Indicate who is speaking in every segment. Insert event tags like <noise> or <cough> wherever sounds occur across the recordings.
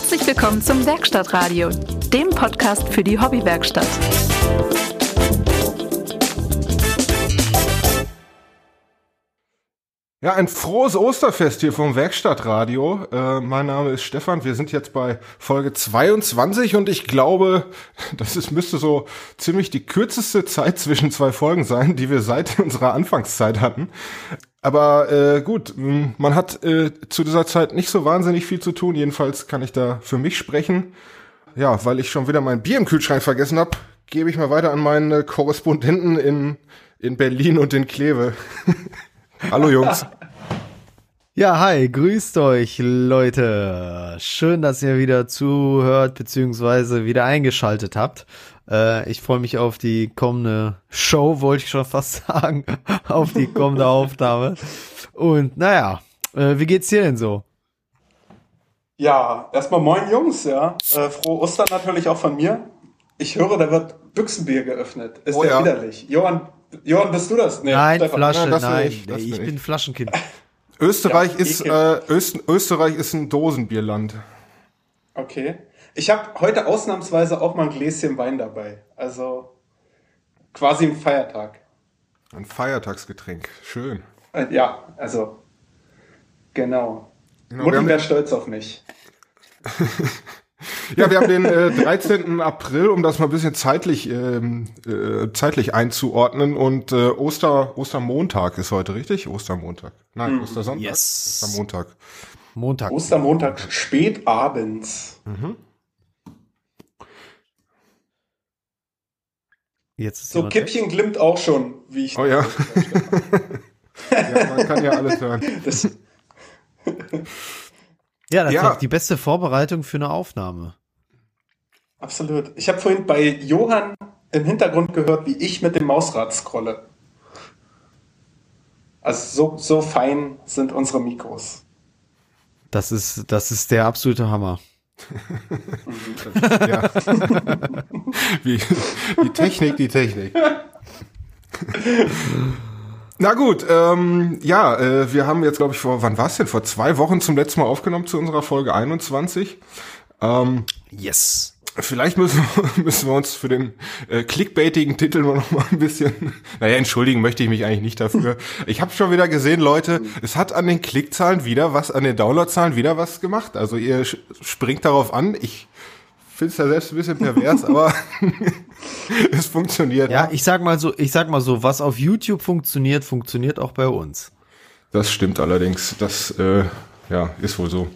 Speaker 1: Herzlich willkommen zum Werkstattradio, dem Podcast für die Hobbywerkstatt.
Speaker 2: Ja, ein frohes Osterfest hier vom Werkstattradio. Äh, mein Name ist Stefan. Wir sind jetzt bei Folge 22 und ich glaube, das ist, müsste so ziemlich die kürzeste Zeit zwischen zwei Folgen sein, die wir seit <laughs> unserer Anfangszeit hatten. Aber äh, gut, man hat äh, zu dieser Zeit nicht so wahnsinnig viel zu tun. Jedenfalls kann ich da für mich sprechen. Ja, weil ich schon wieder mein Bier im Kühlschrank vergessen habe, gebe ich mal weiter an meine Korrespondenten in, in Berlin und in Kleve. <laughs> Hallo Jungs.
Speaker 3: Ja, hi, grüßt euch Leute. Schön, dass ihr wieder zuhört bzw. wieder eingeschaltet habt. Äh, ich freue mich auf die kommende Show, wollte ich schon fast <laughs> sagen, auf die kommende Aufnahme. Und naja, äh, wie geht's dir denn so?
Speaker 4: Ja, erstmal moin Jungs, ja. Äh, frohe Ostern natürlich auch von mir. Ich höre, da wird Büchsenbier geöffnet. Ist oh, ja widerlich. Johann, Johann, bist du das?
Speaker 3: Nee, nein, Stefan. Flasche, nein, nein. Ich, ich, ich bin Flaschenkind.
Speaker 2: Österreich ja, ist äh, Öst, Österreich ist ein Dosenbierland.
Speaker 4: Okay. Ich habe heute ausnahmsweise auch mal ein Gläschen Wein dabei. Also quasi ein Feiertag.
Speaker 2: Ein Feiertagsgetränk. Schön.
Speaker 4: Äh, ja, also genau. genau Mutti wäre stolz auf mich. <laughs>
Speaker 2: Ja, wir haben den äh, 13. April, um das mal ein bisschen zeitlich, ähm, äh, zeitlich einzuordnen. Und äh, Oster, Ostermontag ist heute, richtig? Ostermontag. Nein, mhm. Ostersonntag.
Speaker 3: Yes.
Speaker 2: Ostermontag.
Speaker 3: Montag.
Speaker 4: Ostermontag, spät abends. Mhm.
Speaker 3: Jetzt ist
Speaker 4: so, Kippchen weg. glimmt auch schon, wie ich.
Speaker 2: Oh ja. <laughs> ja, man kann ja alles hören. <laughs> Das
Speaker 3: ja, das ja. ist die beste Vorbereitung für eine Aufnahme.
Speaker 4: Absolut. Ich habe vorhin bei Johann im Hintergrund gehört, wie ich mit dem Mausrad scrolle. Also so, so fein sind unsere Mikros.
Speaker 3: Das ist, das ist der absolute Hammer. <laughs>
Speaker 2: wie, die Technik, die Technik. Na gut, ähm, ja, äh, wir haben jetzt, glaube ich, vor, wann war es denn? Vor zwei Wochen zum letzten Mal aufgenommen zu unserer Folge 21. Ähm,
Speaker 3: yes.
Speaker 2: Vielleicht müssen, <laughs> müssen wir uns für den äh, clickbaitigen Titel noch mal ein bisschen, naja, entschuldigen möchte ich mich eigentlich nicht dafür. Ich habe schon wieder gesehen, Leute, es hat an den Klickzahlen wieder was, an den Downloadzahlen wieder was gemacht. Also ihr springt darauf an. Ich finde es ja selbst ein bisschen pervers, aber <laughs> es funktioniert.
Speaker 3: Ja, ich sag mal so, ich sag mal so, was auf YouTube funktioniert, funktioniert auch bei uns.
Speaker 2: Das stimmt allerdings. Das äh, ja ist wohl so.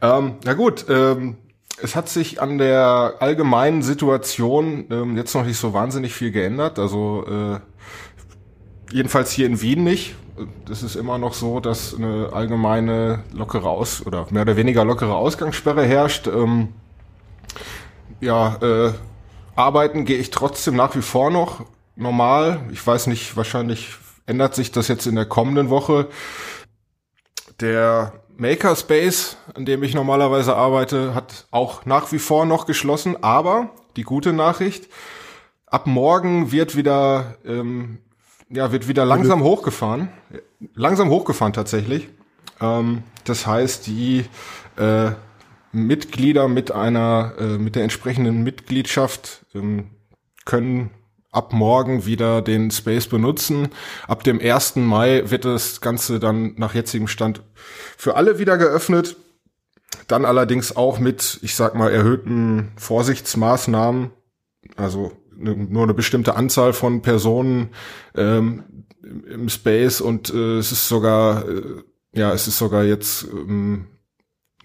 Speaker 2: Ähm, na gut, ähm, es hat sich an der allgemeinen Situation ähm, jetzt noch nicht so wahnsinnig viel geändert. Also äh, jedenfalls hier in Wien nicht. Das ist immer noch so, dass eine allgemeine lockere Aus oder mehr oder weniger lockere Ausgangssperre herrscht. Ähm, ja, äh, arbeiten gehe ich trotzdem nach wie vor noch normal. Ich weiß nicht, wahrscheinlich ändert sich das jetzt in der kommenden Woche. Der Makerspace, an dem ich normalerweise arbeite, hat auch nach wie vor noch geschlossen. Aber die gute Nachricht: Ab morgen wird wieder, ähm, ja, wird wieder langsam hochgefahren, langsam hochgefahren tatsächlich. Ähm, das heißt, die äh, Mitglieder mit einer, äh, mit der entsprechenden Mitgliedschaft ähm, können ab morgen wieder den Space benutzen. Ab dem 1. Mai wird das Ganze dann nach jetzigem Stand für alle wieder geöffnet. Dann allerdings auch mit, ich sag mal, erhöhten Vorsichtsmaßnahmen. Also ne, nur eine bestimmte Anzahl von Personen ähm, im Space und äh, es ist sogar, äh, ja, es ist sogar jetzt ähm,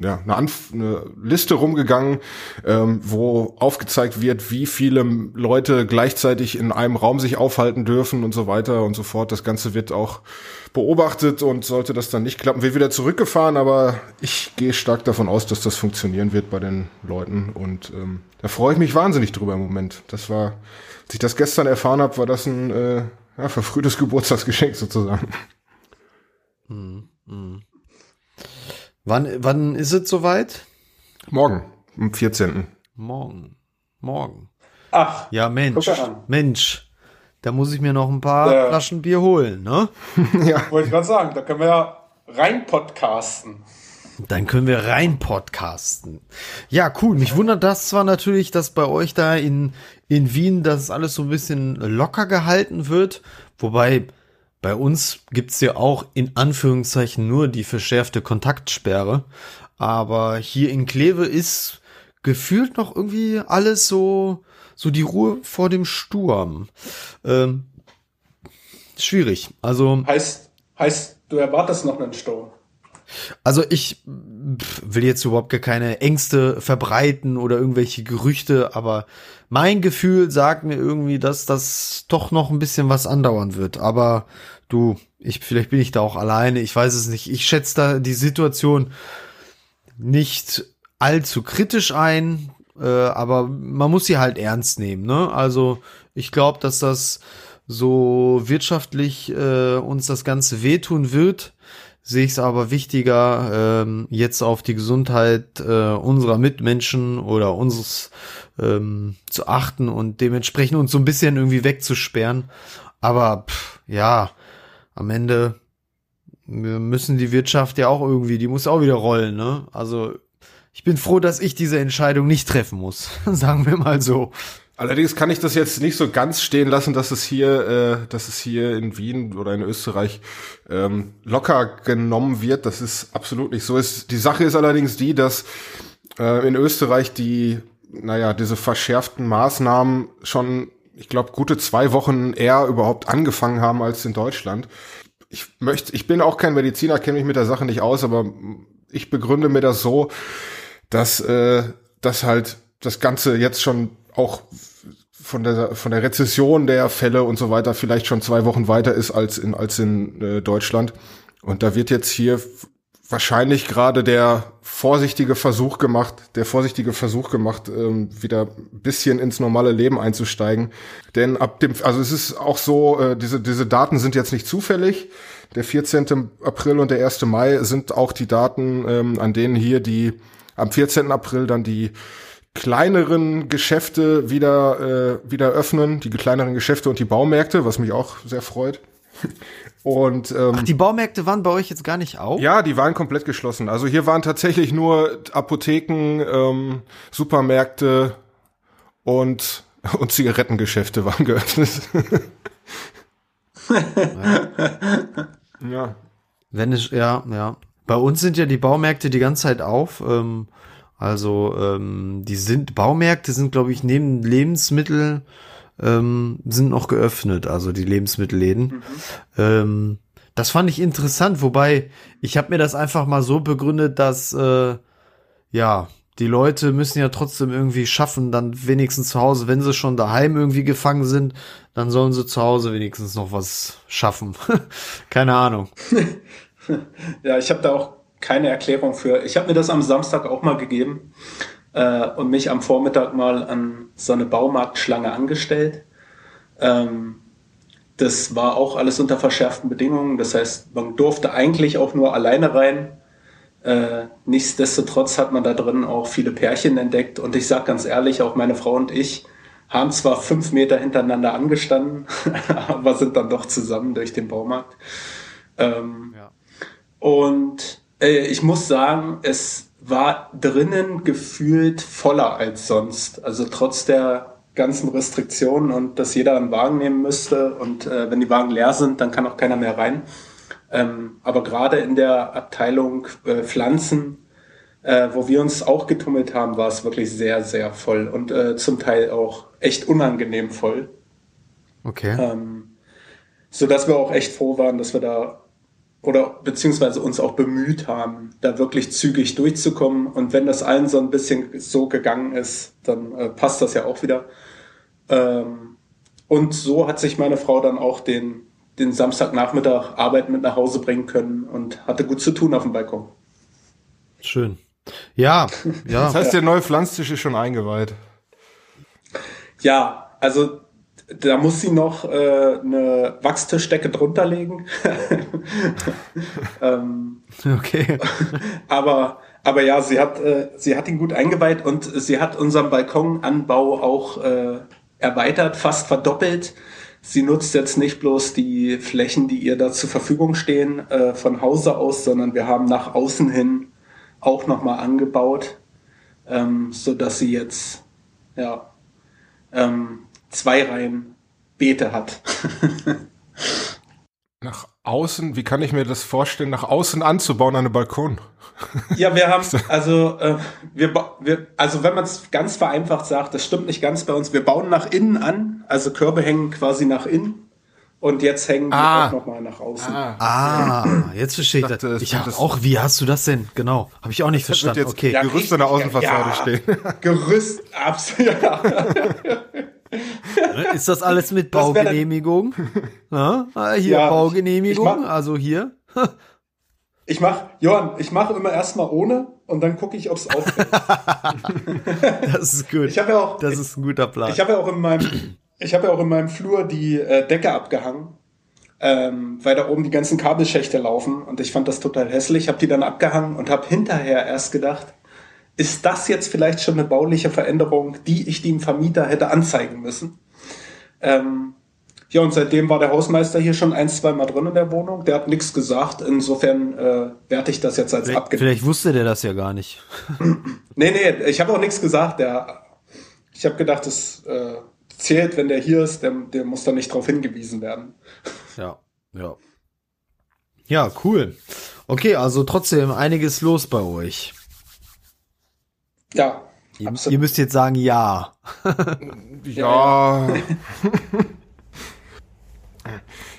Speaker 2: ja, eine, Anf eine Liste rumgegangen, ähm, wo aufgezeigt wird, wie viele Leute gleichzeitig in einem Raum sich aufhalten dürfen und so weiter und so fort. Das Ganze wird auch beobachtet und sollte das dann nicht klappen, wird wieder zurückgefahren, aber ich gehe stark davon aus, dass das funktionieren wird bei den Leuten und ähm, da freue ich mich wahnsinnig drüber im Moment. Das war, als ich das gestern erfahren habe, war das ein äh, ja, verfrühtes Geburtstagsgeschenk sozusagen.
Speaker 3: Hm, hm. Wann, wann ist es soweit?
Speaker 2: Morgen, am 14.
Speaker 3: Morgen. Morgen.
Speaker 4: Ach.
Speaker 3: Ja, Mensch. Mensch. Da muss ich mir noch ein paar äh, Flaschen Bier holen, ne? <laughs>
Speaker 4: ja. Wollte ich gerade sagen, da können wir ja rein podcasten.
Speaker 3: Dann können wir rein podcasten. Ja, cool. Mich wundert das zwar natürlich, dass bei euch da in, in Wien das alles so ein bisschen locker gehalten wird. Wobei bei uns gibt's ja auch in Anführungszeichen nur die verschärfte Kontaktsperre. Aber hier in Kleve ist gefühlt noch irgendwie alles so, so die Ruhe vor dem Sturm. Ähm, schwierig. Also.
Speaker 4: Heißt, heißt, du erwartest noch einen Sturm?
Speaker 3: Also ich will jetzt überhaupt gar keine Ängste verbreiten oder irgendwelche Gerüchte, aber mein Gefühl sagt mir irgendwie, dass das doch noch ein bisschen was andauern wird. Aber du, ich, vielleicht bin ich da auch alleine, ich weiß es nicht. Ich schätze da die Situation nicht allzu kritisch ein, äh, aber man muss sie halt ernst nehmen. Ne? Also ich glaube, dass das so wirtschaftlich äh, uns das Ganze wehtun wird sehe ich es aber wichtiger, ähm, jetzt auf die Gesundheit äh, unserer Mitmenschen oder unseres ähm, zu achten und dementsprechend uns so ein bisschen irgendwie wegzusperren. Aber pff, ja, am Ende wir müssen die Wirtschaft ja auch irgendwie, die muss auch wieder rollen, ne? Also ich bin froh, dass ich diese Entscheidung nicht treffen muss, <laughs> sagen wir mal so.
Speaker 2: Allerdings kann ich das jetzt nicht so ganz stehen lassen, dass es hier, äh, dass es hier in Wien oder in Österreich ähm, locker genommen wird. Das ist absolut nicht so. Ist die Sache ist allerdings die, dass äh, in Österreich die, naja, diese verschärften Maßnahmen schon, ich glaube, gute zwei Wochen eher überhaupt angefangen haben als in Deutschland. Ich möchte, ich bin auch kein Mediziner, kenne mich mit der Sache nicht aus, aber ich begründe mir das so, dass äh, dass halt das Ganze jetzt schon auch von der von der Rezession der Fälle und so weiter vielleicht schon zwei Wochen weiter ist als in als in äh, Deutschland und da wird jetzt hier wahrscheinlich gerade der vorsichtige Versuch gemacht, der vorsichtige Versuch gemacht, ähm, wieder ein bisschen ins normale Leben einzusteigen. Denn ab dem, also es ist auch so, äh, diese, diese Daten sind jetzt nicht zufällig. Der 14. April und der 1. Mai sind auch die Daten, ähm, an denen hier die, am 14. April dann die kleineren Geschäfte wieder, äh, wieder öffnen, die kleineren Geschäfte und die Baumärkte, was mich auch sehr freut. Und ähm,
Speaker 3: Ach, die Baumärkte waren bei euch jetzt gar nicht auf?
Speaker 2: Ja, die waren komplett geschlossen. Also hier waren tatsächlich nur Apotheken, ähm, Supermärkte und und Zigarettengeschäfte waren geöffnet. <laughs>
Speaker 3: ja. Wenn es ja, ja. Bei uns sind ja die Baumärkte die ganze Zeit auf. Ähm, also ähm, die sind Baumärkte sind, glaube ich, neben Lebensmittel ähm, sind noch geöffnet, also die Lebensmittelläden. Mhm. Ähm, das fand ich interessant, wobei ich habe mir das einfach mal so begründet, dass äh, ja die Leute müssen ja trotzdem irgendwie schaffen, dann wenigstens zu Hause, wenn sie schon daheim irgendwie gefangen sind, dann sollen sie zu Hause wenigstens noch was schaffen. <laughs> Keine Ahnung. <laughs>
Speaker 4: ja, ich habe da auch keine Erklärung für. Ich habe mir das am Samstag auch mal gegeben äh, und mich am Vormittag mal an so eine Baumarktschlange angestellt. Ähm, das war auch alles unter verschärften Bedingungen. Das heißt, man durfte eigentlich auch nur alleine rein. Äh, nichtsdestotrotz hat man da drin auch viele Pärchen entdeckt. Und ich sage ganz ehrlich, auch meine Frau und ich haben zwar fünf Meter hintereinander angestanden, <laughs> aber sind dann doch zusammen durch den Baumarkt. Ähm, ja. Und äh, ich muss sagen, es war drinnen gefühlt voller als sonst. Also trotz der ganzen Restriktionen und dass jeder einen Wagen nehmen müsste und äh, wenn die Wagen leer sind, dann kann auch keiner mehr rein. Ähm, aber gerade in der Abteilung äh, Pflanzen, äh, wo wir uns auch getummelt haben, war es wirklich sehr, sehr voll und äh, zum Teil auch echt unangenehm voll.
Speaker 3: Okay.
Speaker 4: Ähm, so dass wir auch echt froh waren, dass wir da oder beziehungsweise uns auch bemüht haben, da wirklich zügig durchzukommen. Und wenn das allen so ein bisschen so gegangen ist, dann äh, passt das ja auch wieder. Ähm, und so hat sich meine Frau dann auch den, den Samstagnachmittag Arbeit mit nach Hause bringen können und hatte gut zu tun auf dem Balkon.
Speaker 3: Schön. Ja, <laughs> ja.
Speaker 2: Das heißt, der neue Pflanztisch ist schon eingeweiht.
Speaker 4: Ja, also da muss sie noch äh, eine Wachstischdecke drunter legen. <laughs> ähm,
Speaker 3: okay. <laughs>
Speaker 4: aber, aber ja, sie hat, äh, sie hat ihn gut eingeweiht und sie hat unseren Balkonanbau auch äh, erweitert, fast verdoppelt. Sie nutzt jetzt nicht bloß die Flächen, die ihr da zur Verfügung stehen, äh, von Hause aus, sondern wir haben nach außen hin auch nochmal angebaut, ähm, so dass sie jetzt ja ähm, zwei Reihen Beete hat. <laughs>
Speaker 2: nach außen, wie kann ich mir das vorstellen, nach außen anzubauen, eine Balkon? <laughs>
Speaker 4: Ja, wir haben, <laughs> also, äh, wir, wir, also wenn man es ganz vereinfacht sagt, das stimmt nicht ganz bei uns, wir bauen nach innen an, also Körbe hängen quasi nach innen und jetzt hängen die
Speaker 2: Ah.
Speaker 4: auch nochmal nach außen.
Speaker 2: Ah,
Speaker 3: Ah, jetzt verstehe ich
Speaker 2: dachte,
Speaker 3: das.
Speaker 2: es
Speaker 3: Ich
Speaker 2: wird
Speaker 3: hab
Speaker 2: das-
Speaker 3: auch, wie hast du das denn? Genau, habe ich auch nicht
Speaker 2: wird
Speaker 3: verstanden.
Speaker 2: jetzt
Speaker 3: Okay.
Speaker 2: Gerüst an der Außenfassade
Speaker 4: ja.
Speaker 2: stehen.
Speaker 4: Gerüst, absolut, ja.
Speaker 3: Ist das alles mit Baugenehmigung? <laughs> Ja, ah, hier
Speaker 4: Ja, ich-
Speaker 3: Baugenehmigung,
Speaker 4: ich mach-
Speaker 3: also hier.
Speaker 4: Ich mach, Johann, ich mache immer erstmal ohne und dann gucke ich, ob es auffällt. <laughs>
Speaker 3: Das ist gut.
Speaker 4: Ich habe ja auch,
Speaker 3: das ist ein guter Plan.
Speaker 4: Ich habe ja auch in meinem, ich habe ja auch in meinem Flur die äh, Decke abgehangen, ähm, weil da oben die ganzen Kabelschächte laufen und ich fand das total hässlich. Habe die dann abgehangen und habe hinterher erst gedacht, ist das jetzt vielleicht schon eine bauliche Veränderung, die ich dem Vermieter hätte anzeigen müssen? Ähm, ja, und seitdem war der Hausmeister hier schon ein, zwei Mal drin in der Wohnung. Der hat nichts gesagt. Insofern äh, werte ich das jetzt als abgedeckt.
Speaker 3: vielleicht wusste der das ja gar nicht. <clears throat>
Speaker 4: Nee, nee, ich habe auch nichts gesagt. Der, ich habe gedacht, es äh, zählt, wenn der hier ist, der, der muss da nicht darauf hingewiesen werden. <laughs>
Speaker 3: Ja, ja. Ja, cool. Okay, also trotzdem einiges los bei euch.
Speaker 4: Ja,
Speaker 3: Ihr,
Speaker 4: absolut.
Speaker 3: ihr müsst jetzt sagen ja. <laughs>
Speaker 2: Ja. <laughs>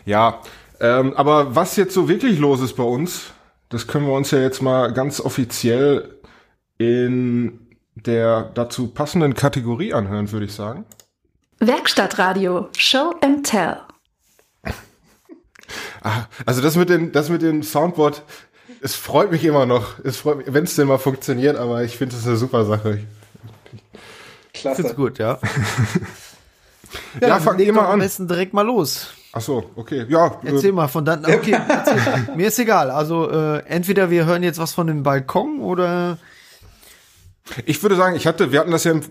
Speaker 2: ja, ähm, aber was jetzt so wirklich los ist bei uns, das können wir uns ja jetzt mal ganz offiziell in der dazu passenden Kategorie anhören, würde ich sagen.
Speaker 1: Werkstattradio Show and Tell.
Speaker 2: Ah, also das mit dem, das mit dem Soundboard, es freut mich immer noch. Es freut mich, wenn es denn mal funktioniert, aber ich finde es eine super Sache.
Speaker 4: Klasse.
Speaker 3: Find's gut, ja. <laughs>
Speaker 2: Ja,
Speaker 3: dann
Speaker 2: fang immer
Speaker 3: doch am
Speaker 2: an.
Speaker 3: besten direkt mal los.
Speaker 2: Ach so, okay, ja.
Speaker 3: Erzähl
Speaker 2: äh,
Speaker 3: mal von dann. Okay, erzähl. <laughs> mir ist egal. Also äh, entweder wir hören jetzt was von dem Balkon oder
Speaker 2: Ich würde sagen, ich hatte, wir hatten das ja im,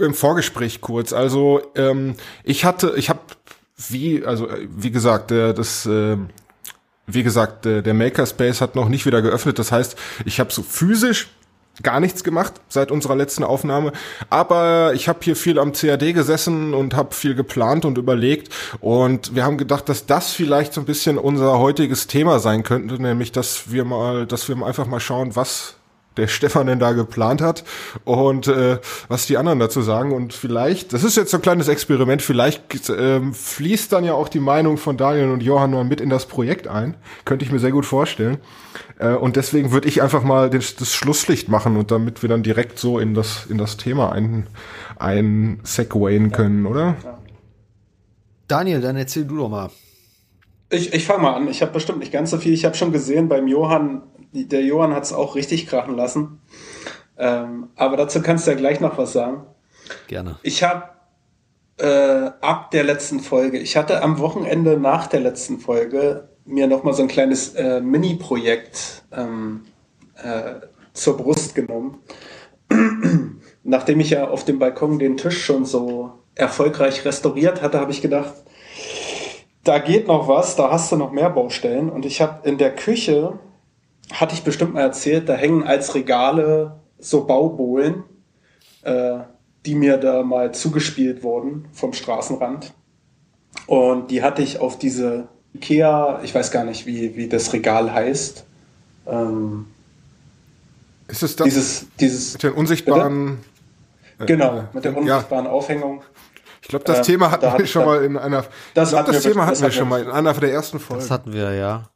Speaker 2: im Vorgespräch kurz. Also ähm, ich hatte, ich habe wie, also äh, wie gesagt, äh, das, äh, wie gesagt, äh, der Makerspace hat noch nicht wieder geöffnet. Das heißt, ich habe so physisch gar nichts gemacht seit unserer letzten Aufnahme, aber ich habe hier viel am CAD gesessen und habe viel geplant und überlegt und wir haben gedacht, dass das vielleicht so ein bisschen unser heutiges Thema sein könnte, nämlich dass wir mal, dass wir einfach mal schauen, was der Stefan denn da geplant hat und äh, was die anderen dazu sagen. Und vielleicht, das ist jetzt so ein kleines Experiment, vielleicht ähm, fließt dann ja auch die Meinung von Daniel und Johann mal mit in das Projekt ein. Könnte ich mir sehr gut vorstellen. Äh, und deswegen würde ich einfach mal den, das Schlusslicht machen und damit wir dann direkt so in das, in das Thema ein, ein segwayen können, oder?
Speaker 3: Daniel, dann erzähl du doch mal.
Speaker 4: Ich, ich fange mal an. Ich habe bestimmt nicht ganz so viel. Ich habe schon gesehen beim Johann, der Johann hat es auch richtig krachen lassen. Ähm, aber dazu kannst du ja gleich noch was sagen.
Speaker 3: Gerne.
Speaker 4: Ich habe äh, ab der letzten Folge, ich hatte am Wochenende nach der letzten Folge mir noch mal so ein kleines äh, Mini-Projekt ähm, äh, zur Brust genommen. <clears throat> Nachdem ich ja auf dem Balkon den Tisch schon so erfolgreich restauriert hatte, habe ich gedacht, da geht noch was, da hast du noch mehr Baustellen. Und ich habe in der Küche, hatte ich bestimmt mal erzählt, da hängen als Regale so Baubohlen, äh, die mir da mal zugespielt wurden vom Straßenrand. Und die hatte ich auf diese Ikea, ich weiß gar nicht, wie, wie das Regal heißt. Ähm,
Speaker 2: Ist es das
Speaker 4: dieses, dieses,
Speaker 2: mit den unsichtbaren? äh,
Speaker 4: genau, mit der
Speaker 2: ja.
Speaker 4: unsichtbaren Aufhängung.
Speaker 2: Ich glaube, das
Speaker 4: Ähm,
Speaker 2: Thema hatten
Speaker 4: da
Speaker 2: wir schon mal in einer.
Speaker 4: Das hatten
Speaker 2: das
Speaker 4: wir-
Speaker 2: Thema
Speaker 4: das
Speaker 2: hatten wir
Speaker 4: hatten
Speaker 2: schon mal in einer der ersten Folgen.
Speaker 3: Das hatten wir ja.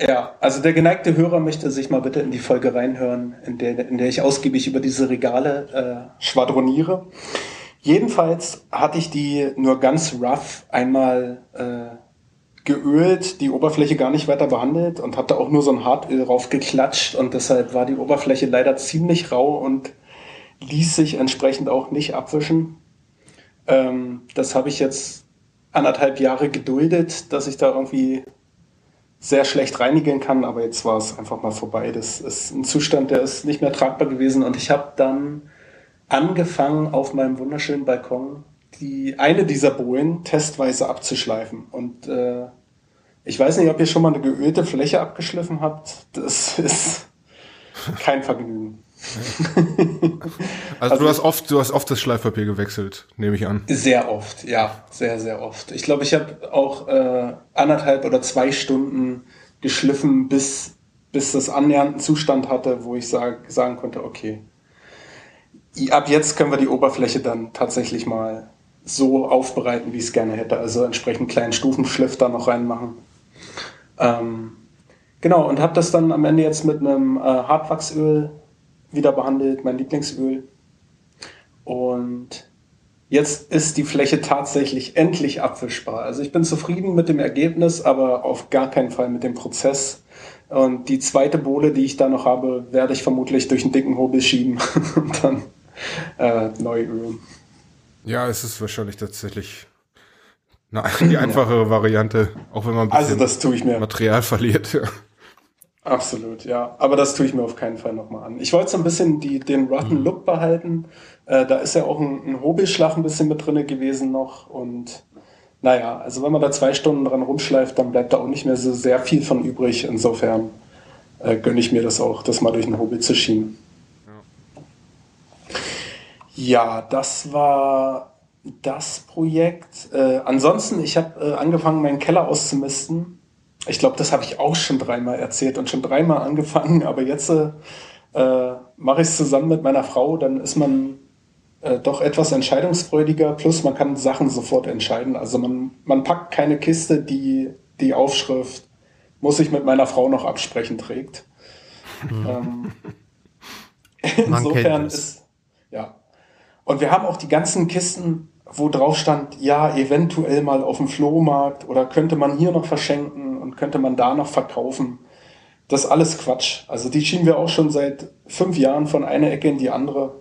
Speaker 4: Ja, also der geneigte Hörer möchte sich mal bitte in die Folge reinhören, in der, in der ich ausgiebig über diese Regale äh, schwadroniere. Jedenfalls hatte ich die nur ganz rough einmal äh, geölt, die Oberfläche gar nicht weiter behandelt und hatte auch nur so ein Hartöl raufgeklatscht und deshalb war die Oberfläche leider ziemlich rau und ließ sich entsprechend auch nicht abwischen. Ähm, das habe ich jetzt anderthalb Jahre geduldet, dass ich da irgendwie sehr schlecht reinigen kann, aber jetzt war es einfach mal vorbei. Das ist ein Zustand, der ist nicht mehr tragbar gewesen und ich habe dann angefangen auf meinem wunderschönen Balkon die eine dieser Bohlen testweise abzuschleifen und äh, ich weiß nicht, ob ihr schon mal eine geölte Fläche abgeschliffen habt. Das <laughs> ist kein Vergnügen.
Speaker 2: Also, <laughs> also, du hast oft, du hast oft das Schleifpapier gewechselt, nehme ich an.
Speaker 4: Sehr oft, ja, sehr, sehr oft. Ich glaube, ich habe auch äh, anderthalb oder zwei Stunden geschliffen, bis, bis das annähernd einen Zustand hatte, wo ich sag, sagen konnte, okay, ab jetzt können wir die Oberfläche dann tatsächlich mal so aufbereiten, wie ich es gerne hätte. Also entsprechend kleinen Stufenschliff da noch reinmachen. Ähm, genau, und habe das dann am Ende jetzt mit einem äh, Hartwachsöl wieder behandelt, mein Lieblingsöl. Und jetzt ist die Fläche tatsächlich endlich abwischbar. Also ich bin zufrieden mit dem Ergebnis, aber auf gar keinen Fall mit dem Prozess. Und die zweite Bohle, die ich da noch habe, werde ich vermutlich durch einen dicken Hobel schieben <laughs> und dann äh, neu ölen.
Speaker 2: Ja, es ist wahrscheinlich tatsächlich na, die <laughs> einfachere ja. Variante, auch wenn man
Speaker 4: ein bisschen also
Speaker 2: Material verliert.
Speaker 4: Absolut, ja. Aber das tue ich mir auf keinen Fall nochmal an. Ich wollte so ein bisschen die, den Rotten mhm. Look behalten. Äh, da ist ja auch ein, ein Hobelschlag ein bisschen mit drinne gewesen noch. Und naja, also wenn man da zwei Stunden dran rumschleift, dann bleibt da auch nicht mehr so sehr viel von übrig. Insofern äh, gönne ich mir das auch, das mal durch den Hobel zu schieben. Ja, das war das Projekt. Äh, ansonsten, ich habe äh, angefangen, meinen Keller auszumisten. Ich glaube, das habe ich auch schon dreimal erzählt und schon dreimal angefangen, <laughs> aber jetzt äh, mache ich es zusammen mit meiner Frau, dann ist man äh, doch etwas entscheidungsfreudiger, plus man kann Sachen sofort entscheiden. Also man, man packt keine Kiste, die die Aufschrift muss ich mit meiner Frau noch absprechen trägt. Mhm. Ähm, <laughs> insofern ist, ja, und wir haben auch die ganzen Kisten, wo drauf stand, ja, eventuell mal auf dem Flohmarkt oder könnte man hier noch verschenken und könnte man da noch verkaufen. Das ist alles Quatsch. Also die schieben wir auch schon seit fünf Jahren von einer Ecke in die andere.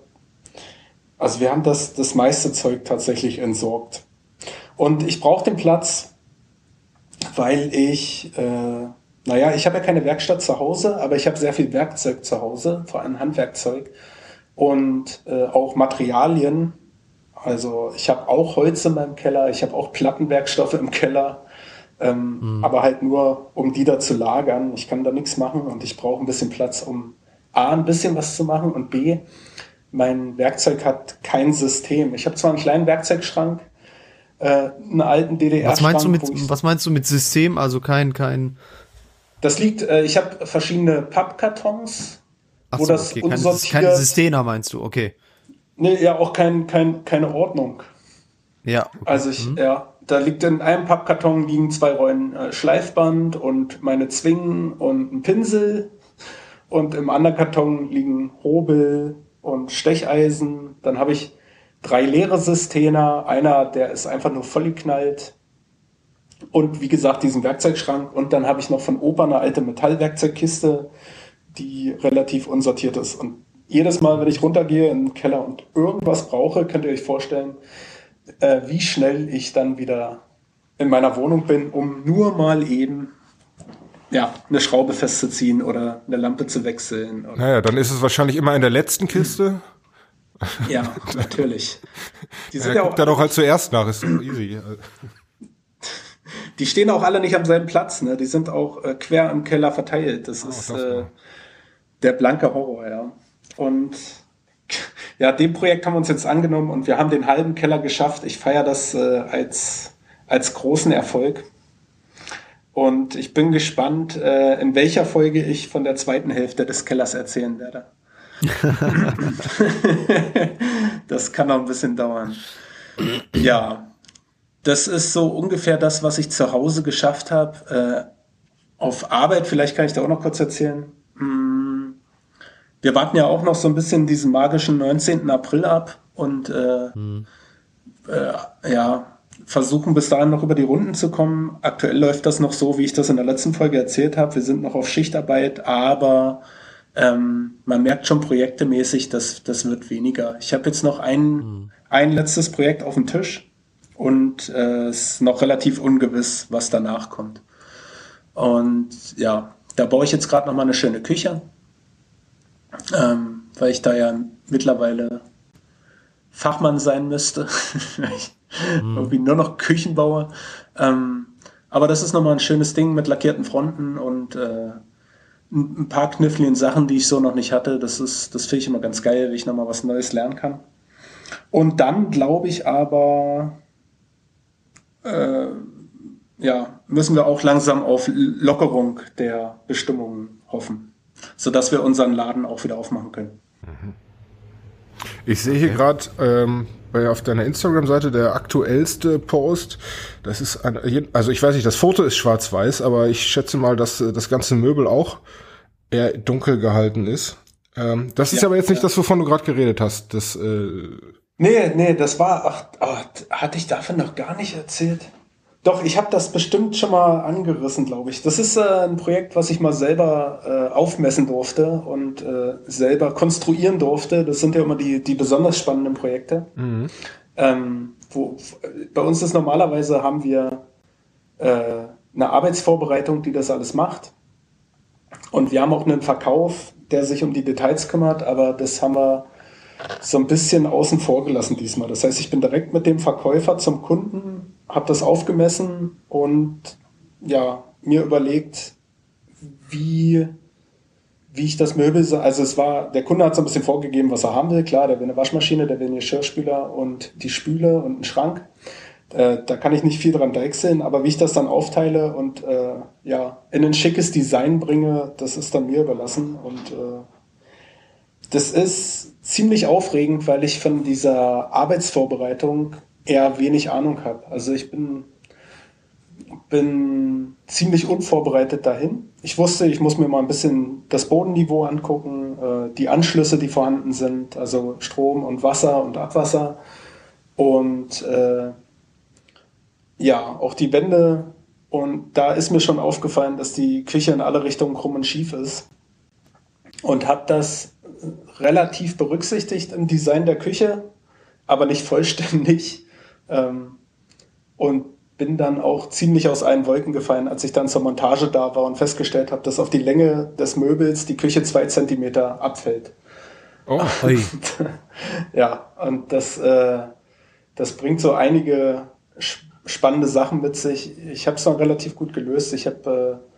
Speaker 4: Also wir haben das, das meiste Zeug tatsächlich entsorgt. Und ich brauche den Platz, weil ich, äh, naja, ich habe ja keine Werkstatt zu Hause, aber ich habe sehr viel Werkzeug zu Hause, vor allem Handwerkzeug und äh, auch Materialien. Also ich habe auch Holz in meinem Keller, ich habe auch Plattenwerkstoffe im Keller, ähm, mhm. aber halt nur, um die da zu lagern. Ich kann da nichts machen und ich brauche ein bisschen Platz, um A, ein bisschen was zu machen und B, mein Werkzeug hat kein System. Ich habe zwar einen kleinen Werkzeugschrank, äh, einen alten DDR-Schrank.
Speaker 3: Was meinst du mit, was meinst du mit System? Also kein, kein.
Speaker 4: Das liegt, äh, ich habe verschiedene Pappkartons,
Speaker 3: Ach wo so, das okay. unsortiert... Keine, Systeme meinst du, okay.
Speaker 4: Nee, ja, auch kein, kein, keine Ordnung.
Speaker 3: Ja.
Speaker 4: Okay. Also ich, mhm. ja, da liegt in einem Pappkarton liegen zwei Rollen äh, Schleifband und meine Zwingen und ein Pinsel. Und im anderen Karton liegen Hobel und Stecheisen. Dann habe ich drei leere Systeme. Einer, der ist einfach nur vollgeknallt. Und wie gesagt, diesen Werkzeugschrank. Und dann habe ich noch von Opa eine alte Metallwerkzeugkiste die relativ unsortiert ist. Und jedes Mal, wenn ich runtergehe in den Keller und irgendwas brauche, könnt ihr euch vorstellen, äh, wie schnell ich dann wieder in meiner Wohnung bin, um nur mal eben ja, eine Schraube festzuziehen oder eine Lampe zu wechseln.
Speaker 2: Naja, dann ist es wahrscheinlich immer in der letzten Kiste.
Speaker 4: Ja, natürlich. <laughs>
Speaker 2: Die sind ja, ja auch, da doch halt zuerst nach, ist easy.
Speaker 4: Die stehen auch alle nicht am selben Platz, ne? Die sind auch äh, quer im Keller verteilt. Das oh, ist das äh, der blanke Horror, ja. Und <laughs> ja, dem Projekt haben wir uns jetzt angenommen und wir haben den halben Keller geschafft. Ich feiere das äh, als, als großen Erfolg. Und ich bin gespannt, äh, in welcher Folge ich von der zweiten Hälfte des Kellers erzählen werde. <laughs> das kann noch ein bisschen dauern. Ja, das ist so ungefähr das, was ich zu Hause geschafft habe. Äh, auf Arbeit, vielleicht kann ich da auch noch kurz erzählen. Hm, wir warten ja auch noch so ein bisschen diesen magischen 19. April ab und äh, hm. äh, ja, versuchen bis dahin noch über die Runden zu kommen. Aktuell läuft das noch so, wie ich das in der letzten Folge erzählt habe. Wir sind noch auf Schichtarbeit, aber ähm, man merkt schon projektemäßig, dass das wird weniger. Ich habe jetzt noch ein, hm. ein letztes Projekt auf dem Tisch und äh, es ist noch relativ ungewiss, was danach kommt. Und ja, da baue ich jetzt gerade noch mal eine schöne Küche, ähm, weil ich da ja mittlerweile Fachmann sein müsste. <laughs> ich mhm. irgendwie nur noch Küchen baue. Ähm, aber das ist nochmal ein schönes Ding mit lackierten Fronten und äh, ein paar kniffligen Sachen, die ich so noch nicht hatte. Das ist, das finde ich immer ganz geil, wie ich nochmal was Neues lernen kann. Und dann glaube ich aber, äh, ja, müssen wir auch langsam auf Lockerung der Bestimmungen hoffen, sodass wir unseren Laden auch wieder aufmachen können.
Speaker 2: Ich sehe hier gerade ähm, auf deiner Instagram-Seite der aktuellste Post. Das ist ein, also ich weiß nicht, das Foto ist schwarz-weiß, aber ich schätze mal, dass äh, das ganze Möbel auch eher dunkel gehalten ist. Ähm, das ist ja, aber jetzt nicht ja. das, wovon du gerade geredet hast. Das, äh
Speaker 4: nee, nee, das war, ach, ach, hatte ich davon noch gar nicht erzählt. Doch, ich habe das bestimmt schon mal angerissen, glaube ich. Das ist äh, ein Projekt, was ich mal selber äh, aufmessen durfte und äh, selber konstruieren durfte. Das sind ja immer die, die besonders spannenden Projekte. Mhm. Ähm, wo, bei uns ist normalerweise haben wir äh, eine Arbeitsvorbereitung, die das alles macht. Und wir haben auch einen Verkauf, der sich um die Details kümmert, aber das haben wir so ein bisschen außen vor gelassen diesmal. Das heißt, ich bin direkt mit dem Verkäufer zum Kunden, habe das aufgemessen und ja, mir überlegt, wie, wie ich das Möbel, also es war, der Kunde hat so ein bisschen vorgegeben, was er haben will. Klar, der will eine Waschmaschine, der will einen Geschirrspüler und die Spüle und einen Schrank. Äh, da kann ich nicht viel dran deichseln, aber wie ich das dann aufteile und äh, ja, in ein schickes Design bringe, das ist dann mir überlassen. Und äh, das ist ziemlich aufregend, weil ich von dieser Arbeitsvorbereitung eher wenig Ahnung habe. Also ich bin, bin ziemlich unvorbereitet dahin. Ich wusste, ich muss mir mal ein bisschen das Bodenniveau angucken, äh, die Anschlüsse, die vorhanden sind, also Strom und Wasser und Abwasser. Und äh, ja, auch die Wände. Und da ist mir schon aufgefallen, dass die Küche in alle Richtungen krumm und schief ist. Und habe das relativ berücksichtigt im Design der Küche, aber nicht vollständig. Ähm, und bin dann auch ziemlich aus allen Wolken gefallen, als ich dann zur Montage da war und festgestellt habe, dass auf die Länge des Möbels die Küche zwei Zentimeter abfällt. Oh, <laughs> und, ja, und das, äh, das bringt so einige spannende Sachen mit sich. Ich habe es dann relativ gut gelöst. Ich habe äh,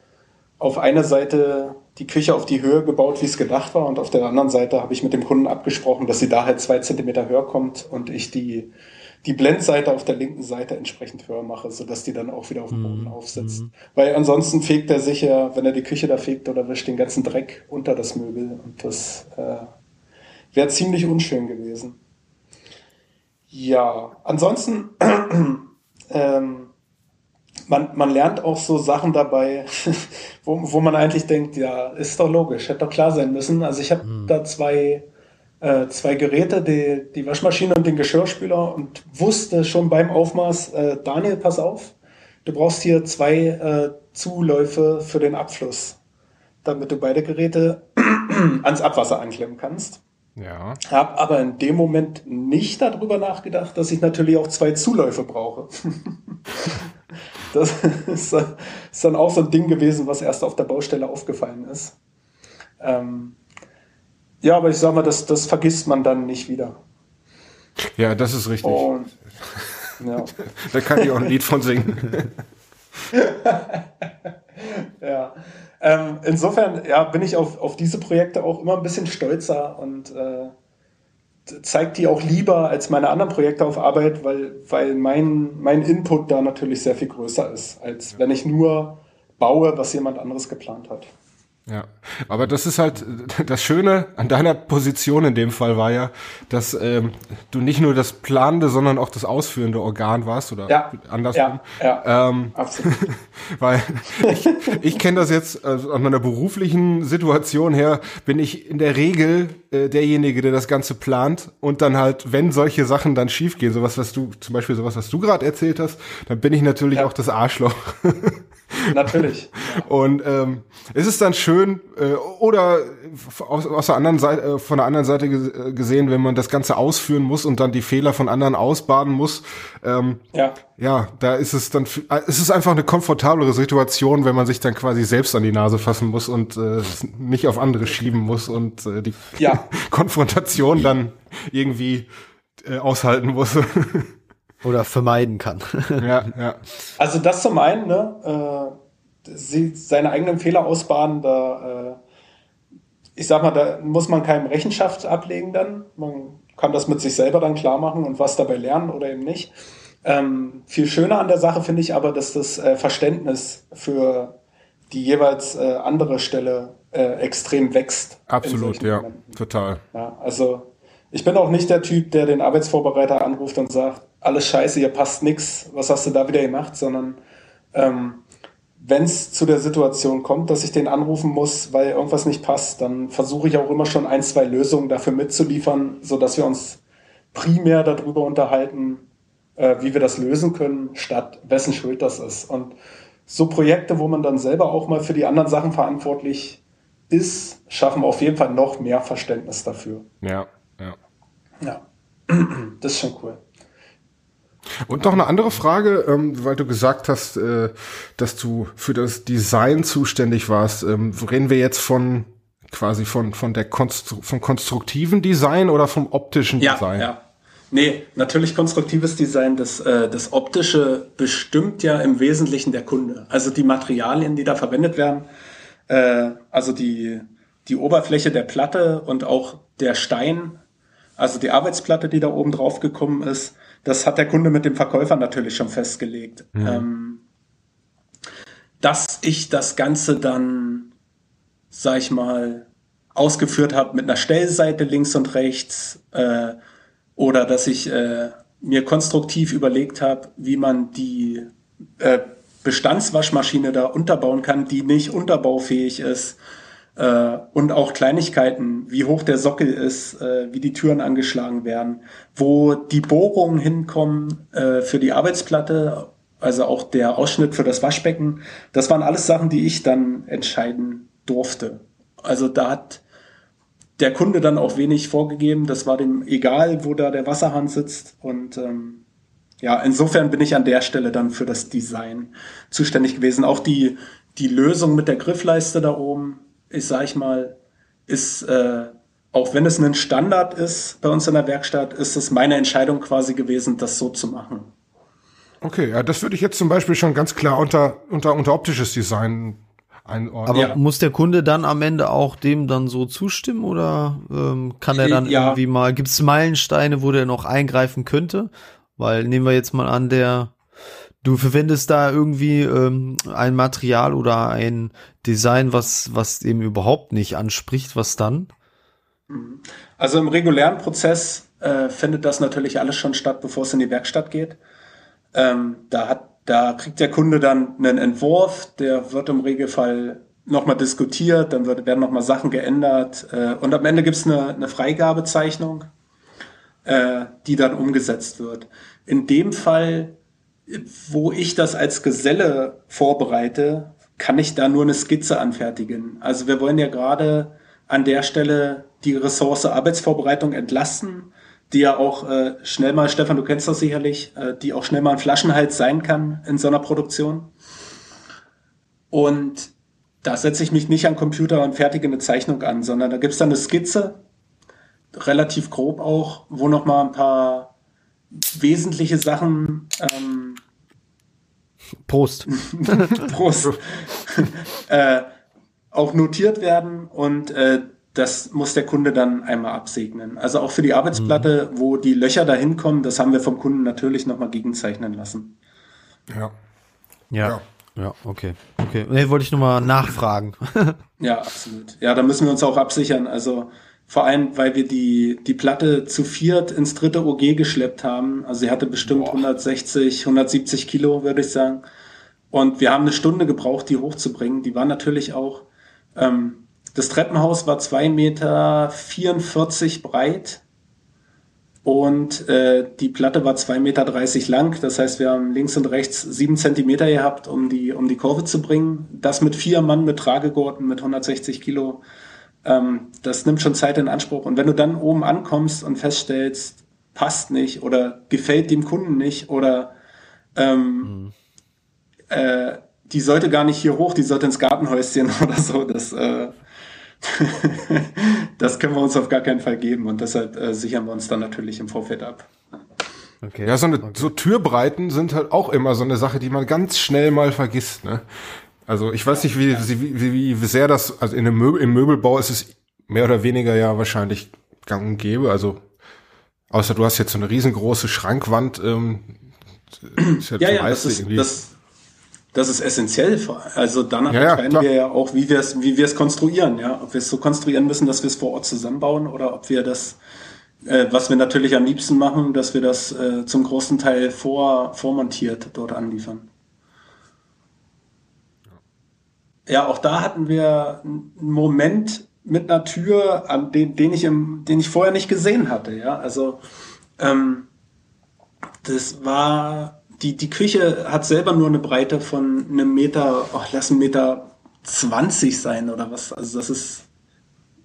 Speaker 4: auf einer Seite die Küche auf die Höhe gebaut, wie es gedacht war, und auf der anderen Seite habe ich mit dem Kunden abgesprochen, dass sie da halt zwei Zentimeter höher kommt und ich die die Blendseite auf der linken Seite entsprechend höher mache, sodass die dann auch wieder auf dem Boden aufsetzt. Mhm. Weil ansonsten fegt er sich ja, wenn er die Küche da fegt oder wischt den ganzen Dreck unter das Möbel und das äh, wäre ziemlich unschön gewesen. Ja, ansonsten <clears throat> ähm, man, man lernt auch so Sachen dabei, <laughs> wo, wo man eigentlich denkt, ja, ist doch logisch, hätte doch klar sein müssen. Also ich habe mhm. da zwei äh, zwei Geräte, die, die Waschmaschine und den Geschirrspüler und wusste schon beim Aufmaß, äh, Daniel, pass auf, du brauchst hier zwei äh, Zuläufe für den Abfluss, damit du beide Geräte <clears throat> ans Abwasser anklemmen kannst. Ja. Hab aber in dem Moment nicht darüber nachgedacht, dass ich natürlich auch zwei Zuläufe brauche. <laughs> das <laughs> ist, ist, dann auch so ein Ding gewesen, was erst auf der Baustelle aufgefallen ist. Ähm, ja, aber ich sag mal, das, das vergisst man dann nicht wieder.
Speaker 2: Ja, das ist richtig. Und, ja. <laughs> da kann ich auch ein Lied von singen. <laughs>
Speaker 4: ja. Ähm, insofern ja, bin ich auf, auf diese Projekte auch immer ein bisschen stolzer und äh, zeigt die auch lieber als meine anderen Projekte auf Arbeit, weil, weil mein, mein Input da natürlich sehr viel größer ist, als wenn ich nur baue, was jemand anderes geplant hat.
Speaker 2: Ja, aber das ist halt das Schöne an deiner Position in dem Fall war ja, dass ähm, du nicht nur das planende, sondern auch das ausführende Organ warst oder ja, andersrum. Ja, ja, ähm, absolut. <laughs> weil ich, ich kenne das jetzt also aus meiner beruflichen Situation her, bin ich in der Regel äh, derjenige, der das Ganze plant und dann halt, wenn solche Sachen dann schiefgehen, sowas, was du, zum Beispiel sowas, was du gerade erzählt hast, dann bin ich natürlich ja. auch das Arschloch. <laughs> <laughs>
Speaker 4: Natürlich.
Speaker 2: Und ähm, ist es dann schön, äh, oder aus, aus der anderen Seite, äh, von der anderen Seite äh, gesehen, wenn man das Ganze ausführen muss und dann die Fehler von anderen ausbaden muss, ähm, ja. ja, da ist es dann, äh, es ist einfach eine komfortablere Situation, wenn man sich dann quasi selbst an die Nase fassen muss und äh, nicht auf andere schieben muss und äh, die ja. <laughs> Konfrontation dann irgendwie äh, aushalten muss. <laughs>
Speaker 3: Oder vermeiden kann. <laughs>
Speaker 4: ja, ja. Also das zum einen, ne, äh, sie seine eigenen Fehler ausbaden, da, äh, ich sag mal, da muss man keinem Rechenschaft ablegen dann. Man kann das mit sich selber dann klar machen und was dabei lernen oder eben nicht. Ähm, viel schöner an der Sache finde ich aber, dass das äh, Verständnis für die jeweils äh, andere Stelle äh, extrem wächst.
Speaker 2: Absolut, ja, total.
Speaker 4: Ja, also ich bin auch nicht der Typ, der den Arbeitsvorbereiter anruft und sagt, alles scheiße, hier passt nix, was hast du da wieder gemacht, sondern ähm, wenn es zu der Situation kommt, dass ich den anrufen muss, weil irgendwas nicht passt, dann versuche ich auch immer schon ein, zwei Lösungen dafür mitzuliefern, so dass wir uns primär darüber unterhalten, äh, wie wir das lösen können, statt wessen Schuld das ist. Und so Projekte, wo man dann selber auch mal für die anderen Sachen verantwortlich ist, schaffen auf jeden Fall noch mehr Verständnis dafür.
Speaker 2: Ja, ja.
Speaker 4: Ja, <clears throat> das ist schon cool.
Speaker 2: Und noch eine andere Frage, ähm, weil du gesagt hast, äh, dass du für das Design zuständig warst. Ähm, reden wir jetzt von quasi von von der Konstru vom konstruktiven Design oder vom optischen
Speaker 4: ja,
Speaker 2: Design?
Speaker 4: Ja, nee, natürlich konstruktives Design. Das äh, das optische bestimmt ja im Wesentlichen der Kunde. Also die Materialien, die da verwendet werden, äh, also die die Oberfläche der Platte und auch der Stein, also die Arbeitsplatte, die da oben drauf gekommen ist das hat der Kunde mit dem Verkäufer natürlich schon festgelegt. Mhm. Ähm, dass ich das Ganze dann, sag ich mal, ausgeführt habe mit einer Stellseite links und rechts äh, oder dass ich äh, mir konstruktiv überlegt habe, wie man die äh, Bestandswaschmaschine da unterbauen kann, die nicht unterbaufähig ist äh, und auch Kleinigkeiten, wie hoch der Sockel ist, äh, wie die Türen angeschlagen werden, wo die Bohrungen hinkommen äh, für die Arbeitsplatte, also auch der Ausschnitt für das Waschbecken. Das waren alles Sachen, die ich dann entscheiden durfte. Also da hat der Kunde dann auch wenig vorgegeben. Das war dem egal, wo da der Wasserhahn sitzt. Und ähm, ja, insofern bin ich an der Stelle dann für das Design zuständig gewesen. Auch die, die Lösung mit der Griffleiste da oben, ich sag ich mal, ist, äh, auch wenn es ein Standard ist bei uns in der Werkstatt, ist es meine Entscheidung quasi gewesen, das so zu machen.
Speaker 2: Okay, ja, das würde ich jetzt zum Beispiel schon ganz klar unter, unter, unter optisches Design einordnen.
Speaker 3: Aber ja. muss der Kunde dann am Ende auch dem dann so zustimmen oder ähm, kann er dann ja. irgendwie mal, gibt es Meilensteine, wo der noch eingreifen könnte? Weil nehmen wir jetzt mal an, der Du verwendest da irgendwie ähm, ein Material oder ein Design, was, was dem überhaupt nicht anspricht, was dann?
Speaker 4: Also im regulären Prozess äh, findet das natürlich alles schon statt, bevor es in die Werkstatt geht. Ähm, da hat, da kriegt der Kunde dann einen Entwurf, der wird im Regelfall nochmal diskutiert, dann wird, werden nochmal Sachen geändert äh, und am Ende gibt's eine, eine Freigabezeichnung, äh, die dann umgesetzt wird. In dem Fall wo ich das als Geselle vorbereite, kann ich da nur eine Skizze anfertigen. Also wir wollen ja gerade an der Stelle die Ressource Arbeitsvorbereitung entlasten, die ja auch äh, schnell mal, Stefan, du kennst das sicherlich, äh, die auch schnell mal ein Flaschenhals sein kann in so einer Produktion. Und da setze ich mich nicht an Computer und fertige eine Zeichnung an, sondern da gibt's dann eine Skizze, relativ grob auch, wo noch mal ein paar wesentliche Sachen ähm,
Speaker 3: Prost. <laughs>
Speaker 4: Prost. äh, auch notiert werden und äh, das muss der Kunde dann einmal absegnen. Also auch für die Arbeitsplatte, mhm. wo die Löcher dahin kommen, das haben wir vom Kunden natürlich nochmal gegenzeichnen lassen.
Speaker 2: Ja.
Speaker 3: Ja. ja. Ja, okay. Okay. Nee, wollte ich nochmal nachfragen. <laughs>
Speaker 4: ja, absolut. Ja, da müssen wir uns auch absichern. Also vor allem, weil wir die, die Platte zu viert ins dritte OG geschleppt haben. Also sie hatte bestimmt Boah. 160, 170 Kilo, würde ich sagen. Und wir haben eine Stunde gebraucht, die hochzubringen. Die war natürlich auch, ähm, das Treppenhaus war zwei Meter 44 breit und äh, die Platte war zwei Meter dreißig lang. Das heißt, wir haben links und rechts sieben Zentimeter gehabt, um die, um die Kurve zu bringen. Das mit vier Mann mit Tragegurten mit 160 Kilo ähm, das nimmt schon Zeit in Anspruch. Und wenn du dann oben ankommst und feststellst, passt nicht oder gefällt dem Kunden nicht oder ähm, mhm. äh, die sollte gar nicht hier hoch, die sollte ins Gartenhäuschen <laughs> oder so, das, äh, <laughs> das können wir uns auf gar keinen Fall geben und deshalb äh, sichern wir uns dann natürlich im Vorfeld ab.
Speaker 2: Okay. Ja, so, eine, okay. so Türbreiten sind halt auch immer so eine Sache, die man ganz schnell mal vergisst. Ne? Also ich weiß nicht, wie, wie, wie, sehr das, also in einem Möbel, im Möbelbau ist es mehr oder weniger ja wahrscheinlich gang und gäbe. Also außer du hast jetzt so eine riesengroße Schrankwand. Ähm,
Speaker 4: ja, ja, ja das, ist, das, das ist essentiell. Also danach ja, entscheiden ja, wir ja auch, wie wir es wie konstruieren. Ja, ob wir es so konstruieren müssen, dass wir es vor Ort zusammenbauen oder ob wir das äh, was wir natürlich am liebsten machen, dass wir das äh, zum großen Teil vor, vormontiert dort anliefern. Ja, auch da hatten wir einen Moment mit einer Tür, an den, den ich im, den ich vorher nicht gesehen hatte. Ja, also ähm, das war die die Küche hat selber nur eine Breite von einem Meter, oh, lass einen Meter 20 sein oder was. Also das ist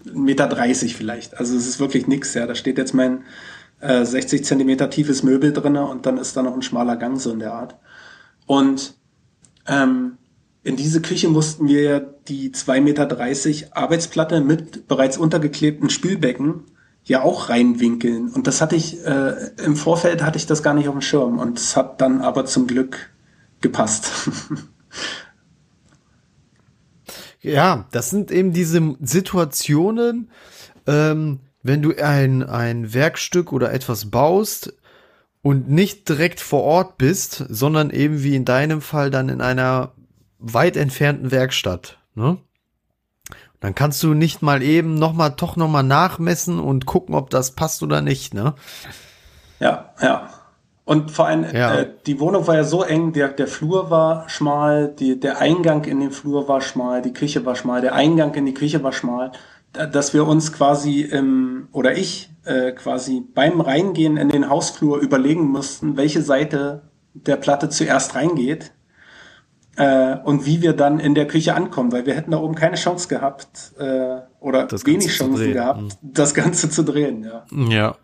Speaker 4: Meter 30 vielleicht. Also es ist wirklich nix, ja. Da steht jetzt mein äh, 60 Zentimeter tiefes Möbel drinne und dann ist da noch ein schmaler Gang so in der Art. Und ähm, in diese Küche mussten wir die 2,30 Meter Arbeitsplatte mit bereits untergeklebten Spülbecken ja auch reinwinkeln. Und das hatte ich, äh, im Vorfeld hatte ich das gar nicht auf dem Schirm. Und es hat dann aber zum Glück gepasst. <laughs>
Speaker 3: Ja, das sind eben diese Situationen, ähm, wenn du ein, ein Werkstück oder etwas baust und nicht direkt vor Ort bist, sondern eben wie in deinem Fall dann in einer weit entfernten Werkstatt. Ne? Dann kannst du nicht mal eben noch mal doch noch mal nachmessen und gucken, ob das passt oder nicht. Ne?
Speaker 4: Ja, ja. Und vor allem, ja. äh, die Wohnung war ja so eng, der, der Flur war schmal, die, der Eingang in den Flur war schmal, die Küche war schmal, der Eingang in die Küche war schmal, dass wir uns quasi, ähm, oder ich äh, quasi beim Reingehen in den Hausflur überlegen mussten, welche Seite der Platte zuerst reingeht äh, und wie wir dann in der Küche ankommen, weil wir hätten da oben keine Chance gehabt äh, oder das wenig Chancen gehabt, mhm. das Ganze zu drehen. Ja.
Speaker 3: Ja.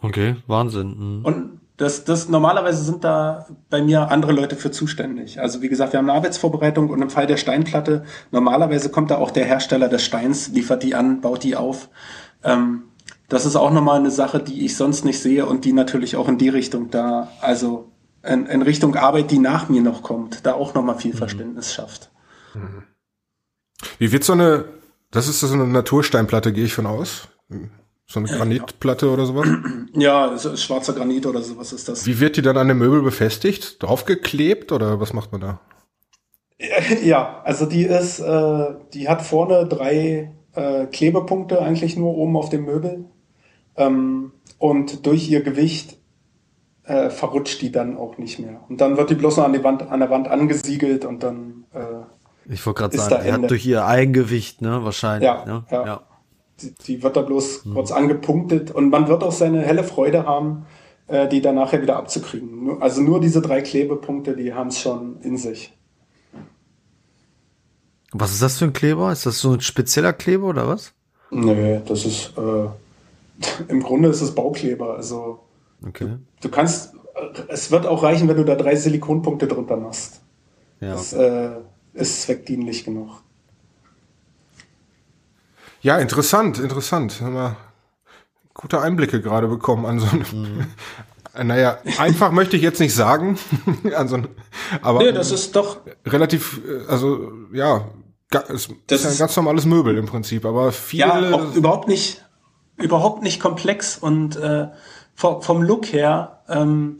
Speaker 3: Okay, Wahnsinn. Mhm.
Speaker 4: Und das, das normalerweise sind da bei mir andere Leute für zuständig. Also wie gesagt, wir haben eine Arbeitsvorbereitung und im Fall der Steinplatte, normalerweise kommt da auch der Hersteller des Steins, liefert die an, baut die auf. Ähm, das ist auch nochmal eine Sache, die ich sonst nicht sehe und die natürlich auch in die Richtung da, also in, in Richtung Arbeit, die nach mir noch kommt, da auch nochmal viel mhm. Verständnis schafft. Mhm.
Speaker 2: Wie wird so eine, das ist so eine Natursteinplatte, gehe ich von aus? So eine Granitplatte ja. oder sowas? <clears throat>
Speaker 4: Ja, schwarzer Granit oder sowas ist das.
Speaker 2: Wie wird die dann an dem Möbel befestigt? Draufgeklebt oder was macht man da? <laughs>
Speaker 4: Ja, also die ist, äh, die hat vorne drei äh, Klebepunkte eigentlich nur oben auf dem Möbel. Ähm, und durch ihr Gewicht äh, verrutscht die dann auch nicht mehr. Und dann wird die bloß noch an, die Wand, an der Wand angesiegelt und dann.
Speaker 3: Äh, ich wollte gerade sagen, die hat durch ihr Eigengewicht, ne, wahrscheinlich.
Speaker 4: Ja,
Speaker 3: ne?
Speaker 4: ja. ja die, die wird da bloß mhm. kurz angepunktet und man wird auch seine helle Freude haben, äh, die dann nachher wieder abzukriegen. Also nur diese drei Klebepunkte, die haben es schon in sich.
Speaker 3: Was ist das für ein Kleber? Ist das so ein spezieller Kleber oder was?
Speaker 4: Nee, das ist äh, <laughs> im Grunde ist es Baukleber. Also okay. du, du, kannst, es wird auch reichen, wenn du da drei Silikonpunkte drunter machst. Ja. Das äh, ist zweckdienlich genug.
Speaker 2: Ja, interessant, interessant. Haben wir gute Einblicke gerade bekommen an so einem. Mhm. <laughs> Naja, einfach möchte ich jetzt nicht sagen, <laughs> an so aber
Speaker 4: nee, das ist doch
Speaker 2: relativ, äh, also ja, es das ist ein ganz normales Möbel im Prinzip, aber viele
Speaker 4: ja, überhaupt nicht, überhaupt nicht komplex und äh, vom, vom Look her, ähm,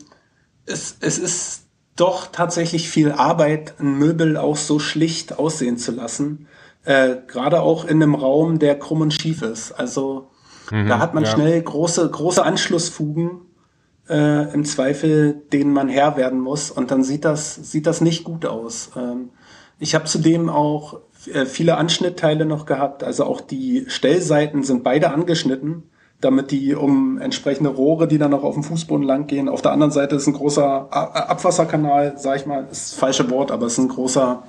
Speaker 4: es, es ist doch tatsächlich viel Arbeit, ein Möbel auch so schlicht aussehen zu lassen. Äh, gerade auch in einem Raum, der krumm und schief ist. Also mhm, da hat man ja. schnell große, große Anschlussfugen äh, im Zweifel, denen man Herr werden muss. Und dann sieht das, sieht das nicht gut aus. Ähm, ich habe zudem auch äh, viele Anschnittteile noch gehabt. Also auch die Stellseiten sind beide angeschnitten, damit die um entsprechende Rohre, die dann noch auf dem Fußboden lang gehen. Auf der anderen Seite ist ein großer Abwasserkanal, sag ich mal, ist das falsche Wort, aber es ist ein großer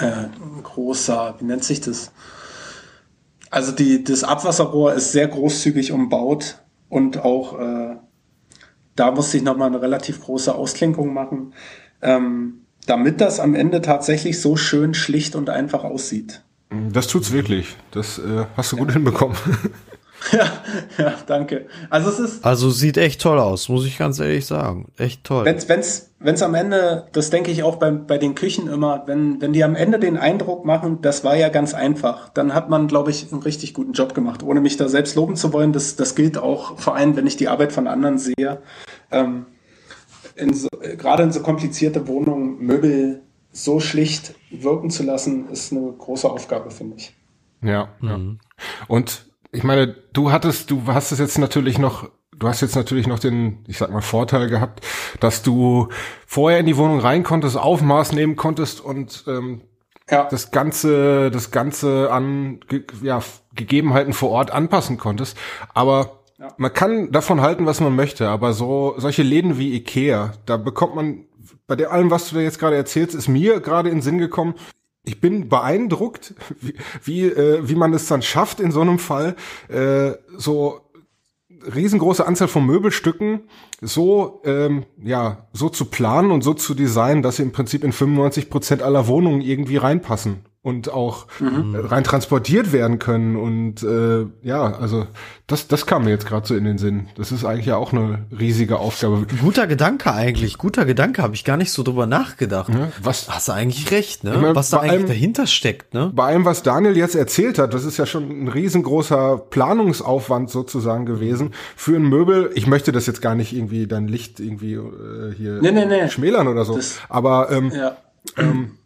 Speaker 4: äh, großer, wie nennt sich das? Also die, das Abwasserrohr ist sehr großzügig umbaut und auch äh, da musste ich nochmal eine relativ große Ausklinkung machen, ähm, damit das am Ende tatsächlich so schön schlicht und einfach aussieht.
Speaker 2: Das tut's wirklich. Das äh, hast du gut ja. hinbekommen. <laughs> <laughs>
Speaker 4: Ja, ja, danke. Also es ist.
Speaker 3: Also sieht echt toll aus, muss ich ganz ehrlich sagen. Echt toll.
Speaker 4: Wenn's, wenn's, wenn's am Ende, das denke ich auch bei, bei den Küchen immer, wenn, wenn die am Ende den Eindruck machen, das war ja ganz einfach, dann hat man, glaube ich, einen richtig guten Job gemacht. Ohne mich da selbst loben zu wollen, das, das gilt auch vor allem, wenn ich die Arbeit von anderen sehe. Ähm, in so, gerade in so komplizierte Wohnungen Möbel so schlicht wirken zu lassen, ist eine große Aufgabe, finde ich.
Speaker 2: Ja, mhm. ja. Und ich meine, du hattest, du hast es jetzt natürlich noch, du hast jetzt natürlich noch den, ich sag mal, Vorteil gehabt, dass du vorher in die Wohnung rein konntest, Aufmaß nehmen konntest und ähm, ja. das ganze, das ganze an ja, Gegebenheiten vor Ort anpassen konntest. Aber ja. man kann davon halten, was man möchte. Aber so solche Läden wie Ikea, da bekommt man bei der allem, was du da jetzt gerade erzählst, ist mir gerade in den Sinn gekommen, ich bin beeindruckt, wie, wie, äh, wie man es dann schafft, in so einem Fall äh, so riesengroße Anzahl von Möbelstücken so ähm, ja so zu planen und so zu designen, dass sie im Prinzip in 95 Prozent aller Wohnungen irgendwie reinpassen und auch mhm. rein transportiert werden können. Und äh, ja, also das, das kam mir jetzt gerade so in den Sinn. Das ist eigentlich ja auch eine riesige Aufgabe.
Speaker 3: Guter Gedanke eigentlich, guter Gedanke, habe ich gar nicht so drüber nachgedacht. Ja, was, Hast du eigentlich recht, ne? Meine, was da eigentlich allem, dahinter steckt, ne?
Speaker 2: Bei allem, was Daniel jetzt erzählt hat, das ist ja schon ein riesengroßer Planungsaufwand sozusagen gewesen für ein Möbel. Ich möchte das jetzt gar nicht irgendwie dein Licht irgendwie äh, hier nee, nee, nee. schmälern oder so. Das, Aber ähm, ja. ähm,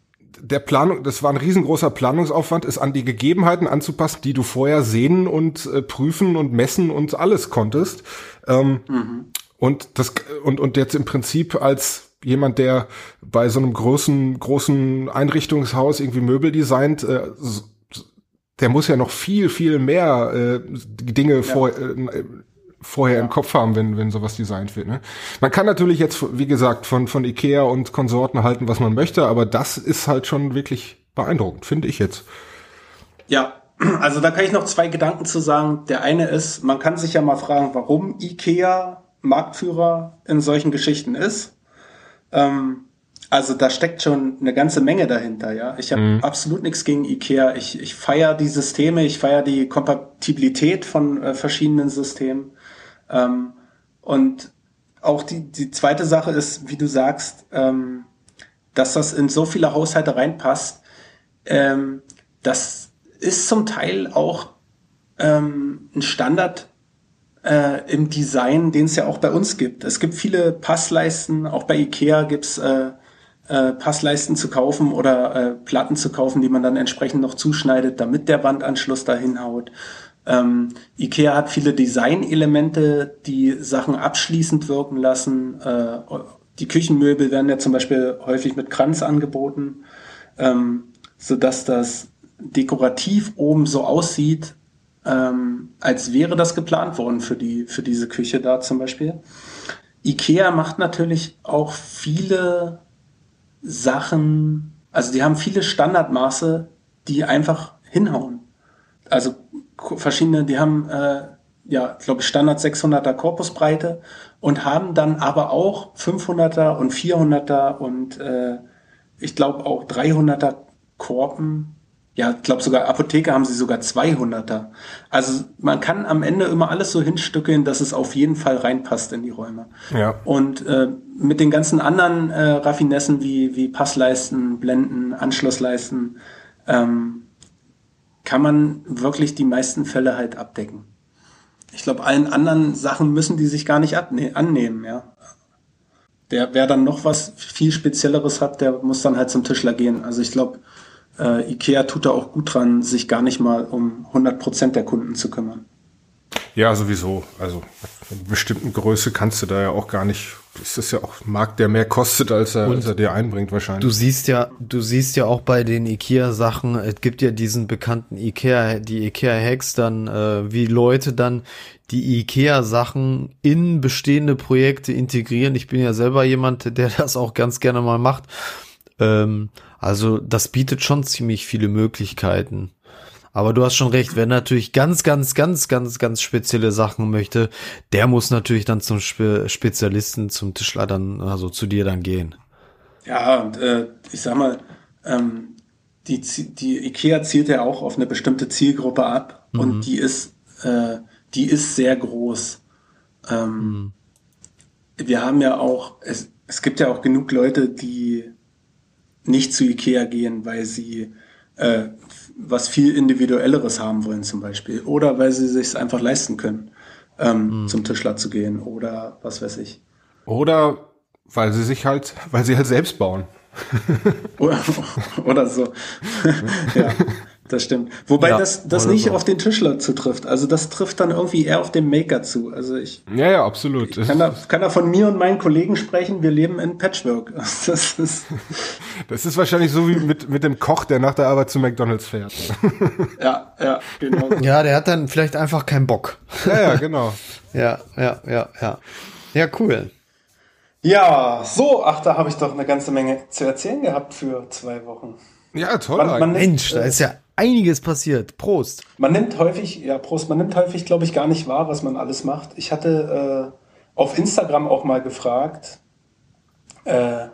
Speaker 2: der Planung, das war ein riesengroßer Planungsaufwand, ist an die Gegebenheiten anzupassen, die du vorher sehen und äh, prüfen und messen und alles konntest. Ähm, mhm. Und das und und jetzt im Prinzip als jemand, der bei so einem großen großen Einrichtungshaus irgendwie Möbel designt, äh, der muss ja noch viel viel mehr äh, Dinge ja. vor äh, vorher ja. im Kopf haben, wenn, wenn sowas designt wird. Ne? Man kann natürlich jetzt, wie gesagt, von, von Ikea und Konsorten halten, was man möchte, aber das ist halt schon wirklich beeindruckend, finde ich jetzt.
Speaker 4: Ja, also da kann ich noch zwei Gedanken zu sagen. Der eine ist, man kann sich ja mal fragen, warum Ikea Marktführer in solchen Geschichten ist. Ähm, also da steckt schon eine ganze Menge dahinter, ja. Ich habe mhm. absolut nichts gegen Ikea. Ich, ich feiere die Systeme, ich feiere die Kompatibilität von äh, verschiedenen Systemen. Ähm, und auch die, die zweite Sache ist, wie du sagst, ähm, dass das in so viele Haushalte reinpasst. Ähm, das ist zum Teil auch ähm, ein Standard äh, im Design, den es ja auch bei uns gibt. Es gibt viele Passleisten, auch bei Ikea gibt's äh, äh, Passleisten zu kaufen oder äh, Platten zu kaufen, die man dann entsprechend noch zuschneidet, damit der Wandanschluss da hinhaut. Ähm, IKEA hat viele Designelemente, die Sachen abschließend wirken lassen. Äh, die Küchenmöbel werden ja zum Beispiel häufig mit Kranz angeboten, ähm, so dass das dekorativ oben so aussieht, ähm, als wäre das geplant worden für die für diese Küche da zum Beispiel. IKEA macht natürlich auch viele Sachen, also die haben viele Standardmaße, die einfach hinhauen. Also verschiedene, die haben äh, ja, glaube ich, Standard 600er Korpusbreite und haben dann aber auch 500er und 400er und äh, ich glaube auch 300er Korpen. Ja, ich glaube sogar Apotheke haben sie sogar 200er. Also man kann am Ende immer alles so hinstückeln, dass es auf jeden Fall reinpasst in die Räume. Ja. Und äh, mit den ganzen anderen äh, Raffinessen wie, wie Passleisten, Blenden, Anschlussleisten, ähm, kann man wirklich die meisten Fälle halt abdecken. Ich glaube, allen anderen Sachen müssen die sich gar nicht annehmen, ja. Der, wer dann noch was viel Spezielleres hat, der muss dann halt zum Tischler gehen. Also ich glaube, äh, Ikea tut da auch gut dran, sich gar nicht mal um 100 Prozent der Kunden zu kümmern.
Speaker 2: Ja, sowieso. Also einer bestimmten Größe kannst du da ja auch gar nicht ist das ja auch ein Markt, der mehr kostet, als er, als er dir einbringt wahrscheinlich.
Speaker 3: Du siehst ja, du siehst ja auch bei den Ikea-Sachen, es gibt ja diesen bekannten Ikea, die Ikea-Hacks dann, äh, wie Leute dann die Ikea-Sachen in bestehende Projekte integrieren. Ich bin ja selber jemand, der <laughs> das auch ganz gerne mal macht. Ähm, also das bietet schon ziemlich viele Möglichkeiten. Aber du hast schon recht, wer natürlich ganz, ganz, ganz, ganz, ganz spezielle Sachen möchte, der muss natürlich dann zum Spe Spezialisten, zum Tischler dann, also zu dir dann gehen.
Speaker 4: Ja, und äh, ich sag mal, ähm, die, die IKEA zielt ja auch auf eine bestimmte Zielgruppe ab mhm. und die ist, äh, die ist sehr groß. Ähm, mhm. Wir haben ja auch, es, es gibt ja auch genug Leute, die nicht zu Ikea gehen, weil sie äh, was viel individuelleres haben wollen zum Beispiel oder weil sie sich einfach leisten können, ähm, mhm. zum Tischler zu gehen oder was weiß ich.
Speaker 2: Oder weil sie sich halt, <laughs> weil sie halt selbst bauen.
Speaker 4: oder, oder so. <laughs> ja das stimmt. Wobei ja, das, das nicht so. auf den Tischler zutrifft. Also das trifft dann irgendwie eher auf den Maker zu. Also ich.
Speaker 2: Ja, ja, absolut.
Speaker 4: Ich kann, da, <laughs> kann da von mir und meinen Kollegen sprechen. Wir leben in Patchwork. <laughs> Das
Speaker 2: ist, das ist wahrscheinlich so wie mit, mit dem Koch, der nach der Arbeit zu McDonalds fährt.
Speaker 4: Ja, ja,
Speaker 3: genau. <laughs> Ja, der hat dann vielleicht einfach keinen Bock.
Speaker 2: Ja, ja, genau.
Speaker 3: ja, ja, ja, ja. Ja, cool.
Speaker 4: Ja, so, ach, da habe ich doch eine ganze Menge zu erzählen gehabt für zwei Wochen.
Speaker 2: Ja, toll.
Speaker 3: Man, man Mensch, da ist ja einiges passiert. Prost.
Speaker 4: Man nimmt häufig, ja, Prost, man nimmt häufig, glaube ich, gar nicht wahr, was man alles macht. Ich hatte äh, auf Instagram auch mal gefragt, äh,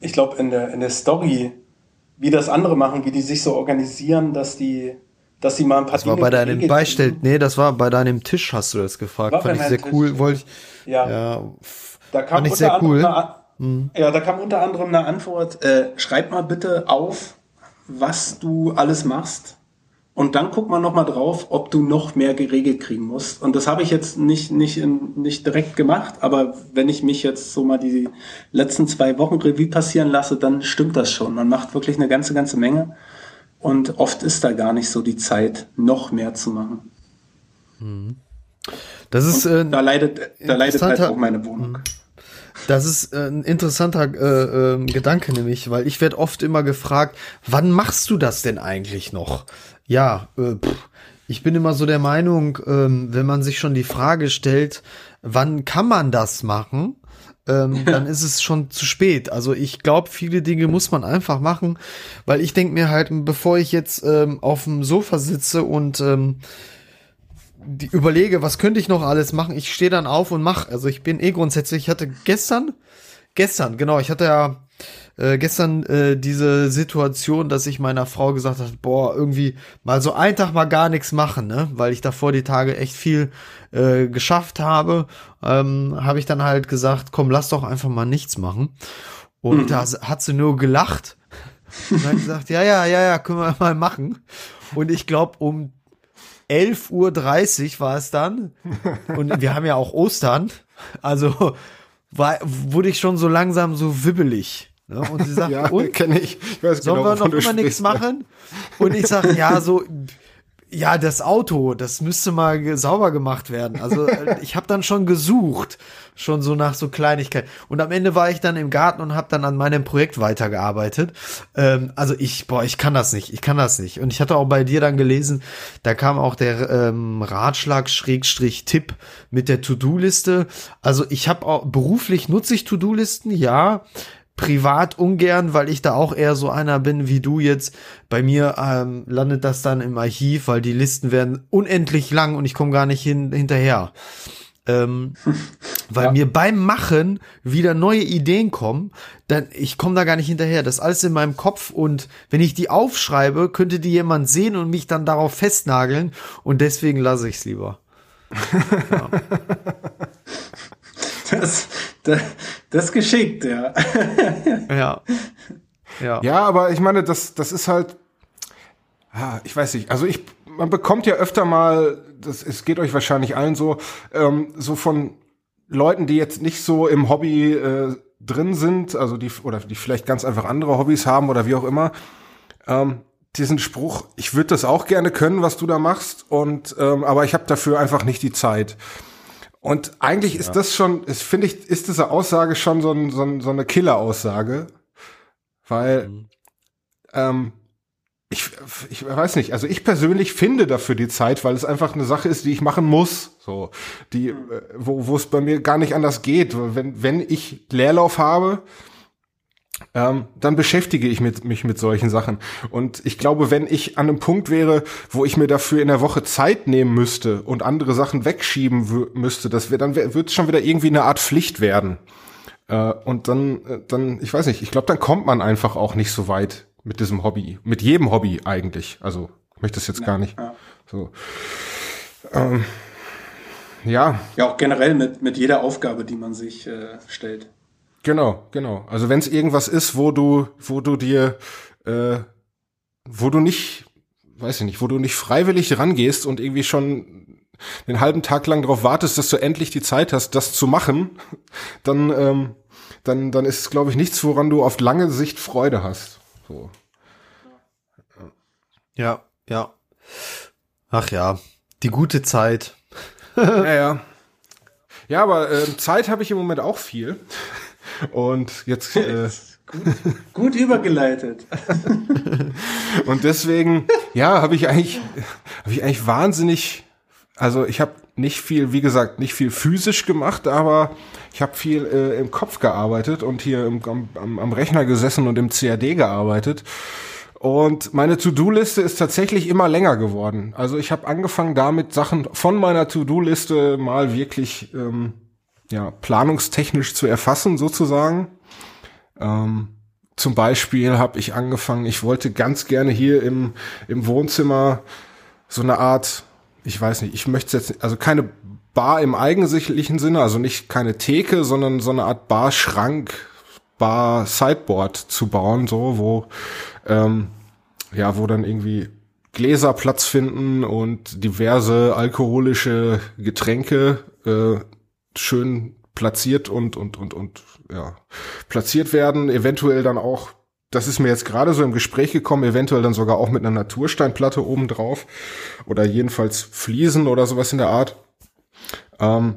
Speaker 4: ich glaube in der, in der Story, wie das andere machen, wie die sich so organisieren, dass die, dass sie mal ein paar
Speaker 3: Das war bei deinem Beistell, nee, das war bei deinem Tisch, hast du das gefragt. War Fand ich sehr Tisch, cool, wollte ich.
Speaker 4: Ja. ja da kam fand ich sehr cool. Eine, hm. Ja, da kam unter anderem eine Antwort, äh, schreib mal bitte auf, was du alles machst. Und dann guckt man nochmal drauf, ob du noch mehr geregelt kriegen musst. Und das habe ich jetzt nicht, nicht, in, nicht direkt gemacht, aber wenn ich mich jetzt so mal die letzten zwei Wochen Revue passieren lasse, dann stimmt das schon. Man macht wirklich eine ganze, ganze Menge. Und oft ist da gar nicht so die Zeit, noch mehr zu machen.
Speaker 3: Mhm. Das ist, äh,
Speaker 4: da leidet, da leidet halt auch meine Wohnung. Mhm.
Speaker 3: Das ist äh, ein interessanter äh, äh, Gedanke nämlich, weil ich werde oft immer gefragt, wann machst du das denn eigentlich noch? Ja, äh, pff, ich bin immer so der Meinung, ähm, wenn man sich schon die Frage stellt, wann kann man das machen? ähm, dann ist es schon zu spät. Also ich glaube, viele Dinge muss man einfach machen, weil ich denke mir halt, bevor ich jetzt ähm, auf dem Sofa sitze und ähm, die überlege, was könnte ich noch alles machen? Ich stehe dann auf und mache. Also ich bin eh grundsätzlich, ich hatte gestern, gestern, genau, ich hatte ja äh, gestern äh, diese Situation, dass ich meiner Frau gesagt habe, boah, irgendwie mal so einen Tag mal gar nichts machen, ne? Weil ich davor die Tage echt viel äh, geschafft habe, ähm, habe ich dann halt gesagt, komm, lass doch einfach mal nichts machen. Und mhm. da hat sie nur gelacht <laughs> und hat gesagt, ja, ja, ja, ja, können wir mal machen. Und ich glaube, um 11.30 Uhr war es dann. Und wir haben ja auch Ostern. Also war, wurde ich schon so langsam so wibbelig. Ne? Und sie sagt, <laughs> ja, und?
Speaker 2: Kenn ich. ich weiß
Speaker 3: sollen genau, wir noch immer nichts machen? Und ich sage, ja, so, ja, das Auto, das müsste mal sauber gemacht werden. Also äh, <laughs> ich habe dann schon gesucht, schon so nach so Kleinigkeiten. Und am Ende war ich dann im Garten und habe dann an meinem Projekt weitergearbeitet. Ähm, also ich, boah, ich kann das nicht, ich kann das nicht. Und ich hatte auch bei dir dann gelesen, da kam auch der ähm, Ratschlag Schrägstrich Tipp mit der To-Do-Liste. Also ich habe auch beruflich nutze ich To-Do-Listen, ja privat ungern, weil ich da auch eher so einer bin wie du jetzt. Bei mir ähm, landet das dann im Archiv, weil die Listen werden unendlich lang und ich komme gar nicht hin, hinterher. Ähm, <laughs> weil ja. mir beim Machen wieder neue Ideen kommen, dann ich komme da gar nicht hinterher. Das ist alles in meinem Kopf und wenn ich die aufschreibe, könnte die jemand sehen und mich dann darauf festnageln und deswegen lasse ich es lieber. <laughs> Ja. <laughs>
Speaker 4: Das, das, das geschickt, ja.
Speaker 3: ja.
Speaker 2: Ja. Ja, aber ich meine, das, das ist halt, ah, ich weiß nicht, also ich, man bekommt ja öfter mal, das, es geht euch wahrscheinlich allen so, ähm, so von Leuten, die jetzt nicht so im Hobby äh, drin sind, also die, oder die vielleicht ganz einfach andere Hobbys haben oder wie auch immer, ähm, diesen Spruch, ich würde das auch gerne können, was du da machst, und ähm, aber ich habe dafür einfach nicht die Zeit. Und eigentlich ist ja. das schon, finde ich, ist diese Aussage schon so, ein, so, ein, so eine Killer-Aussage, weil mhm. ähm, ich, ich weiß nicht, also ich persönlich finde dafür die Zeit, weil es einfach eine Sache ist, die ich machen muss, so, die, mhm. äh, wo, wo es bei mir gar nicht anders geht. Wenn, wenn ich Leerlauf habe, ähm, dann beschäftige ich mit, mich mit solchen Sachen. Und ich glaube, wenn ich an einem Punkt wäre, wo ich mir dafür in der Woche Zeit nehmen müsste und andere Sachen wegschieben müsste, das wär, dann wird es schon wieder irgendwie eine Art Pflicht werden. Äh, und dann, äh, dann, ich weiß nicht, ich glaube, dann kommt man einfach auch nicht so weit mit diesem Hobby. Mit jedem Hobby eigentlich. Also, ich möchte das jetzt gar nicht. So. Ähm, ja.
Speaker 4: Ja, auch generell mit, mit jeder Aufgabe, die man sich äh, stellt.
Speaker 2: Genau, genau. Also wenn es irgendwas ist, wo du, wo du dir, äh, wo du nicht, weiß ich nicht, wo du nicht freiwillig rangehst und irgendwie schon den halben Tag lang darauf wartest, dass du endlich die Zeit hast, das zu machen, <laughs> dann, ähm, dann, dann ist es, glaube ich, nichts, woran du auf lange Sicht Freude hast. So.
Speaker 3: Ja, ja. Ach ja, die gute Zeit. <laughs>
Speaker 2: ja, ja. Ja, aber äh, Zeit habe ich im Moment auch viel. Und jetzt äh,
Speaker 4: gut, gut übergeleitet. <laughs>
Speaker 2: und deswegen, ja, habe ich eigentlich, habe ich eigentlich wahnsinnig, also ich habe nicht viel, wie gesagt, nicht viel physisch gemacht, aber ich habe viel äh, im Kopf gearbeitet und hier im, am, am Rechner gesessen und im CAD gearbeitet. Und meine To-Do-Liste ist tatsächlich immer länger geworden. Also ich habe angefangen damit, Sachen von meiner To-Do-Liste mal wirklich ähm, ja, planungstechnisch zu erfassen, sozusagen. Ähm, zum Beispiel habe ich angefangen, ich wollte ganz gerne hier im, im Wohnzimmer so eine Art, ich weiß nicht, ich möchte jetzt, also keine Bar im eigentlichen Sinne, also nicht keine Theke, sondern so eine Art Barschrank, Bar-Sideboard zu bauen, so, wo, ähm, ja, wo dann irgendwie Gläser Platz finden und diverse alkoholische Getränke äh, schön platziert und, und, und, und, ja, platziert werden, eventuell dann auch, das ist mir jetzt gerade so im Gespräch gekommen, eventuell dann sogar auch mit einer Natursteinplatte oben drauf oder jedenfalls Fliesen oder sowas in der Art. Ähm,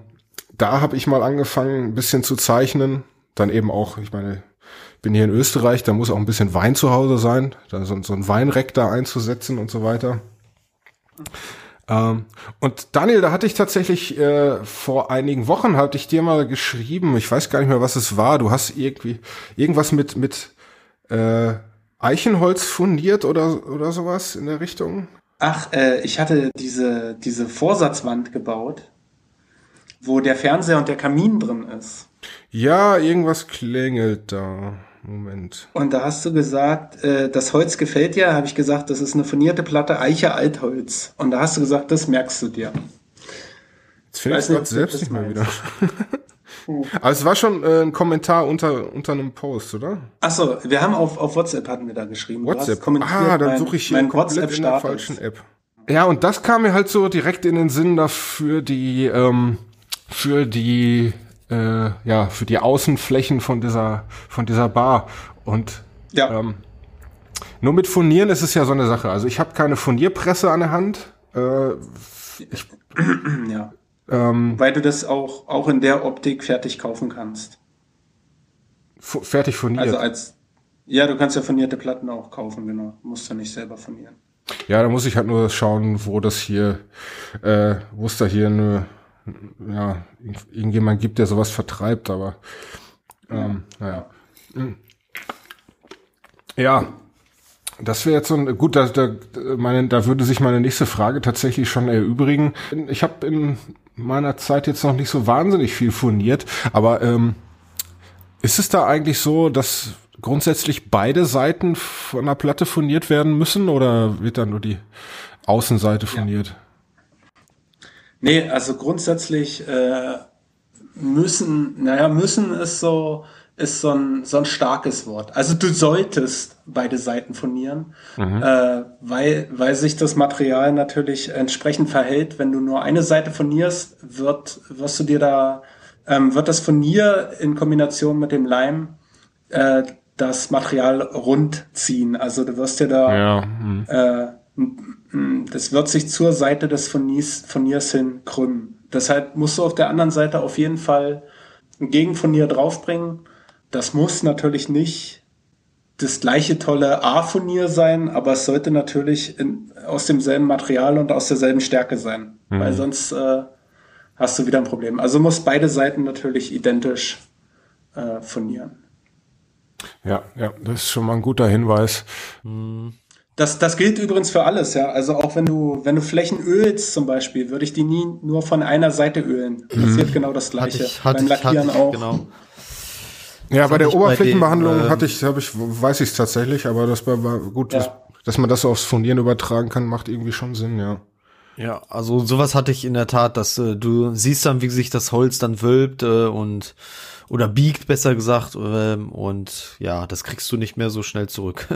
Speaker 2: da habe ich mal angefangen, ein bisschen zu zeichnen, dann eben auch, ich meine, bin hier in Österreich, da muss auch ein bisschen Wein zu Hause sein, da so, so ein Weinreck da einzusetzen und so weiter. Ähm, und Daniel, da hatte ich tatsächlich äh, vor einigen Wochen hatte ich dir mal geschrieben, ich weiß gar nicht mehr, was es war. Du hast irgendwie irgendwas mit mit äh, Eichenholz fundiert oder oder sowas in der Richtung.
Speaker 4: Ach, äh, ich hatte diese diese Vorsatzwand gebaut, wo der Fernseher und der Kamin drin ist.
Speaker 2: Ja, irgendwas klingelt da. Moment.
Speaker 4: Und da hast du gesagt, äh, das Holz gefällt dir, habe ich gesagt, das ist eine furnierte Platte Eiche Altholz. Und da hast du gesagt, das merkst du dir.
Speaker 2: Jetzt finde ich es selbst nicht mal wieder. <laughs> Aber es war schon äh, ein Kommentar unter, unter einem Post, oder?
Speaker 4: Achso, wir haben auf, auf WhatsApp hatten wir da geschrieben.
Speaker 2: WhatsApp. Ah, dann suche ich hier komplett in der falschen App. Ja, und das kam mir halt so direkt in den Sinn dafür, die, ähm, für die äh, ja, für die Außenflächen von dieser, von dieser Bar. Und ja. ähm, nur mit Furnieren ist es ja so eine Sache. Also ich habe keine Furnierpresse an der Hand. Äh,
Speaker 4: ich, <clears throat> ja. Ähm, Weil du das auch, auch in der Optik fertig kaufen kannst.
Speaker 2: Fertig furniert.
Speaker 4: Also als ja, du kannst ja furnierte Platten auch kaufen, genau. Musst du nicht selber furnieren.
Speaker 2: Ja, da muss ich halt nur schauen, wo das hier, äh, wo es da hier eine ja, irgendjemand gibt, der sowas vertreibt, aber ähm, naja. Ja, das wäre jetzt so ein, gut, da, da, meine, da würde sich meine nächste Frage tatsächlich schon erübrigen. Ich habe in meiner Zeit jetzt noch nicht so wahnsinnig viel furniert, aber ähm, ist es da eigentlich so, dass grundsätzlich beide Seiten von einer Platte furniert werden müssen oder wird dann nur die Außenseite furniert? Ja.
Speaker 4: Nee, also grundsätzlich äh, müssen, naja, müssen ist so, ist so ein, so ein starkes Wort. Also du solltest beide Seiten furnieren, mhm. äh, weil, weil sich das Material natürlich entsprechend verhält. Wenn du nur eine Seite furnierst, wird, wirst du dir da, ähm, wird das Furnier in Kombination mit dem Leim äh, das Material rund ziehen. Also du wirst dir da ja. mhm. äh, das wird sich zur Seite des Furniers, Furniers hin krümmen. Deshalb musst du auf der anderen Seite auf jeden Fall ein Gegenfurnier draufbringen. Das muss natürlich nicht das gleiche tolle A-Furnier sein, aber es sollte natürlich in, aus demselben Material und aus derselben Stärke sein, mhm. weil sonst äh, hast du wieder ein Problem. Also muss beide Seiten natürlich identisch äh, furnieren.
Speaker 2: Ja, ja, das ist schon mal ein guter Hinweis. Mhm.
Speaker 4: Das, das gilt übrigens für alles, ja. Also auch wenn du, wenn du Flächen ölst zum Beispiel, würde ich die nie nur von einer Seite ölen. Passiert mhm. genau das Gleiche.
Speaker 3: Hatte ich, hatte Beim Lackieren ich, auch. Genau.
Speaker 2: Ja, bei der Oberflächenbehandlung bei dem, hatte ich, habe ich, weiß ich es tatsächlich, aber das war, war gut, ja. dass, dass man das so aufs Furnieren übertragen kann, macht irgendwie schon Sinn, ja.
Speaker 3: Ja, also sowas hatte ich in der Tat, dass äh, du siehst dann, wie sich das Holz dann wölbt äh, und oder biegt, besser gesagt, äh, und ja, das kriegst du nicht mehr so schnell zurück.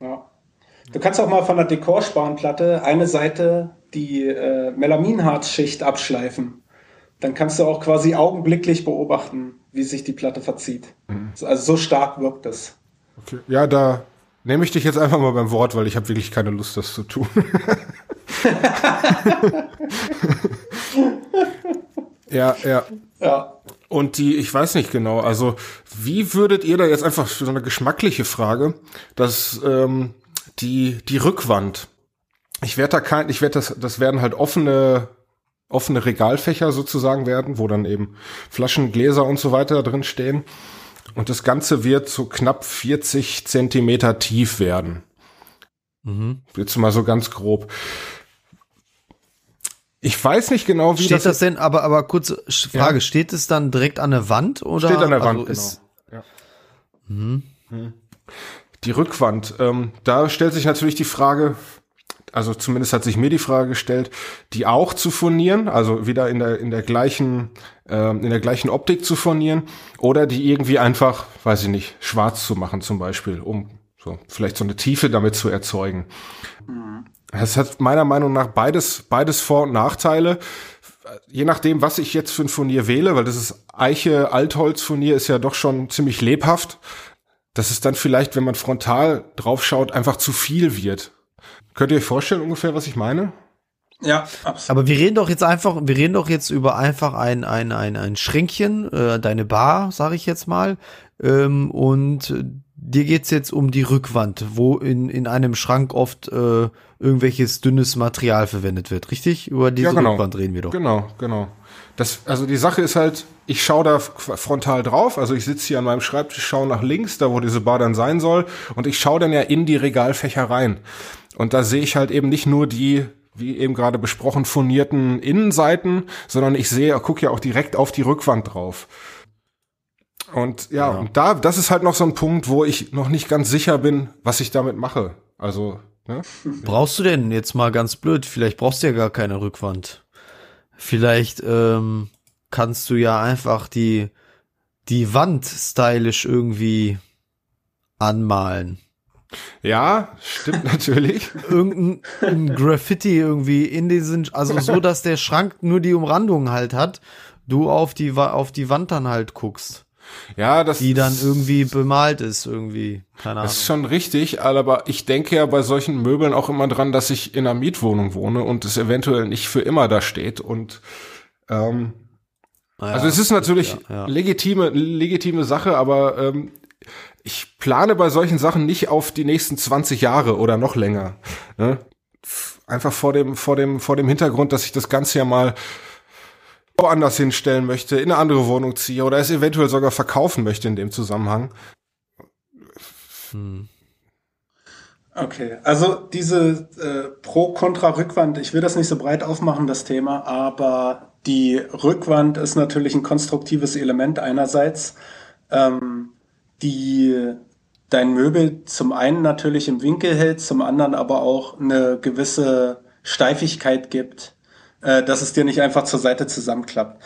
Speaker 4: ja. Du kannst auch mal von der Dekorspanplatte eine Seite die äh, Melaminharzschicht abschleifen. Dann kannst du auch quasi augenblicklich beobachten, wie sich die Platte verzieht. Mhm. Also so stark wirkt das.
Speaker 2: Okay. Ja, da nehme ich dich jetzt einfach mal beim Wort, weil ich habe wirklich keine Lust, das zu tun. <laughs> ja, ja. Ja. Und die, ich weiß nicht genau, also wie würdet ihr da jetzt einfach so eine geschmackliche Frage, dass ähm, die die Rückwand, ich werde da kein, ich werde das, das werden halt offene offene Regalfächer sozusagen werden, wo dann eben Flaschen, Gläser und so weiter drin stehen. Und das Ganze wird so knapp 40 Zentimeter tief werden. Mhm. Jetzt mal so ganz grob. Ich weiß nicht genau, wie
Speaker 3: steht das, das denn, aber, aber kurze Frage, ja. steht es dann direkt an der Wand oder?
Speaker 2: Steht an der Wand, also genau. Ja. Mhm. mhm. Die Rückwand, ähm, da stellt sich natürlich die Frage, also zumindest hat sich mir die Frage gestellt, die auch zu furnieren, also wieder in der in der gleichen ähm, in der gleichen Optik zu furnieren oder die irgendwie einfach, weiß ich nicht, schwarz zu machen zum Beispiel, um so vielleicht so eine Tiefe damit zu erzeugen. Mhm. Es hat meiner Meinung nach beides, beides Vor- und Nachteile. Je nachdem, was ich jetzt für ein Furnier wähle, weil das ist Eiche, Altholz-Furnier ist ja doch schon ziemlich lebhaft, dass es dann vielleicht, wenn man frontal draufschaut, einfach zu viel wird. Könnt ihr euch vorstellen ungefähr, was ich meine?
Speaker 3: Ja, absolut. Aber wir reden doch jetzt einfach, wir reden doch jetzt über einfach ein, ein, ein, ein Schränkchen, äh, deine Bar, sage ich jetzt mal, ähm, und dir geht's jetzt um die Rückwand, wo in, in einem Schrank oft äh, irgendwelches dünnes Material verwendet wird, richtig? Über diese ja,
Speaker 2: genau.
Speaker 3: Rückwand reden wir doch.
Speaker 2: Genau, genau. Das, also die Sache ist halt, ich schaue da frontal drauf, also ich sitze hier an meinem Schreibtisch, schaue nach links, da wo diese Bar dann sein soll, und ich schaue dann ja in die Regalfächer rein. Und da sehe ich halt eben nicht nur die wie eben gerade besprochen, furnierten Innenseiten, sondern ich sehe, gucke ja auch direkt auf die Rückwand drauf. Und ja, ja, und da, das ist halt noch so ein Punkt, wo ich noch nicht ganz sicher bin, was ich damit mache. Also, ne?
Speaker 3: Brauchst du denn jetzt mal ganz blöd, vielleicht brauchst du ja gar keine Rückwand. Vielleicht ähm, kannst du ja einfach die, die Wand stylisch irgendwie anmalen.
Speaker 2: Ja, stimmt <laughs> natürlich.
Speaker 3: Irgendein Graffiti irgendwie in diesen, also so, <laughs> dass der Schrank nur die Umrandung halt hat, du auf die, auf die Wand dann halt guckst.
Speaker 2: Ja, das
Speaker 3: die dann irgendwie bemalt ist irgendwie,
Speaker 2: keine Ahnung. Das ist schon richtig, aber ich denke ja bei solchen Möbeln auch immer dran, dass ich in einer Mietwohnung wohne und es eventuell nicht für immer da steht und ähm, naja, also es ist natürlich ja, ja. legitime legitime Sache, aber ähm, ich plane bei solchen Sachen nicht auf die nächsten 20 Jahre oder noch länger. Ne? Einfach vor dem vor dem vor dem Hintergrund, dass ich das Ganze ja mal woanders hinstellen möchte, in eine andere Wohnung ziehe oder es eventuell sogar verkaufen möchte in dem Zusammenhang.
Speaker 4: Hm. Okay, also diese äh, Pro-Kontra-Rückwand, ich will das nicht so breit aufmachen, das Thema, aber die Rückwand ist natürlich ein konstruktives Element einerseits, ähm, die dein Möbel zum einen natürlich im Winkel hält, zum anderen aber auch eine gewisse Steifigkeit gibt äh, dass es dir nicht einfach zur Seite zusammenklappt.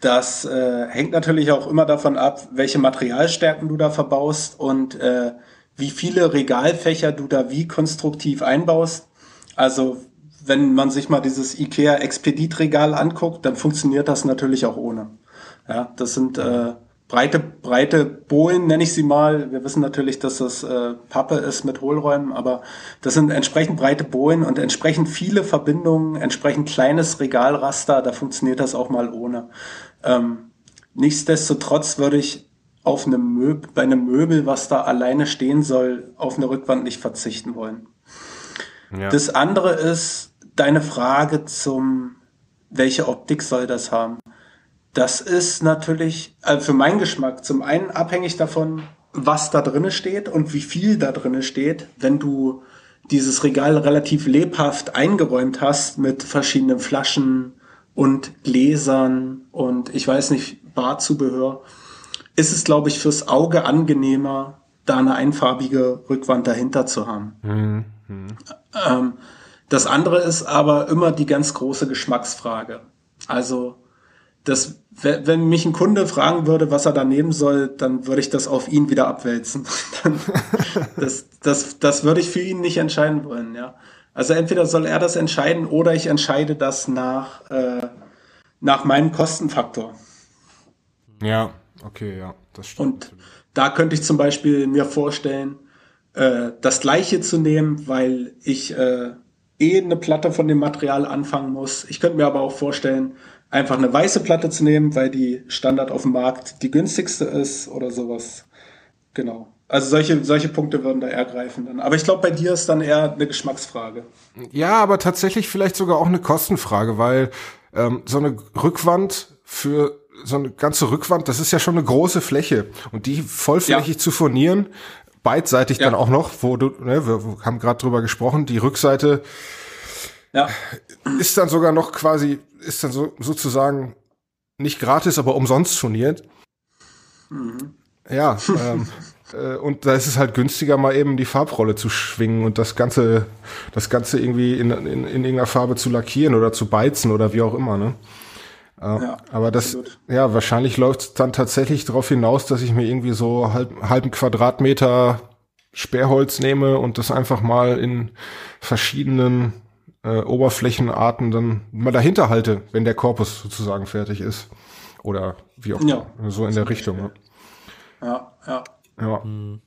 Speaker 4: Das äh, hängt natürlich auch immer davon ab, welche Materialstärken du da verbaust und äh, wie viele Regalfächer du da wie konstruktiv einbaust. Also wenn man sich mal dieses IKEA Expedit-Regal anguckt, dann funktioniert das natürlich auch ohne. Ja, das sind äh, breite, breite Bohlen, nenne ich sie mal. Wir wissen natürlich, dass das äh, Pappe ist mit Hohlräumen, aber das sind entsprechend breite Bohlen und entsprechend viele Verbindungen, entsprechend kleines Regalraster, da funktioniert das auch mal ohne. Ähm, nichtsdestotrotz würde ich auf einem Möbel, bei einem Möbel, was da alleine stehen soll, auf eine Rückwand nicht verzichten wollen. Ja. Das andere ist deine Frage zum, welche Optik soll das haben? Das ist natürlich also für meinen Geschmack zum einen abhängig davon, was da drinne steht und wie viel da drinne steht. Wenn du dieses Regal relativ lebhaft eingeräumt hast mit verschiedenen Flaschen und Gläsern und ich weiß nicht, Barzubehör, ist es, glaube ich, fürs Auge angenehmer, da eine einfarbige Rückwand dahinter zu haben. Mhm. Ähm, Das andere ist aber immer die ganz große Geschmacksfrage. Also, das, wenn mich ein Kunde fragen würde, was er da nehmen soll, dann würde ich das auf ihn wieder abwälzen. <laughs> das, das, das würde ich für ihn nicht entscheiden wollen, ja. Also entweder soll er das entscheiden oder ich entscheide das nach, äh, nach meinem Kostenfaktor.
Speaker 2: Ja, okay, ja,
Speaker 4: das stimmt. Und da könnte ich zum Beispiel mir vorstellen, äh, das gleiche zu nehmen, weil ich äh, eh eine Platte von dem Material anfangen muss. Ich könnte mir aber auch vorstellen, einfach eine weiße Platte zu nehmen, weil die Standard auf dem Markt die günstigste ist oder sowas. Genau. Also solche, solche Punkte würden da eher greifen dann. Aber ich glaube, bei dir ist dann eher eine Geschmacksfrage.
Speaker 2: Ja, aber tatsächlich vielleicht sogar auch eine Kostenfrage, weil ähm, so eine Rückwand für so eine ganze Rückwand, das ist ja schon eine große Fläche. Und die vollflächig ja. zu furnieren, beidseitig ja. dann auch noch, wo du, ne, wir haben gerade drüber gesprochen, die Rückseite ja. ist dann sogar noch quasi, ist dann so sozusagen nicht gratis, aber umsonst furniert. Mhm. Ja, <laughs> ähm, äh, und da ist es halt günstiger, mal eben die Farbrolle zu schwingen und das Ganze, das Ganze irgendwie in, in, in irgendeiner Farbe zu lackieren oder zu beizen oder wie auch immer, ne? Ja, aber das, absolut. ja, wahrscheinlich läuft es dann tatsächlich darauf hinaus, dass ich mir irgendwie so halb, halben Quadratmeter Sperrholz nehme und das einfach mal in verschiedenen äh, Oberflächenarten dann mal dahinter halte, wenn der Korpus sozusagen fertig ist. Oder wie auch ja, so in der Richtung. Ne?
Speaker 4: Ja, ja. Ja. Hm.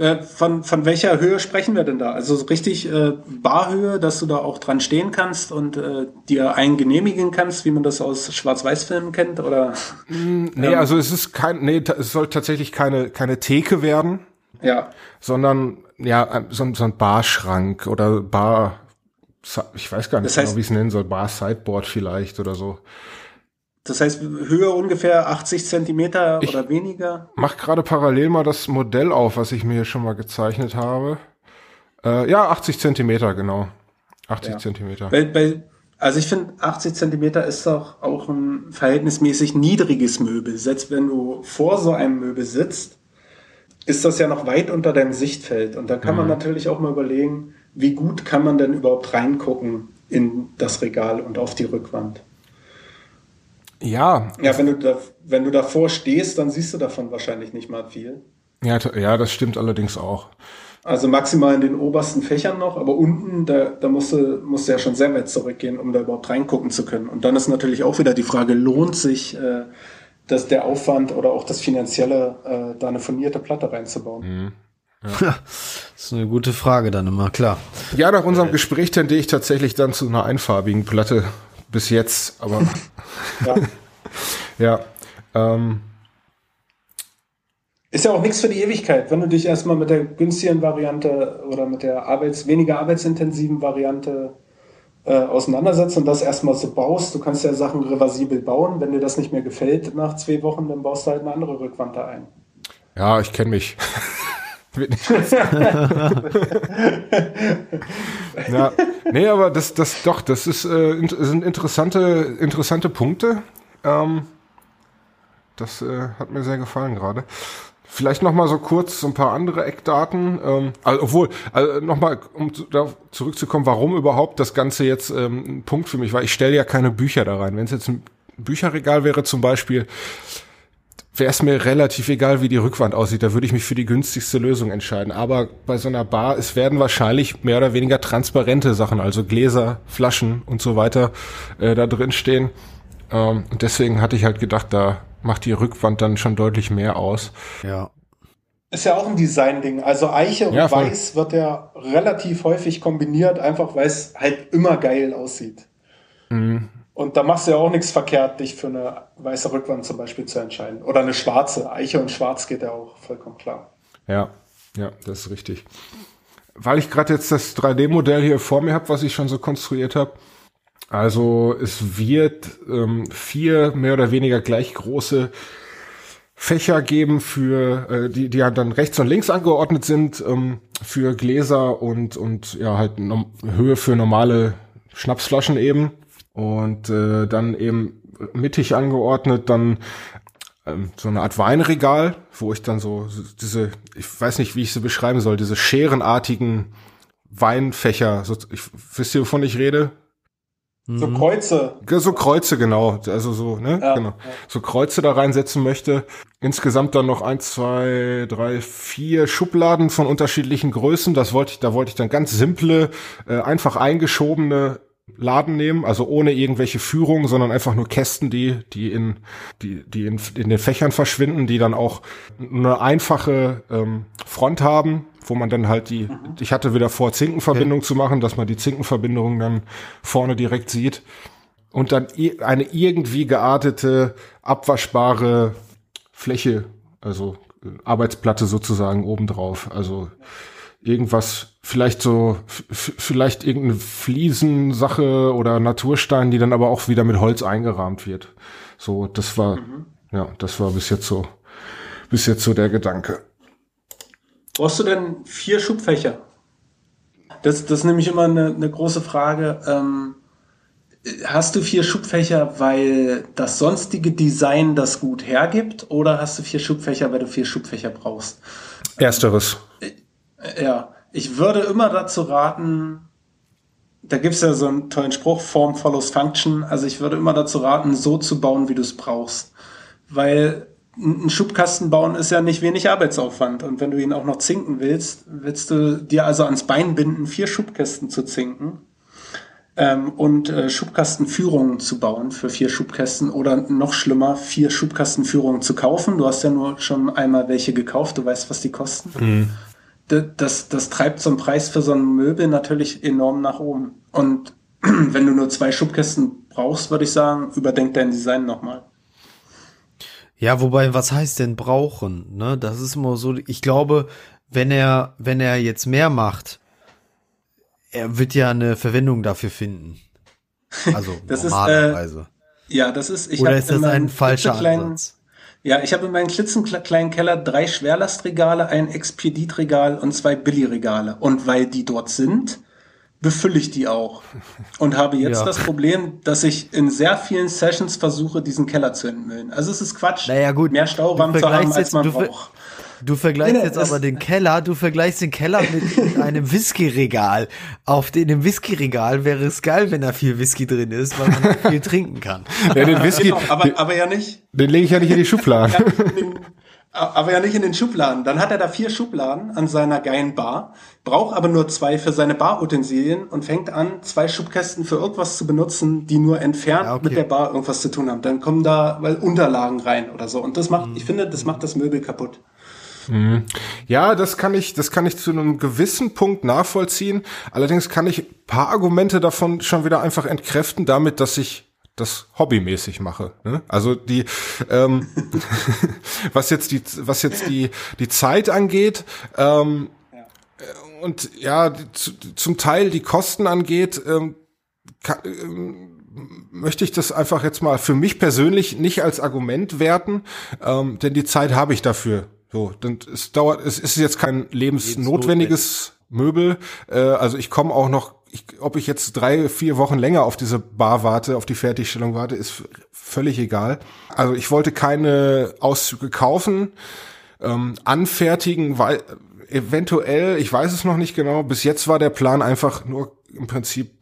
Speaker 4: Äh, von, von welcher Höhe sprechen wir denn da? Also so richtig äh, Barhöhe, dass du da auch dran stehen kannst und äh, dir einen genehmigen kannst, wie man das aus Schwarz-Weiß-Filmen kennt? Oder?
Speaker 2: Mm, nee, ähm, also es ist kein, nee, es soll tatsächlich keine, keine Theke werden. Ja. Sondern ja, so, so ein Barschrank oder Bar, ich weiß gar nicht das heißt, genau, wie es nennen soll, Bar-Sideboard vielleicht oder so.
Speaker 4: Das heißt, Höhe ungefähr 80 Zentimeter ich oder weniger?
Speaker 2: Mach gerade parallel mal das Modell auf, was ich mir hier schon mal gezeichnet habe. Äh, ja, 80 Zentimeter, genau. 80 ja. Zentimeter.
Speaker 4: Bei, bei, also ich finde, 80 Zentimeter ist doch auch ein verhältnismäßig niedriges Möbel. Selbst wenn du vor so einem Möbel sitzt, ist das ja noch weit unter deinem Sichtfeld. Und da kann mhm. man natürlich auch mal überlegen, wie gut kann man denn überhaupt reingucken in das Regal und auf die Rückwand.
Speaker 2: Ja.
Speaker 4: Ja, wenn du, da, wenn du davor stehst, dann siehst du davon wahrscheinlich nicht mal viel.
Speaker 2: Ja, ja, das stimmt allerdings auch.
Speaker 4: Also maximal in den obersten Fächern noch, aber unten, da, da musst, du, musst du ja schon sehr weit zurückgehen, um da überhaupt reingucken zu können. Und dann ist natürlich auch wieder die Frage, lohnt sich äh, dass der Aufwand oder auch das Finanzielle, äh, da eine furnierte Platte reinzubauen? Mhm.
Speaker 3: Ja. <laughs> das ist eine gute Frage dann immer, klar.
Speaker 2: Ja, nach unserem Gespräch tendiere ich tatsächlich dann zu einer einfarbigen Platte bis jetzt, aber <laughs> ja. ja ähm.
Speaker 4: Ist ja auch nichts für die Ewigkeit, wenn du dich erstmal mit der günstigen Variante oder mit der arbeits weniger arbeitsintensiven Variante äh, auseinandersetzt und das erstmal so baust. Du kannst ja Sachen reversibel bauen. Wenn dir das nicht mehr gefällt nach zwei Wochen, dann baust du halt eine andere Rückwand da ein.
Speaker 2: Ja, ich kenne mich. <laughs> ja, nee, aber das, das doch, das ist, äh, sind interessante, interessante Punkte. Ähm, das äh, hat mir sehr gefallen gerade. Vielleicht noch mal so kurz so ein paar andere Eckdaten. Ähm, also, obwohl, also noch mal, um da zurückzukommen, warum überhaupt das Ganze jetzt ähm, ein Punkt für mich war. Ich stelle ja keine Bücher da rein. Wenn es jetzt ein Bücherregal wäre zum Beispiel, wäre es mir relativ egal, wie die Rückwand aussieht. Da würde ich mich für die günstigste Lösung entscheiden. Aber bei so einer Bar, es werden wahrscheinlich mehr oder weniger transparente Sachen, also Gläser, Flaschen und so weiter, äh, da drin stehen. Ähm, und deswegen hatte ich halt gedacht, da macht die Rückwand dann schon deutlich mehr aus.
Speaker 3: Ja.
Speaker 4: Ist ja auch ein Design-Ding. Also Eiche und ja, Weiß wird ja relativ häufig kombiniert, einfach weil es halt immer geil aussieht. Mhm. Und da machst du ja auch nichts verkehrt, dich für eine weiße Rückwand zum Beispiel zu entscheiden. Oder eine schwarze. Eiche und Schwarz geht ja auch vollkommen klar.
Speaker 2: Ja, ja, das ist richtig. Weil ich gerade jetzt das 3D-Modell hier vor mir habe, was ich schon so konstruiert habe. Also es wird ähm, vier mehr oder weniger gleich große Fächer geben für äh, die die ja dann rechts und links angeordnet sind ähm, für Gläser und und ja halt Höhe für normale Schnapsflaschen eben und äh, dann eben mittig angeordnet dann ähm, so eine Art Weinregal, wo ich dann so diese, ich weiß nicht, wie ich sie beschreiben soll, diese scherenartigen Weinfächer. So, ich, wisst ihr, wovon ich rede?
Speaker 4: So mhm. Kreuze.
Speaker 2: So Kreuze, genau. Also so, ne? Ja, genau. So Kreuze da reinsetzen möchte. Insgesamt dann noch eins, zwei, drei, vier Schubladen von unterschiedlichen Größen. Das wollte ich, da wollte ich dann ganz simple, äh, einfach eingeschobene Laden nehmen, also ohne irgendwelche Führung, sondern einfach nur Kästen, die, die in, die, die in, in den Fächern verschwinden, die dann auch eine einfache ähm, Front haben, wo man dann halt die, mhm. ich hatte wieder vor, Zinkenverbindung okay. zu machen, dass man die Zinkenverbindung dann vorne direkt sieht. Und dann eine irgendwie geartete, abwaschbare Fläche, also äh, Arbeitsplatte sozusagen obendrauf. Also irgendwas, vielleicht so, vielleicht irgendeine Fliesensache oder Naturstein, die dann aber auch wieder mit Holz eingerahmt wird. So, das war, mhm. ja, das war bis jetzt so, bis jetzt so der Gedanke.
Speaker 4: Brauchst du denn vier Schubfächer? Das, das ist nämlich immer eine, eine große Frage. Ähm, hast du vier Schubfächer, weil das sonstige Design das gut hergibt, oder hast du vier Schubfächer, weil du vier Schubfächer brauchst?
Speaker 2: Ersteres.
Speaker 4: Ja, ich würde immer dazu raten, da gibt's ja so einen tollen Spruch, Form follows Function. Also ich würde immer dazu raten, so zu bauen, wie du es brauchst. Weil ein Schubkasten bauen ist ja nicht wenig Arbeitsaufwand. Und wenn du ihn auch noch zinken willst, willst du dir also ans Bein binden, vier Schubkästen zu zinken ähm, und äh, Schubkastenführungen zu bauen für vier Schubkästen oder noch schlimmer, vier Schubkastenführungen zu kaufen. Du hast ja nur schon einmal welche gekauft, du weißt, was die kosten. Mhm das, das treibt so einen Preis für so ein Möbel natürlich enorm nach oben. Und <clears throat> wenn du nur zwei Schubkästen brauchst, würde ich sagen, überdenk dein Design nochmal.
Speaker 3: Ja, wobei, was heißt denn brauchen? Ne? Das ist immer so, ich glaube, wenn er, wenn er jetzt mehr macht, er wird ja eine Verwendung dafür finden. Also <laughs>
Speaker 4: das normalerweise. Ist, äh, ja, das ist,
Speaker 3: ich Oder ist das ein falscher Ansatz?
Speaker 4: Ja, ich habe in meinem klitzenkleinen Keller drei Schwerlastregale, ein Expeditregal und zwei Billigregale. Und weil die dort sind, befülle ich die auch. Und habe jetzt ja. das Problem, dass ich in sehr vielen Sessions versuche, diesen Keller zu entmüllen. Also es ist Quatsch,
Speaker 3: naja, gut,
Speaker 4: mehr Stauraum zu haben, als man braucht.
Speaker 3: Du vergleichst jetzt aber den Keller, du vergleichst den Keller mit <laughs> einem Whiskyregal. Auf dem, dem Whiskyregal wäre es geil, wenn da viel Whisky drin ist, weil man <laughs> viel trinken kann.
Speaker 2: Ja, den Whisky, genau,
Speaker 4: aber, den, aber ja nicht.
Speaker 2: Den lege ich ja nicht in die Schubladen. <laughs>
Speaker 4: Aber ja nicht in den Schubladen. Dann hat er da vier Schubladen an seiner geilen Bar, braucht aber nur zwei für seine Barutensilien und fängt an, zwei Schubkästen für irgendwas zu benutzen, die nur entfernt ja, okay. mit der Bar irgendwas zu tun haben. Dann kommen da weil Unterlagen rein oder so. Und das macht, mhm. ich finde, das macht das Möbel kaputt.
Speaker 2: Mhm. Ja, das kann ich, das kann ich zu einem gewissen Punkt nachvollziehen. Allerdings kann ich paar Argumente davon schon wieder einfach entkräften, damit, dass ich das hobbymäßig mache. Ne? Also die, ähm, <laughs> was jetzt die, was jetzt die die Zeit angeht. Ähm, ja. Und ja, zu, zum Teil die Kosten angeht, ähm, kann, ähm, möchte ich das einfach jetzt mal für mich persönlich nicht als Argument werten, ähm, denn die Zeit habe ich dafür. So, dann es dauert, es ist jetzt kein lebensnotwendiges Möbel. Äh, also ich komme auch noch, ich, ob ich jetzt drei, vier Wochen länger auf diese Bar warte, auf die Fertigstellung warte, ist völlig egal. Also ich wollte keine Auszüge kaufen, ähm, anfertigen, weil eventuell, ich weiß es noch nicht genau, bis jetzt war der Plan einfach nur im Prinzip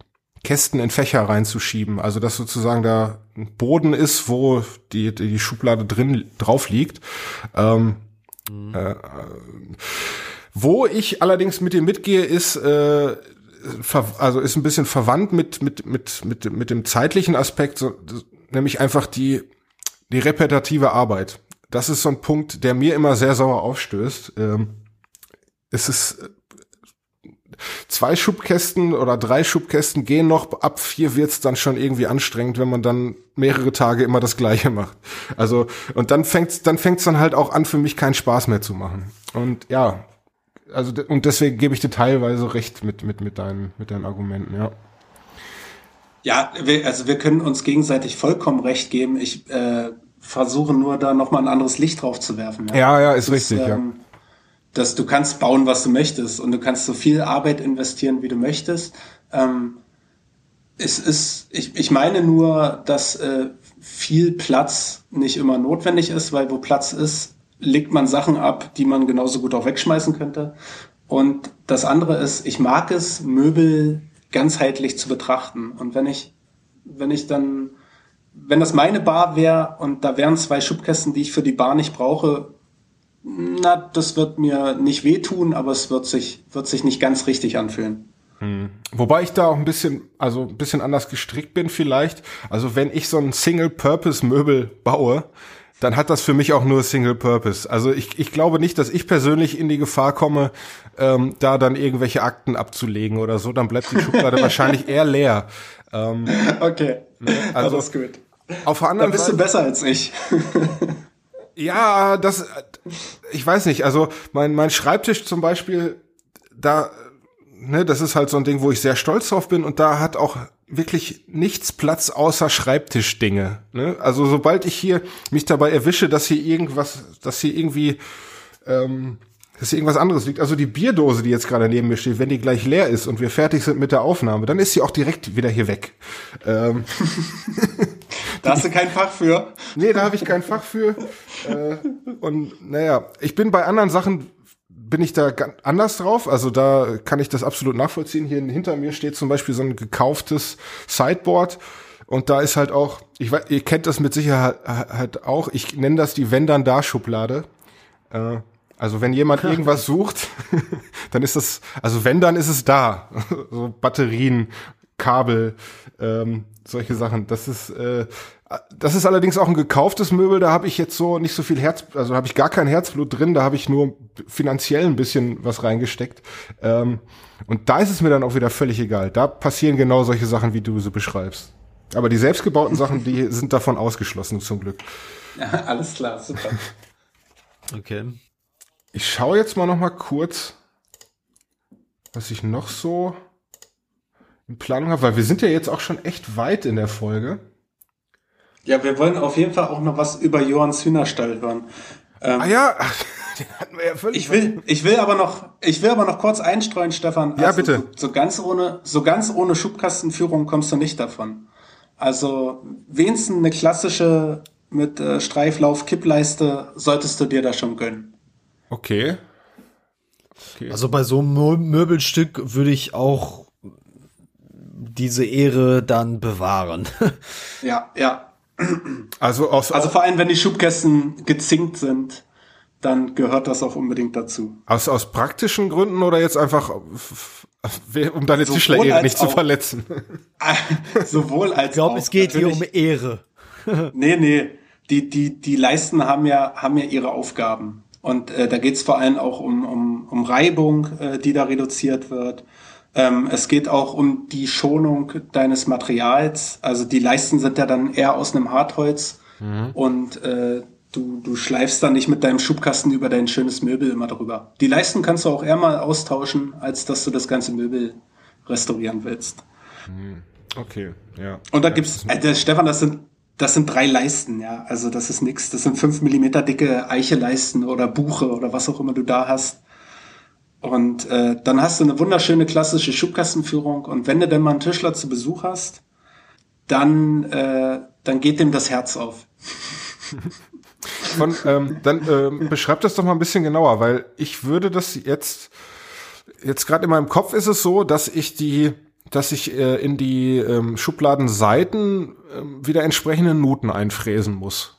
Speaker 2: Kästen in Fächer reinzuschieben. Also dass sozusagen da ein Boden ist, wo die, die Schublade drin drauf liegt. Ähm, Mhm. Äh, wo ich allerdings mit dir mitgehe, ist äh, also ist ein bisschen verwandt mit mit mit mit mit dem zeitlichen Aspekt, so, nämlich einfach die die repetitive Arbeit. Das ist so ein Punkt, der mir immer sehr sauer aufstößt. Ähm, es ist zwei Schubkästen oder drei Schubkästen gehen noch, ab vier wird's dann schon irgendwie anstrengend, wenn man dann mehrere Tage immer das Gleiche macht. Also, und dann fängt's, dann fängt's dann halt auch an, für mich keinen Spaß mehr zu machen. Und ja, also, und deswegen gebe ich dir teilweise recht mit, mit, mit deinen, mit deinen Argumenten, ja.
Speaker 4: Ja, wir, also wir können uns gegenseitig vollkommen recht geben. Ich äh, versuche nur da nochmal ein anderes Licht drauf zu werfen.
Speaker 2: Ja, ja, ja ist das, richtig, ähm, ja
Speaker 4: dass du kannst bauen, was du möchtest und du kannst so viel Arbeit investieren, wie du möchtest. Ähm, es ist, ich, ich meine nur, dass äh, viel Platz nicht immer notwendig ist, weil wo Platz ist, legt man Sachen ab, die man genauso gut auch wegschmeißen könnte. Und das andere ist, ich mag es, Möbel ganzheitlich zu betrachten. Und wenn ich, wenn ich dann, wenn das meine Bar wäre und da wären zwei Schubkästen, die ich für die Bar nicht brauche, na, das wird mir nicht wehtun, aber es wird sich, wird sich nicht ganz richtig anfühlen.
Speaker 2: Hm. Wobei ich da auch ein bisschen, also ein bisschen anders gestrickt bin vielleicht. Also wenn ich so ein Single-Purpose-Möbel baue, dann hat das für mich auch nur Single Purpose. Also ich, ich glaube nicht, dass ich persönlich in die Gefahr komme, ähm, da dann irgendwelche Akten abzulegen oder so. Dann bleibt die Schublade <laughs> wahrscheinlich eher leer.
Speaker 4: Ähm, okay,
Speaker 2: ne, also das ist gut. Auf der anderen
Speaker 4: da bist
Speaker 2: Seite,
Speaker 4: du besser als ich.
Speaker 2: Ja, das, ich weiß nicht. Also mein mein Schreibtisch zum Beispiel, da, ne, das ist halt so ein Ding, wo ich sehr stolz drauf bin und da hat auch wirklich nichts Platz außer Schreibtischdinge. Ne? Also sobald ich hier mich dabei erwische, dass hier irgendwas, dass hier irgendwie, ähm, dass hier irgendwas anderes liegt. Also die Bierdose, die jetzt gerade neben mir steht, wenn die gleich leer ist und wir fertig sind mit der Aufnahme, dann ist sie auch direkt wieder hier weg. Ähm, <laughs> <laughs>
Speaker 4: da hast du kein Fach für.
Speaker 2: Nee, da habe ich kein Fach für. Äh, und naja, ich bin bei anderen Sachen bin ich da anders drauf. Also da kann ich das absolut nachvollziehen. Hier hinter mir steht zum Beispiel so ein gekauftes Sideboard. Und da ist halt auch, ich weiß, ihr kennt das mit Sicherheit halt auch, ich nenne das die Wenn dann da Schublade. Äh, also wenn jemand <laughs> irgendwas sucht, <laughs> dann ist das, also wenn dann ist es da. <laughs> so Batterien, Kabel, ähm, solche Sachen. Das ist, äh, das ist allerdings auch ein gekauftes Möbel, da habe ich jetzt so nicht so viel Herz, also habe ich gar kein Herzblut drin, da habe ich nur finanziell ein bisschen was reingesteckt. Ähm, und da ist es mir dann auch wieder völlig egal. Da passieren genau solche Sachen, wie du sie beschreibst. Aber die selbstgebauten <laughs> Sachen, die sind davon ausgeschlossen, zum Glück.
Speaker 4: Ja, alles klar, super. <laughs>
Speaker 3: Okay.
Speaker 2: Ich schaue jetzt mal noch mal kurz, was ich noch so in Planung habe, weil wir sind ja jetzt auch schon echt weit in der Folge.
Speaker 4: Ja, wir wollen auf jeden Fall auch noch was über Johans Hühnerstall hören.
Speaker 2: Ähm, ah ja, <laughs> den
Speaker 4: hatten wir ja völlig. Ich will, ich will aber noch, ich will aber noch kurz einstreuen, Stefan.
Speaker 2: Also, ja, bitte.
Speaker 4: So, so ganz ohne, so ganz ohne Schubkastenführung kommst du nicht davon. Also wenigstens eine klassische mit äh, Streiflauf Kippleiste solltest du dir da schon gönnen.
Speaker 2: Okay.
Speaker 3: okay. Also bei so einem Möbelstück würde ich auch diese Ehre dann bewahren. <laughs>
Speaker 4: ja, ja.
Speaker 2: Also, aus,
Speaker 4: also vor allem, wenn die Schubkästen gezinkt sind, dann gehört das auch unbedingt dazu.
Speaker 2: Aus, aus praktischen Gründen oder jetzt einfach, um deine Tischlerehre nicht zu verletzen? <laughs>
Speaker 4: Sowohl als
Speaker 3: Ich glaube, es geht hier um Ehre. <laughs>
Speaker 4: nee, nee. Die, die, die Leisten haben ja, haben ja ihre Aufgaben. Und äh, da geht es vor allem auch um, um, um Reibung, äh, die da reduziert wird. Ähm, es geht auch um die Schonung deines Materials. Also die Leisten sind ja dann eher aus einem Hartholz mhm. und äh, du, du schleifst dann nicht mit deinem Schubkasten über dein schönes Möbel immer drüber. Die Leisten kannst du auch eher mal austauschen, als dass du das ganze Möbel restaurieren willst.
Speaker 2: Mhm. Okay, ja.
Speaker 4: Und da gibt's, äh, Stefan, das sind das sind drei Leisten, ja. Also das ist nix. Das sind fünf Millimeter dicke Eicheleisten oder Buche oder was auch immer du da hast. Und äh, dann hast du eine wunderschöne klassische Schubkastenführung. Und wenn du denn mal einen Tischler zu Besuch hast, dann, äh, dann geht dem das Herz auf.
Speaker 2: Von, ähm, dann ähm, beschreib das doch mal ein bisschen genauer, weil ich würde das jetzt, jetzt gerade in meinem Kopf ist es so, dass ich die, dass ich äh, in die ähm, Schubladenseiten äh, wieder entsprechende Nuten einfräsen muss.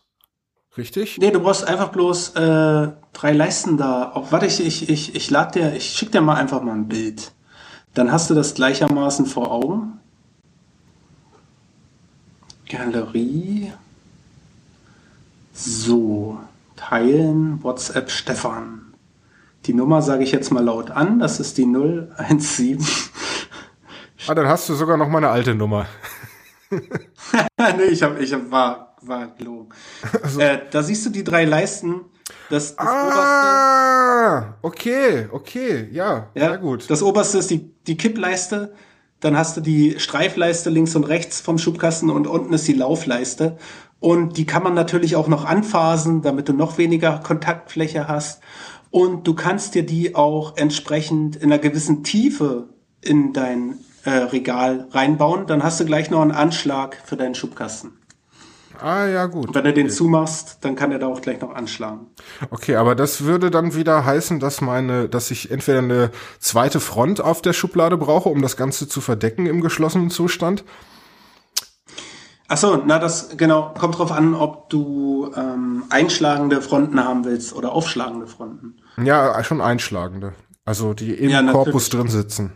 Speaker 2: Richtig?
Speaker 4: Nee, du brauchst einfach bloß äh, drei Leisten da. Auch, warte, ich, ich, ich, ich lad dir, ich schick dir mal einfach mal ein Bild. Dann hast du das gleichermaßen vor Augen. Galerie. So, teilen, WhatsApp Stefan. Die Nummer sage ich jetzt mal laut an, das ist die 017.
Speaker 2: Ah, dann hast du sogar noch meine alte Nummer. <laughs>
Speaker 4: nee, ich hab, ich hab, war war gelogen. <laughs> Also. Äh, da siehst du die drei Leisten. Das, das
Speaker 2: ah, oberste. okay, okay, ja, ja, sehr gut.
Speaker 4: Das oberste ist die, die Kippleiste. Dann hast du die Streifleiste links und rechts vom Schubkasten und unten ist die Laufleiste. Und die kann man natürlich auch noch anphasen, damit du noch weniger Kontaktfläche hast. Und du kannst dir die auch entsprechend in einer gewissen Tiefe in dein äh, Regal reinbauen. Dann hast du gleich noch einen Anschlag für deinen Schubkasten.
Speaker 2: Ah, ja, gut.
Speaker 4: Und wenn du den okay. zumachst, dann kann er da auch gleich noch anschlagen.
Speaker 2: Okay, aber das würde dann wieder heißen, dass meine, dass ich entweder eine zweite Front auf der Schublade brauche, um das Ganze zu verdecken im geschlossenen Zustand.
Speaker 4: Ach so, na das genau kommt drauf an, ob du ähm, einschlagende Fronten haben willst oder aufschlagende Fronten.
Speaker 2: Ja, schon einschlagende. Also die im ja, Korpus drin sitzen.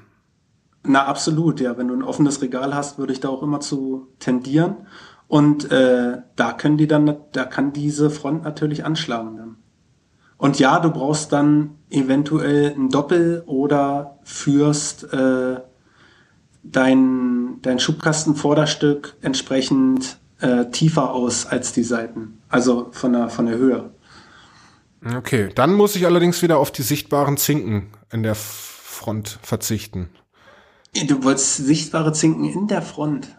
Speaker 4: Na, absolut, ja. Wenn du ein offenes Regal hast, würde ich da auch immer zu tendieren. Und äh, da können die dann, da kann diese Front natürlich anschlagen dann. Und ja, du brauchst dann eventuell ein Doppel oder führst äh, dein, dein Schubkastenvorderstück entsprechend äh, tiefer aus als die Seiten. Also von der, von der Höhe.
Speaker 2: Okay, dann muss ich allerdings wieder auf die sichtbaren Zinken in der Front verzichten.
Speaker 4: Du wolltest sichtbare Zinken in der Front.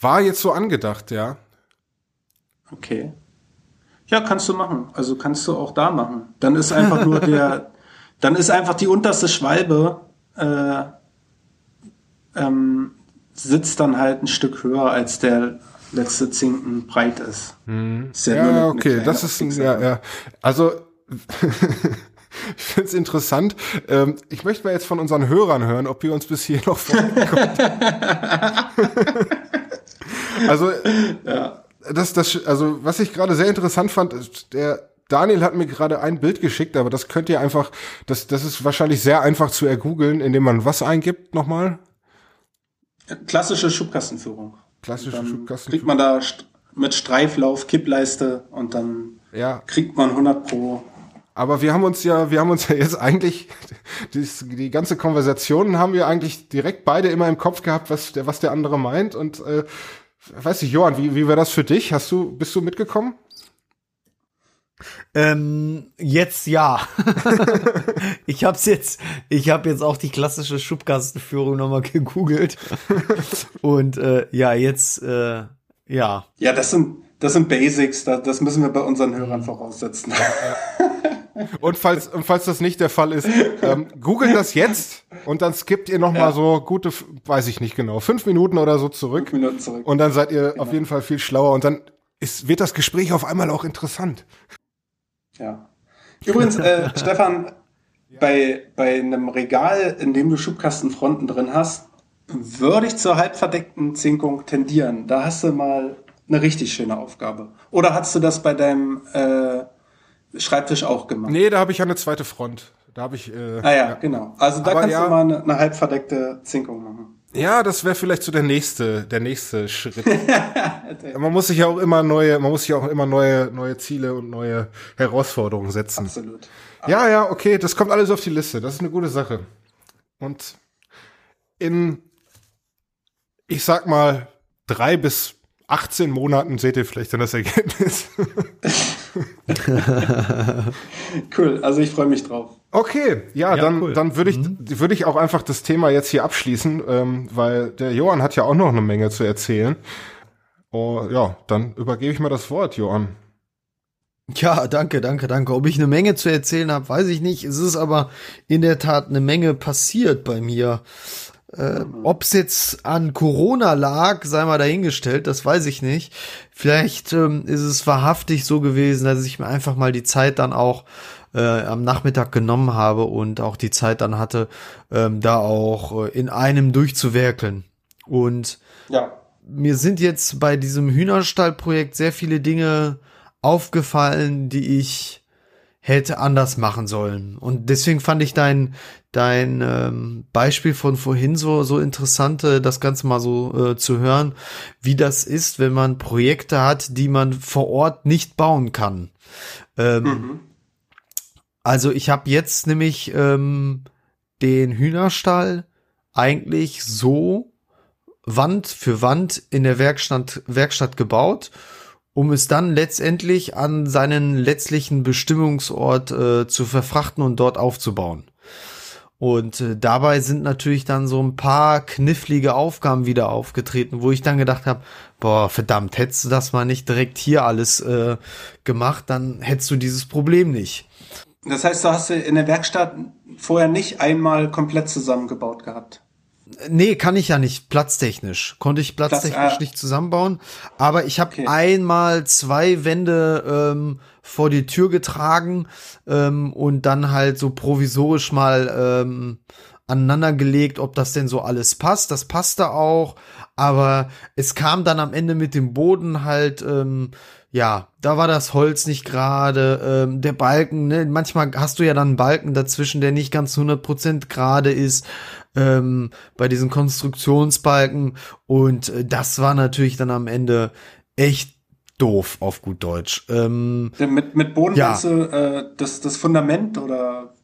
Speaker 2: War jetzt so angedacht, ja.
Speaker 4: Okay. Ja, kannst du machen. Also kannst du auch da machen. Dann ist einfach nur der, <laughs> dann ist einfach die unterste Schwalbe äh, ähm, sitzt dann halt ein Stück höher als der letzte Zinken breit ist.
Speaker 2: Hm. ist ja, ja okay, das ist ein, ja, ja. Also <laughs> ich finde es interessant. Ähm, ich möchte mal jetzt von unseren Hörern hören, ob wir uns bis hier noch vorgekommen <laughs> Also <laughs> ja. das, das, also was ich gerade sehr interessant fand, der Daniel hat mir gerade ein Bild geschickt, aber das könnt ihr einfach, das, das ist wahrscheinlich sehr einfach zu ergoogeln, indem man was eingibt nochmal.
Speaker 4: Klassische Schubkastenführung.
Speaker 2: Klassische Schubkastenführung.
Speaker 4: Kriegt man da mit Streiflauf, Kippleiste und dann ja. kriegt man 100 pro
Speaker 2: aber wir haben uns ja, wir haben uns ja jetzt eigentlich, <laughs> die, die ganze Konversation haben wir eigentlich direkt beide immer im Kopf gehabt, was der, was der andere meint. Und äh, weiß ich, Johann, wie, wie war das für dich? Hast du, bist du mitgekommen?
Speaker 3: Ähm, jetzt ja. <laughs> <laughs> ich hab's jetzt, ich habe jetzt auch die klassische Schubkastenführung nochmal gegoogelt. <laughs> Und äh, ja, jetzt äh, ja.
Speaker 4: Ja, das sind das sind Basics, das, das müssen wir bei unseren Hörern voraussetzen.
Speaker 2: Und falls, und falls das nicht der Fall ist, ähm, googelt das jetzt und dann skippt ihr noch ja. mal so gute, weiß ich nicht genau, fünf Minuten oder so zurück. Fünf Minuten zurück. Und dann seid ihr genau. auf jeden Fall viel schlauer und dann ist, wird das Gespräch auf einmal auch interessant.
Speaker 4: Ja. Übrigens, äh, <laughs> Stefan, bei, bei einem Regal, in dem du Schubkastenfronten drin hast, würde ich zur halbverdeckten Zinkung tendieren. Da hast du mal eine richtig schöne Aufgabe. Oder hast du das bei deinem äh, Schreibtisch auch gemacht?
Speaker 2: Nee, da habe ich ja eine zweite Front. Da habe ich.
Speaker 4: Äh, ah ja, ja, genau. Also da Aber kannst ja, du mal eine, eine halb verdeckte Zinkung machen.
Speaker 2: Ja, das wäre vielleicht so der nächste, der nächste Schritt. <laughs> man muss sich ja auch immer neue, man muss sich auch immer neue, neue Ziele und neue Herausforderungen setzen.
Speaker 4: Absolut.
Speaker 2: Ja, ja, okay, das kommt alles auf die Liste. Das ist eine gute Sache. Und in, ich sag mal, drei bis 18 Monaten seht ihr vielleicht dann das Ergebnis.
Speaker 4: cool, also ich freue mich drauf.
Speaker 2: Okay, ja, ja dann, cool. dann würde ich, mhm. würde ich auch einfach das Thema jetzt hier abschließen, ähm, weil der Johann hat ja auch noch eine Menge zu erzählen. Oh, ja, dann übergebe ich mal das Wort, Johann.
Speaker 3: Ja, danke, danke, danke. Ob ich eine Menge zu erzählen habe, weiß ich nicht. Es ist aber in der Tat eine Menge passiert bei mir. Äh, Ob es jetzt an Corona lag, sei mal dahingestellt, das weiß ich nicht. Vielleicht ähm, ist es wahrhaftig so gewesen, dass ich mir einfach mal die Zeit dann auch äh, am Nachmittag genommen habe und auch die Zeit dann hatte, ähm, da auch äh, in einem durchzuwerkeln. Und ja. mir sind jetzt bei diesem Hühnerstallprojekt sehr viele Dinge aufgefallen, die ich hätte anders machen sollen. Und deswegen fand ich dein, dein ähm, Beispiel von vorhin so, so interessant, äh, das Ganze mal so äh, zu hören, wie das ist, wenn man Projekte hat, die man vor Ort nicht bauen kann. Ähm, mhm. Also ich habe jetzt nämlich ähm, den Hühnerstall eigentlich so Wand für Wand in der Werkstatt, Werkstatt gebaut um es dann letztendlich an seinen letztlichen Bestimmungsort äh, zu verfrachten und dort aufzubauen. Und äh, dabei sind natürlich dann so ein paar knifflige Aufgaben wieder aufgetreten, wo ich dann gedacht habe, boah, verdammt, hättest du das mal nicht direkt hier alles äh, gemacht, dann hättest du dieses Problem nicht.
Speaker 4: Das heißt, du hast in der Werkstatt vorher nicht einmal komplett zusammengebaut gehabt?
Speaker 3: Nee, kann ich ja nicht, platztechnisch. Konnte ich platztechnisch Platz, äh, nicht zusammenbauen. Aber ich habe okay. einmal zwei Wände ähm, vor die Tür getragen ähm, und dann halt so provisorisch mal ähm, aneinander gelegt, ob das denn so alles passt. Das passte auch, aber es kam dann am Ende mit dem Boden halt, ähm, ja, da war das Holz nicht gerade, ähm, der Balken, ne? manchmal hast du ja dann einen Balken dazwischen, der nicht ganz 100% gerade ist, ähm, bei diesen Konstruktionsbalken und äh, das war natürlich dann am Ende echt doof auf gut Deutsch. Ähm,
Speaker 4: mit, mit Boden ja. du, äh, das, das Fundament oder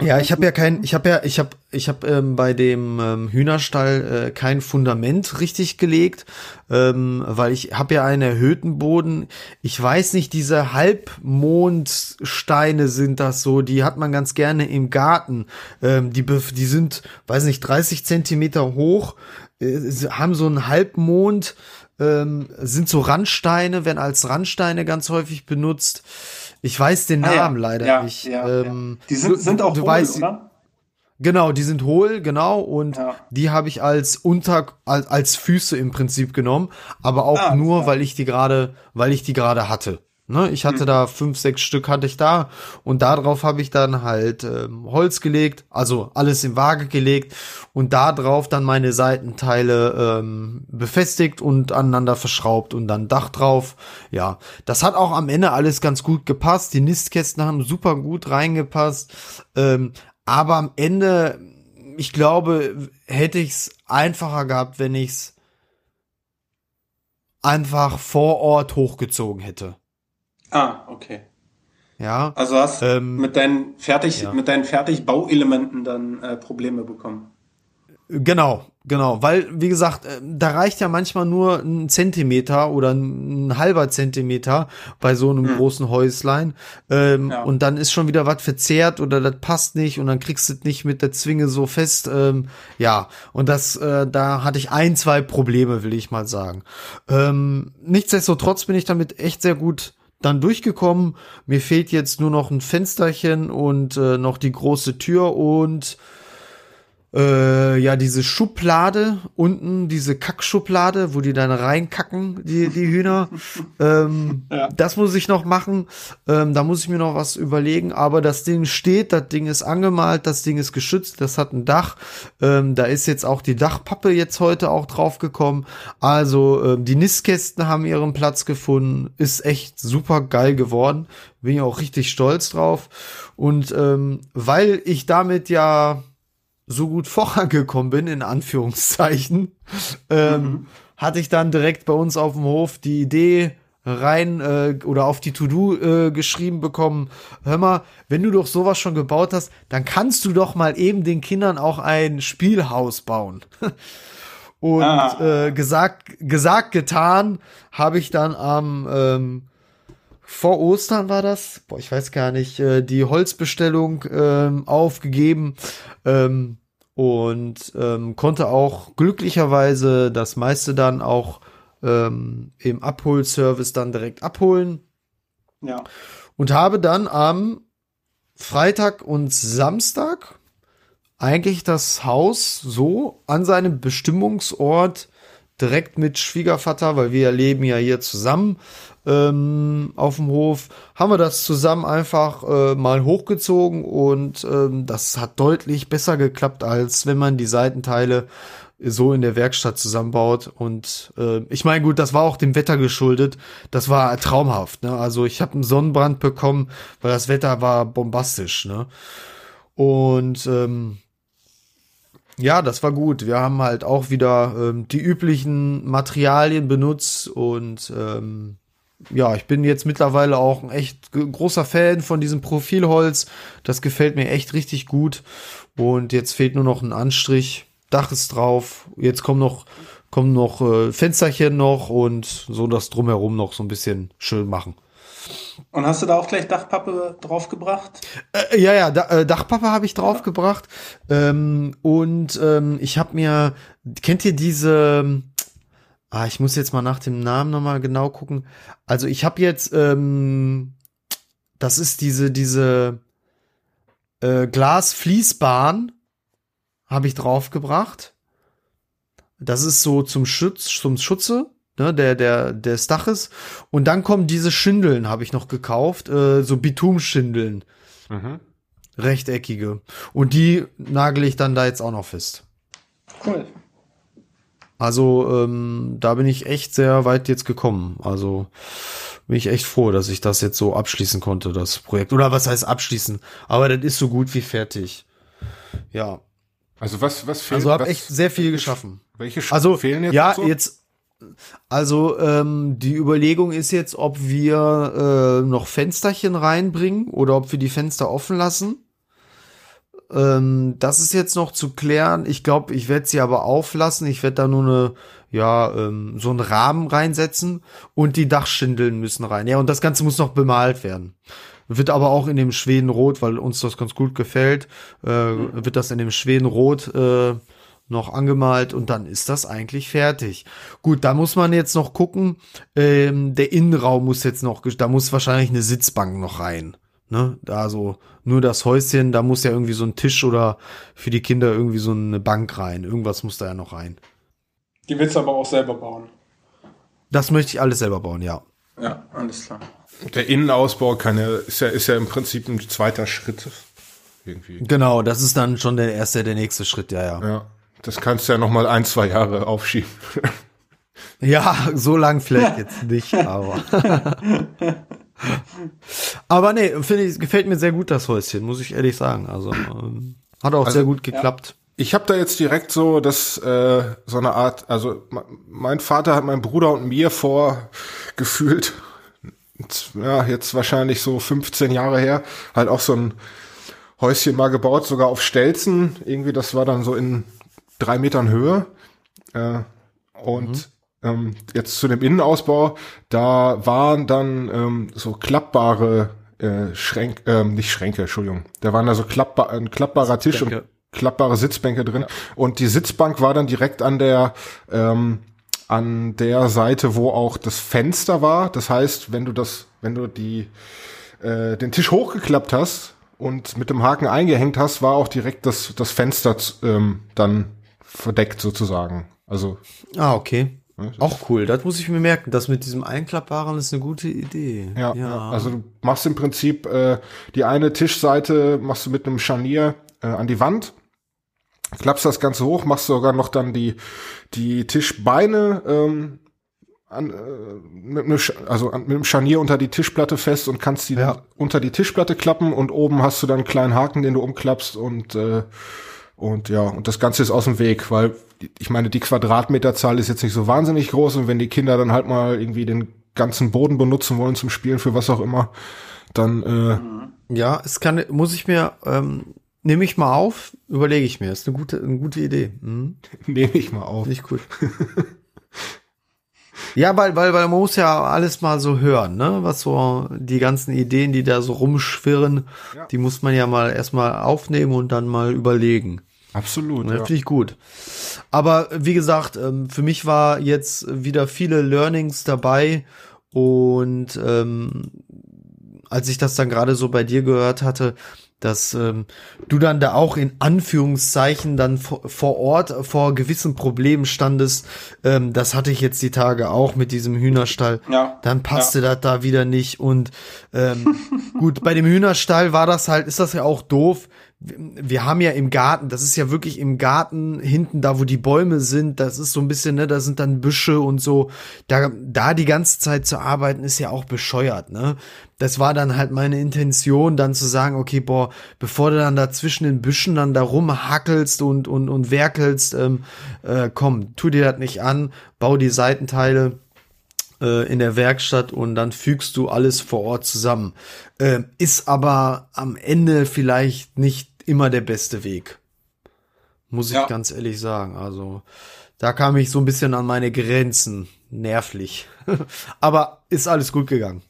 Speaker 3: ja, ich habe ja kein, ich habe ja, ich habe, ich habe ähm, bei dem ähm, Hühnerstall äh, kein Fundament richtig gelegt, ähm, weil ich habe ja einen erhöhten Boden. Ich weiß nicht, diese Halbmondsteine sind das so, die hat man ganz gerne im Garten. Ähm, die, die sind, weiß nicht, 30 Zentimeter hoch, äh, haben so einen Halbmond, ähm, sind so Randsteine, werden als Randsteine ganz häufig benutzt. Ich weiß den ah, Namen ja. leider ja, nicht. Ja, ähm,
Speaker 4: die sind, sind auch du, du hohl, weißt, oder?
Speaker 3: Genau, die sind hohl, genau, und die habe ich als Unter als, als Füße im Prinzip genommen, aber auch ah, nur, weil ich die gerade, weil ich die gerade hatte. Ne, ich hatte mhm. da fünf, sechs Stück hatte ich da und darauf habe ich dann halt ähm, Holz gelegt, also alles in Waage gelegt und da drauf dann meine Seitenteile ähm, befestigt und aneinander verschraubt und dann Dach drauf. Ja, das hat auch am Ende alles ganz gut gepasst. Die Nistkästen haben super gut reingepasst, ähm, aber am Ende, ich glaube, hätte ich es einfacher gehabt, wenn ich es einfach vor Ort hochgezogen hätte.
Speaker 4: Ah, okay.
Speaker 3: Ja.
Speaker 4: Also hast ähm, mit deinen fertig ja. mit deinen fertig Bauelementen dann äh, Probleme bekommen.
Speaker 3: Genau, genau, weil wie gesagt, äh, da reicht ja manchmal nur ein Zentimeter oder ein halber Zentimeter bei so einem hm. großen Häuslein ähm, ja. und dann ist schon wieder was verzerrt oder das passt nicht und dann kriegst du es nicht mit der Zwinge so fest. Ähm, ja, und das, äh, da hatte ich ein, zwei Probleme, will ich mal sagen. Ähm, nichtsdestotrotz bin ich damit echt sehr gut dann durchgekommen. Mir fehlt jetzt nur noch ein Fensterchen und äh, noch die große Tür und äh, ja, diese Schublade unten, diese Kackschublade, wo die dann reinkacken, die, die Hühner. <laughs> ähm, ja. Das muss ich noch machen. Ähm, da muss ich mir noch was überlegen. Aber das Ding steht, das Ding ist angemalt, das Ding ist geschützt, das hat ein Dach. Ähm, da ist jetzt auch die Dachpappe jetzt heute auch drauf gekommen. Also ähm, die Nistkästen haben ihren Platz gefunden. Ist echt super geil geworden. Bin ich auch richtig stolz drauf. Und ähm, weil ich damit ja so gut vorangekommen bin, in Anführungszeichen, ähm, mhm. hatte ich dann direkt bei uns auf dem Hof die Idee rein äh, oder auf die To-Do äh, geschrieben bekommen, hör mal, wenn du doch sowas schon gebaut hast, dann kannst du doch mal eben den Kindern auch ein Spielhaus bauen. <laughs> Und ah. äh, gesagt, gesagt, getan, habe ich dann am ähm, vor Ostern war das, boah, ich weiß gar nicht, äh, die Holzbestellung ähm, aufgegeben ähm, und ähm, konnte auch glücklicherweise das meiste dann auch ähm, im Abholservice dann direkt abholen.
Speaker 4: Ja.
Speaker 3: Und habe dann am Freitag und Samstag eigentlich das Haus so an seinem Bestimmungsort direkt mit Schwiegervater, weil wir leben ja hier zusammen, ähm, auf dem Hof, haben wir das zusammen einfach äh, mal hochgezogen und ähm, das hat deutlich besser geklappt, als wenn man die Seitenteile so in der Werkstatt zusammenbaut. Und äh, ich meine, gut, das war auch dem Wetter geschuldet. Das war traumhaft. Ne? Also ich habe einen Sonnenbrand bekommen, weil das Wetter war bombastisch. Ne? Und ähm, ja, das war gut. Wir haben halt auch wieder ähm, die üblichen Materialien benutzt und ähm, ja, ich bin jetzt mittlerweile auch ein echt großer Fan von diesem Profilholz. Das gefällt mir echt richtig gut. Und jetzt fehlt nur noch ein Anstrich. Dach ist drauf. Jetzt kommen noch, kommen noch äh, Fensterchen noch und so das drumherum noch so ein bisschen schön machen.
Speaker 4: Und hast du da auch gleich Dachpappe draufgebracht?
Speaker 3: Äh, ja, ja, da, äh, Dachpappe habe ich draufgebracht. Ähm, und ähm, ich habe mir, kennt ihr diese, Ah, ich muss jetzt mal nach dem Namen nochmal genau gucken. Also ich habe jetzt, ähm, das ist diese, diese äh, Glasfließbahn, habe ich draufgebracht. Das ist so zum Schutz, zum Schutze ne, der, der, des Daches. Und dann kommen diese Schindeln, habe ich noch gekauft, äh, so Bitumschindeln. Mhm. Rechteckige. Und die nagel ich dann da jetzt auch noch fest.
Speaker 4: Cool.
Speaker 3: Also ähm, da bin ich echt sehr weit jetzt gekommen. Also bin ich echt froh, dass ich das jetzt so abschließen konnte, das Projekt. Oder was heißt abschließen? Aber das ist so gut wie fertig. Ja.
Speaker 2: Also was, was fehlt?
Speaker 3: Also habe echt sehr viel geschaffen.
Speaker 2: Welche
Speaker 3: Sch also, fehlen jetzt? Ja, so? jetzt. Also ähm, die Überlegung ist jetzt, ob wir äh, noch Fensterchen reinbringen oder ob wir die Fenster offen lassen. Ähm, das ist jetzt noch zu klären. Ich glaube, ich werde sie aber auflassen. Ich werde da nur eine, ja, ähm, so einen Rahmen reinsetzen und die Dachschindeln müssen rein. Ja, und das Ganze muss noch bemalt werden. Wird aber auch in dem Schwedenrot, weil uns das ganz gut gefällt, äh, wird das in dem Schwedenrot äh, noch angemalt und dann ist das eigentlich fertig. Gut, da muss man jetzt noch gucken. Ähm, der Innenraum muss jetzt noch, da muss wahrscheinlich eine Sitzbank noch rein. Ne, da so nur das Häuschen, da muss ja irgendwie so ein Tisch oder für die Kinder irgendwie so eine Bank rein. Irgendwas muss da ja noch rein.
Speaker 4: Die willst du aber auch selber bauen.
Speaker 3: Das möchte ich alles selber bauen, ja.
Speaker 4: Ja, alles klar.
Speaker 2: Der Innenausbau kann ja, ist ja, ist ja im Prinzip ein zweiter Schritt.
Speaker 3: Irgendwie. Genau, das ist dann schon der erste, der nächste Schritt, ja, ja.
Speaker 2: Ja, das kannst du ja noch mal ein, zwei Jahre aufschieben. <laughs>
Speaker 3: ja, so lang vielleicht jetzt nicht, aber. <laughs> <laughs> Aber nee, finde ich, gefällt mir sehr gut das Häuschen, muss ich ehrlich sagen. Also ähm, hat auch also, sehr gut geklappt.
Speaker 2: Ja. Ich habe da jetzt direkt so das äh, so eine Art, also mein Vater hat meinem Bruder und mir vorgefühlt, ja jetzt wahrscheinlich so 15 Jahre her, halt auch so ein Häuschen mal gebaut, sogar auf Stelzen. Irgendwie, das war dann so in drei Metern Höhe. Äh, und mhm. Ähm, jetzt zu dem Innenausbau, da waren dann ähm, so klappbare äh, Schränke, ähm, nicht Schränke, Entschuldigung. Da waren da so klappbar, ein klappbarer Tisch und klappbare Sitzbänke drin. Und die Sitzbank war dann direkt an der ähm, an der Seite, wo auch das Fenster war. Das heißt, wenn du das, wenn du die äh, den Tisch hochgeklappt hast und mit dem Haken eingehängt hast, war auch direkt das das Fenster ähm, dann verdeckt sozusagen. Also
Speaker 3: ah okay. Auch cool, das muss ich mir merken. Das mit diesem Einklappbaren ist eine gute Idee.
Speaker 2: Ja, ja. also du machst im Prinzip äh, die eine Tischseite machst du mit einem Scharnier äh, an die Wand, klappst das Ganze hoch, machst sogar noch dann die die Tischbeine ähm, an, äh, mit einem, also an, mit einem Scharnier unter die Tischplatte fest und kannst die ja. unter die Tischplatte klappen und oben hast du dann einen kleinen Haken, den du umklappst und äh, und ja, und das Ganze ist aus dem Weg, weil ich meine, die Quadratmeterzahl ist jetzt nicht so wahnsinnig groß und wenn die Kinder dann halt mal irgendwie den ganzen Boden benutzen wollen zum Spielen für was auch immer, dann
Speaker 3: äh ja, es kann, muss ich mir ähm, nehme ich mal auf, überlege ich mir, ist eine gute, eine gute Idee. Mhm. <laughs>
Speaker 2: Nehme ich mal auf.
Speaker 3: Nicht gut. <laughs> ja, weil, weil, weil man muss ja alles mal so hören, ne? Was so die ganzen Ideen, die da so rumschwirren, ja. die muss man ja mal erstmal aufnehmen und dann mal überlegen.
Speaker 2: Absolut.
Speaker 3: Ja, Finde ich gut. Aber wie gesagt, ähm, für mich war jetzt wieder viele Learnings dabei und ähm, als ich das dann gerade so bei dir gehört hatte, dass ähm, du dann da auch in Anführungszeichen dann vor, vor Ort vor gewissen Problemen standest. Ähm, das hatte ich jetzt die Tage auch mit diesem Hühnerstall. Ja. Dann passte ja. das da wieder nicht. Und ähm, <laughs> gut, bei dem Hühnerstall war das halt, ist das ja auch doof wir haben ja im Garten, das ist ja wirklich im Garten hinten da, wo die Bäume sind, das ist so ein bisschen, ne, da sind dann Büsche und so. Da, da die ganze Zeit zu arbeiten, ist ja auch bescheuert, ne? Das war dann halt meine Intention, dann zu sagen, okay, boah, bevor du dann da zwischen den Büschen dann da rumhackelst und, und, und werkelst, ähm, äh, komm, tu dir das nicht an, bau die Seitenteile äh, in der Werkstatt und dann fügst du alles vor Ort zusammen. Äh, ist aber am Ende vielleicht nicht immer der beste Weg. Muss ich ja. ganz ehrlich sagen. Also da kam ich so ein bisschen an meine Grenzen, nervlich. <laughs> aber ist alles gut gegangen.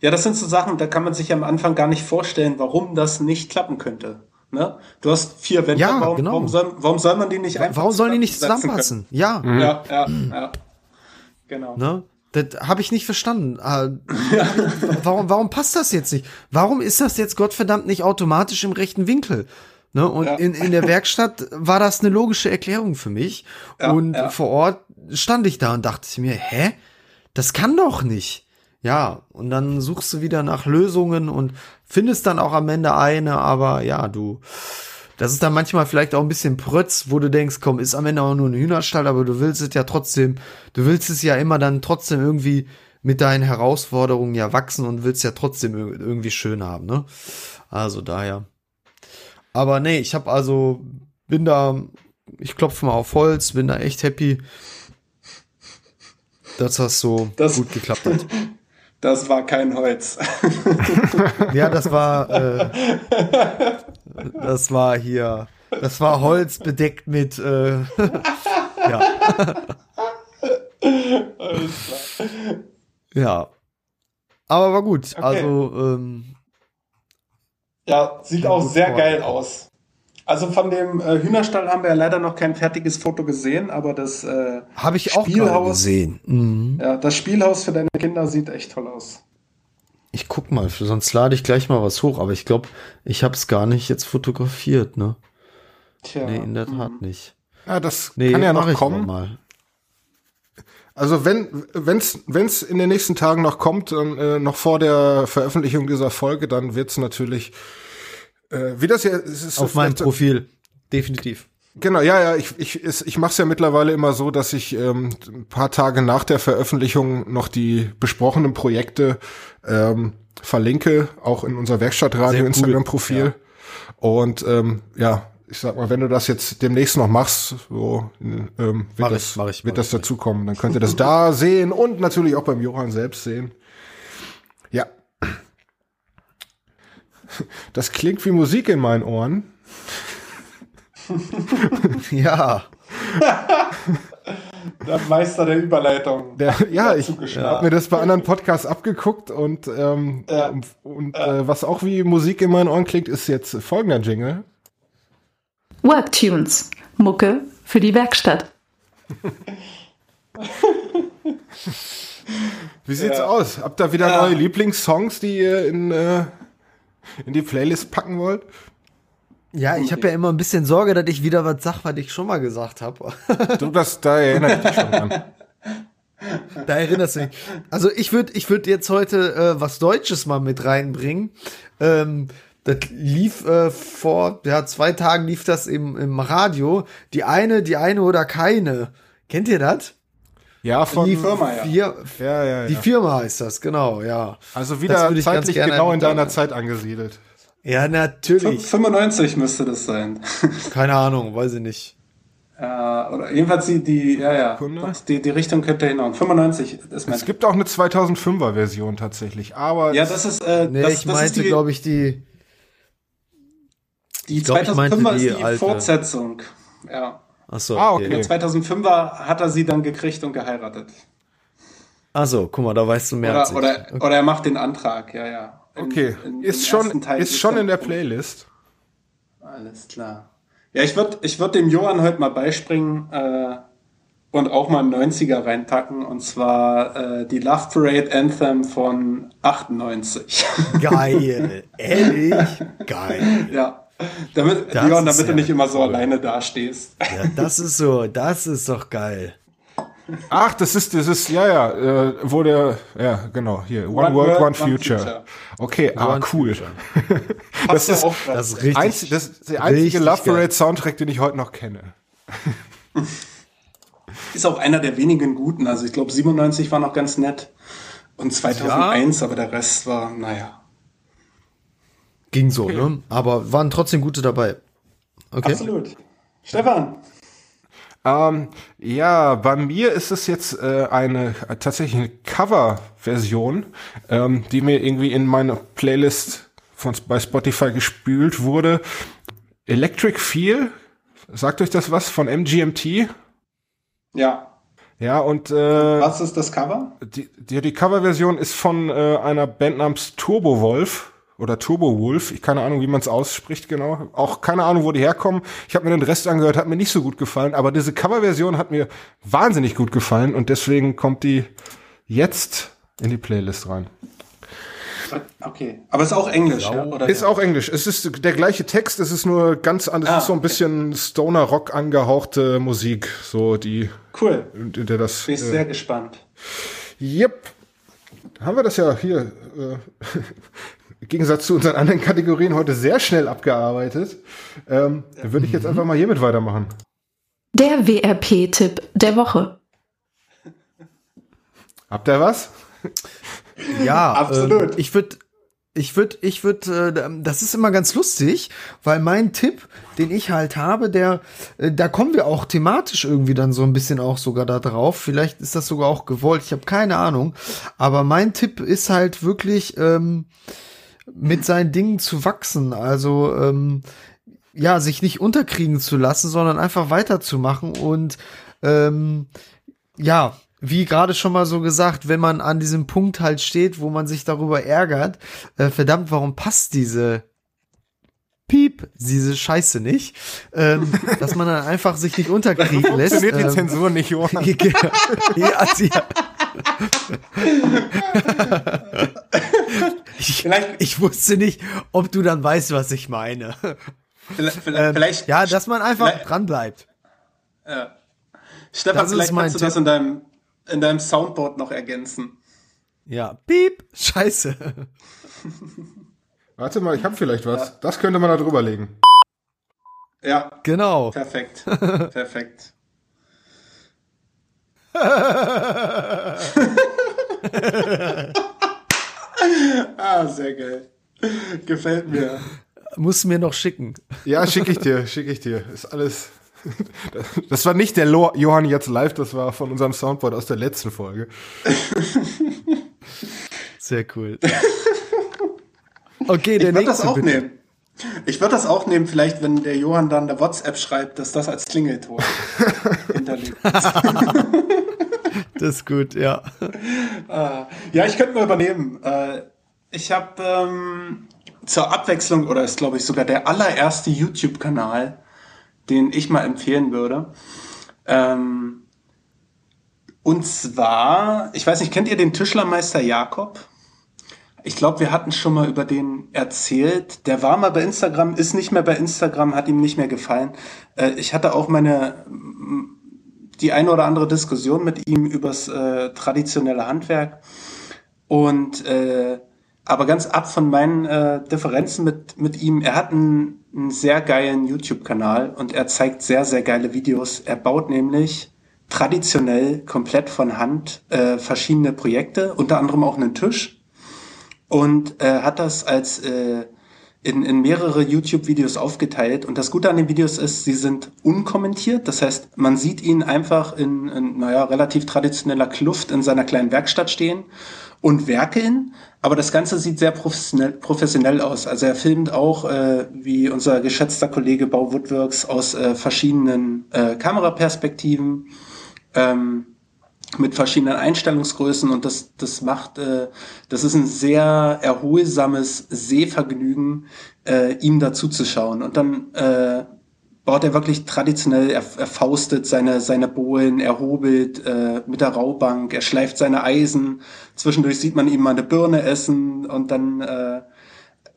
Speaker 4: Ja, das sind so Sachen, da kann man sich am Anfang gar nicht vorstellen, warum das nicht klappen könnte. Ne? Du hast vier Wände,
Speaker 3: ja, warum,
Speaker 4: genau. warum, soll, warum soll man die nicht einfach
Speaker 3: Warum sollen die nicht zusammenpassen? Ja.
Speaker 4: Mhm. ja. Ja, ja,
Speaker 3: Genau. Ne? Das habe ich nicht verstanden. Ah, <laughs> warum, warum passt das jetzt nicht? Warum ist das jetzt Gottverdammt nicht automatisch im rechten Winkel? Ne? Und
Speaker 4: Ja.
Speaker 3: in, in der Werkstatt war das eine logische Erklärung für mich.
Speaker 4: Ja,
Speaker 3: und
Speaker 4: ja.
Speaker 3: vor Ort stand ich da und dachte mir, hä? Das kann doch nicht. Ja, und dann suchst du wieder nach Lösungen und findest dann auch am Ende eine, aber ja, du, das ist dann manchmal vielleicht auch ein bisschen Prötz, wo du denkst, komm, ist am Ende auch nur ein Hühnerstall, aber du willst es ja trotzdem, du willst es ja immer dann trotzdem irgendwie mit deinen Herausforderungen ja wachsen und willst ja trotzdem ir- irgendwie schön haben, ne? Also daher. Aber nee, ich habe also, bin da, ich klopfe mal auf Holz, bin da echt happy, dass das so
Speaker 4: Das-
Speaker 3: gut geklappt hat. <laughs>
Speaker 4: Das war kein Holz.
Speaker 3: Ja, das war, äh, <laughs> das war hier, das war Holz bedeckt mit, äh, <laughs> ja. Ja. Aber war gut. Also, ähm,
Speaker 4: Ja, sieht auch sehr
Speaker 3: vor.
Speaker 4: geil aus. Also von dem äh, Hühnerstall haben wir ja leider noch kein fertiges Foto gesehen, aber das, äh,
Speaker 3: habe ich auch
Speaker 4: Spielhaus.
Speaker 3: gesehen. Mhm.
Speaker 4: ja, das Spielhaus für deine Kinder sieht echt toll aus.
Speaker 3: Ich guck mal, sonst lade ich gleich mal was hoch, aber ich glaube, ich habe es gar nicht jetzt fotografiert, ne?
Speaker 4: Tja.
Speaker 3: Nee, in der Tat
Speaker 4: mhm.
Speaker 3: nicht.
Speaker 2: Ja, das
Speaker 3: Nee,
Speaker 2: kann ja noch
Speaker 3: ich
Speaker 2: kommen.
Speaker 3: Mal.
Speaker 2: Also wenn wenn's wenn's in den nächsten Tagen noch kommt, dann, äh, noch vor der Veröffentlichung dieser Folge, dann wird's natürlich äh, wie das es ist
Speaker 3: Auf meinem Profil. Definitiv.
Speaker 2: Genau, ja, ja, ich, ich, ich mache es ja mittlerweile immer so, dass ich ähm, ein paar Tage nach der Veröffentlichung noch die besprochenen Projekte ähm, verlinke, auch in unser Werkstattradio
Speaker 3: cool,
Speaker 2: Instagram-Profil. Und ähm, ja, ich sag mal, wenn du das jetzt demnächst noch machst, so ähm, wird,
Speaker 3: Mach ich,
Speaker 2: das,
Speaker 3: mach ich,
Speaker 2: wird das
Speaker 3: ich.
Speaker 2: dazukommen. Dann könnt ihr das da <laughs> sehen und natürlich auch beim Johann selbst sehen. Ja. Das klingt wie Musik in meinen Ohren. <laughs>
Speaker 3: Ja. <laughs>
Speaker 4: Der Meister der Überleitung.
Speaker 2: Der, ja, ich habe mir das bei anderen Podcasts abgeguckt und, ähm,
Speaker 4: Ja.
Speaker 2: und, und äh, was auch wie Musik in meinen Ohren klingt, ist jetzt folgender Jingle.
Speaker 1: Worktunes. Mucke für die Werkstatt. <laughs>
Speaker 2: Wie sieht's
Speaker 4: Ja.
Speaker 2: aus? Habt ihr wieder
Speaker 4: Ja.
Speaker 2: neue Lieblingssongs, die ihr in, äh, in die Playlist packen wollt?
Speaker 3: Ja, ich habe ja immer ein bisschen Sorge, dass ich wieder was sag, was ich schon mal gesagt habe. <laughs>
Speaker 2: Du, das, da erinnere ich dich schon an.
Speaker 3: Da erinnerst du mich. Also ich würde ich würd jetzt heute äh, was Deutsches mal mit reinbringen. Ähm, das lief äh, vor ja, zwei Tagen lief das im, im Radio. Die eine, die eine oder keine. Kennt ihr das?
Speaker 2: Ja, von,
Speaker 3: Die
Speaker 4: Firma, ja.
Speaker 3: Vier,
Speaker 2: ja, ja,
Speaker 3: Die
Speaker 2: ja.
Speaker 3: Firma heißt das, genau, ja.
Speaker 2: Also
Speaker 3: Das
Speaker 2: wieder zeitlich genau in deiner Zeit angesiedelt.
Speaker 3: Ja, natürlich.
Speaker 4: 95 müsste das sein. <laughs>
Speaker 3: Keine Ahnung, weiß ich nicht.
Speaker 4: äh, oder jedenfalls die, die ja, ja, doch, die, die Richtung könnte hinhauen. 95 ist mein.
Speaker 2: Es gibt auch eine 2005er Version tatsächlich, aber
Speaker 4: ja, das ist, äh,
Speaker 3: Nee,
Speaker 4: das,
Speaker 3: ich
Speaker 4: das ist
Speaker 3: meinte,
Speaker 4: die,
Speaker 3: glaube ich, die.
Speaker 4: die
Speaker 3: ich glaub, ich meinte
Speaker 4: 2005er
Speaker 3: die
Speaker 4: ist die
Speaker 3: alte.
Speaker 4: Fortsetzung. Ja.
Speaker 3: Achso,
Speaker 2: Ah,
Speaker 3: okay.
Speaker 2: okay.
Speaker 4: Der 2005er hat er sie dann gekriegt und geheiratet.
Speaker 3: Achso, guck mal, da weißt du mehr als
Speaker 4: Oder,
Speaker 3: ich.
Speaker 4: oder, oder er macht den Antrag, ja, ja. In-
Speaker 2: okay,
Speaker 4: in-
Speaker 2: ist schon ist schon in der Playlist.
Speaker 4: Alles klar. Ja, ich würde ich würd dem Johann heute mal beispringen äh, und auch mal einen 90er reinpacken. Und zwar äh, die Love Parade Anthem von 98. <laughs>
Speaker 3: Geil. Ehrlich? Geil.
Speaker 4: ja. Damit,
Speaker 3: Das
Speaker 4: Johann, damit
Speaker 3: ja
Speaker 4: du nicht immer so
Speaker 3: cool.
Speaker 4: alleine dastehst.
Speaker 3: Ja, das ist so, das ist doch geil.
Speaker 2: Ach, das ist, das ist, ja, ja, äh, wo der, ja, genau, hier, One, World, One, Future. Okay, ah,
Speaker 3: One
Speaker 2: cool. <laughs>
Speaker 4: Das
Speaker 2: ist-
Speaker 4: auch
Speaker 3: Das ist richtig.
Speaker 2: Einz, das ist der einzige Love. Parade Soundtrack, den ich heute noch kenne. <laughs>
Speaker 4: ist auch einer der wenigen guten. Also ich glaube 97 war noch ganz nett und 2001, aber der Rest war, naja.
Speaker 3: Ging so, ne? Aber waren trotzdem gute dabei. Okay.
Speaker 4: Absolut. Stefan,
Speaker 2: Ähm, ja, bei mir ist es jetzt äh, eine tatsächlich eine Cover-Version, ähm, die mir irgendwie in meine Playlist von bei Spotify gespült wurde. Electric Feel, sagt euch das was von MGMT?
Speaker 4: ja.
Speaker 2: Ja, und äh,
Speaker 4: Was ist das Cover?
Speaker 2: die, die, die Coverversion ist von äh, einer Band namens Turbo Wolf oder Turbo Wolf. Ich keine Ahnung, wie man es ausspricht genau. Auch keine Ahnung, wo die herkommen. Ich habe mir den Rest angehört, hat mir nicht so gut gefallen. Aber diese Coverversion hat mir wahnsinnig gut gefallen und deswegen kommt die jetzt in die Playlist rein.
Speaker 4: Okay, aber ist auch Englisch, ja? Oder
Speaker 2: ist auch Englisch. Es ist der gleiche Text, es ist nur ganz anders. Ah, es ist so ein okay. bisschen Stoner Rock angehauchte Musik, so die.
Speaker 4: Cool.
Speaker 2: Der das.
Speaker 4: Bin ich äh, sehr gespannt.
Speaker 2: Yep. Haben wir das ja hier äh, <laughs> im Gegensatz zu unseren anderen Kategorien heute sehr schnell abgearbeitet. Ähm, ja. Würde ich jetzt einfach mal hiermit weitermachen.
Speaker 1: Der WRP-Tipp der Woche.
Speaker 2: Habt ihr was?
Speaker 3: Ja, <laughs> absolut. Ähm, ich würde ich würde, ich würde, äh, das ist immer ganz lustig, weil mein Tipp, den ich halt habe, der, äh, da kommen wir auch thematisch irgendwie dann so ein bisschen auch sogar da drauf. Vielleicht ist das sogar auch gewollt, ich habe keine Ahnung. Aber mein Tipp ist halt wirklich, ähm, mit seinen Dingen zu wachsen. Also, ähm, ja, sich nicht unterkriegen zu lassen, sondern einfach weiterzumachen und ähm, ja, wie gerade schon mal so gesagt, wenn man an diesem Punkt halt steht, wo man sich darüber ärgert, äh, verdammt, warum passt diese Piep, diese Scheiße nicht, ähm, <laughs> dass man dann einfach sich nicht unterkriegen lässt.
Speaker 2: Funktioniert ähm, die Zensur nicht, Johann. <laughs> ja, ja. <laughs>
Speaker 3: ich, ich wusste nicht, ob du dann weißt, was ich meine. Vielleicht, ähm, vielleicht ja, dass man einfach dran bleibt.
Speaker 4: Ja. Stefan, vielleicht kannst du Tipp. das in deinem in deinem Soundboard noch ergänzen.
Speaker 3: Ja, piep, scheiße. <laughs>
Speaker 2: Warte mal, ich habe vielleicht was. Ja. Das könnte man da drüber legen.
Speaker 4: Ja.
Speaker 3: Genau.
Speaker 4: Perfekt. <laughs> Perfekt. <laughs> <laughs> ah, sehr geil. Gefällt mir.
Speaker 3: Muss mir noch schicken.
Speaker 2: Ja, schicke ich dir, schicke ich dir. Ist alles <laughs> das war nicht der Johann jetzt live, das war von unserem Soundboard aus der letzten Folge. <laughs>
Speaker 3: Sehr cool.
Speaker 4: Okay, der ich nächste. Das auch bitte. nehmen. Ich würde das auch nehmen, vielleicht, wenn der Johann dann der WhatsApp schreibt, dass das als Klingelton hinterlegt ist.
Speaker 3: Das ist gut, ja.
Speaker 4: Ah, ja, ich könnte mal übernehmen. Äh, ich habe ähm, zur Abwechslung, oder ist glaube ich sogar der allererste YouTube-Kanal, den ich mal empfehlen würde. Ähm, und zwar, ich weiß nicht, kennt ihr den Tischlermeister Jakob? Ich glaube, wir hatten schon mal über den erzählt. Der war mal bei Instagram, ist nicht mehr bei Instagram, hat ihm nicht mehr gefallen. Äh, ich hatte auch meine die eine oder andere Diskussion mit ihm übers äh, traditionelle Handwerk. Und äh, aber ganz ab von meinen äh, Differenzen mit, mit ihm, er hat einen, einen sehr geilen YouTube-Kanal und er zeigt sehr, sehr geile Videos. Er baut nämlich traditionell komplett von Hand äh, verschiedene Projekte, unter anderem auch einen Tisch und äh, hat das als äh, in, in mehrere YouTube-Videos aufgeteilt. Und das Gute an den Videos ist, sie sind unkommentiert. Das heißt, man sieht ihn einfach in, in naja, relativ traditioneller Kluft in seiner kleinen Werkstatt stehen und werkeln. Aber das Ganze sieht sehr professionell, professionell aus. Also er filmt auch, äh, wie unser geschätzter Kollege Bau Woodworks, aus äh, verschiedenen äh, Kameraperspektiven. Ähm, mit verschiedenen Einstellungsgrößen und das, das macht, äh, das ist ein sehr erholsames Sehvergnügen, äh, ihm dazu zu schauen. Und dann äh, baut er wirklich traditionell, er, er faustet seine, seine Bohlen, er hobelt äh, mit der Raubank, er schleift seine Eisen, zwischendurch sieht man ihm mal eine Birne essen und dann äh,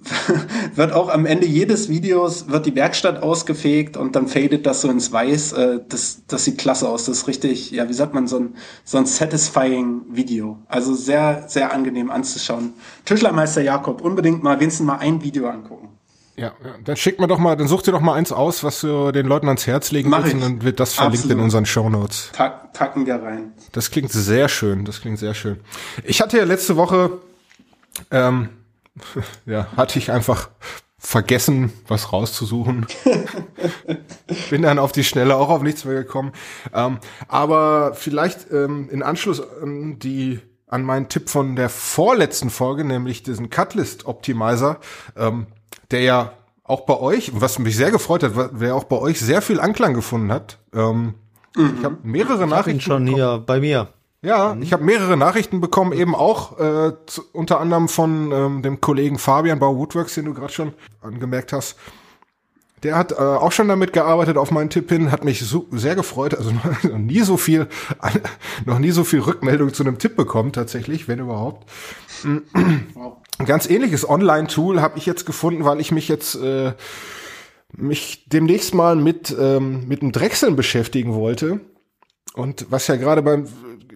Speaker 4: <laughs> wird auch am Ende jedes Videos wird die Werkstatt ausgefegt und dann fadet das so ins Weiß. Äh, das, das sieht klasse aus. Das ist richtig, ja, wie sagt man, so ein, so ein satisfying Video. Also sehr, sehr angenehm anzuschauen. Tischlermeister Jakob, unbedingt mal wenigstens mal ein Video angucken.
Speaker 2: Ja, dann schickt mir doch mal, dann sucht ihr doch mal eins aus, was du den Leuten ans Herz legen
Speaker 4: willst
Speaker 2: und dann wird das verlinkt Absolut. in unseren Show Notes.
Speaker 4: packen wir rein.
Speaker 2: Das klingt sehr schön, das klingt sehr schön. Ich hatte ja letzte Woche ähm, <laughs> ja, hatte ich einfach vergessen, was rauszusuchen. <laughs> Bin dann auf die Schnelle auch auf nichts mehr gekommen. Ähm, aber vielleicht ähm, in Anschluss ähm, die an meinen Tipp von der vorletzten Folge, nämlich diesen Cutlist Optimizer, ähm, der ja auch bei euch, was mich sehr gefreut hat, wer auch bei euch sehr viel Anklang gefunden hat. Ähm, mhm. Ich habe mehrere ich Nachrichten
Speaker 3: hab schon hier bei mir.
Speaker 2: Ja, mhm. ich habe mehrere Nachrichten bekommen, eben auch äh, zu, unter anderem von ähm, dem Kollegen Fabian Bau Woodworks, den du gerade schon angemerkt hast. Der hat äh, auch schon damit gearbeitet auf meinen Tipp hin, hat mich so, sehr gefreut, also <laughs> noch nie so viel, <laughs> noch nie so viel Rückmeldung zu einem Tipp bekommen tatsächlich, wenn überhaupt. ein ganz ähnliches Online-Tool habe ich jetzt gefunden, weil ich mich jetzt äh, mich demnächst mal mit ähm, mit dem Drechseln beschäftigen wollte. Und was ja gerade beim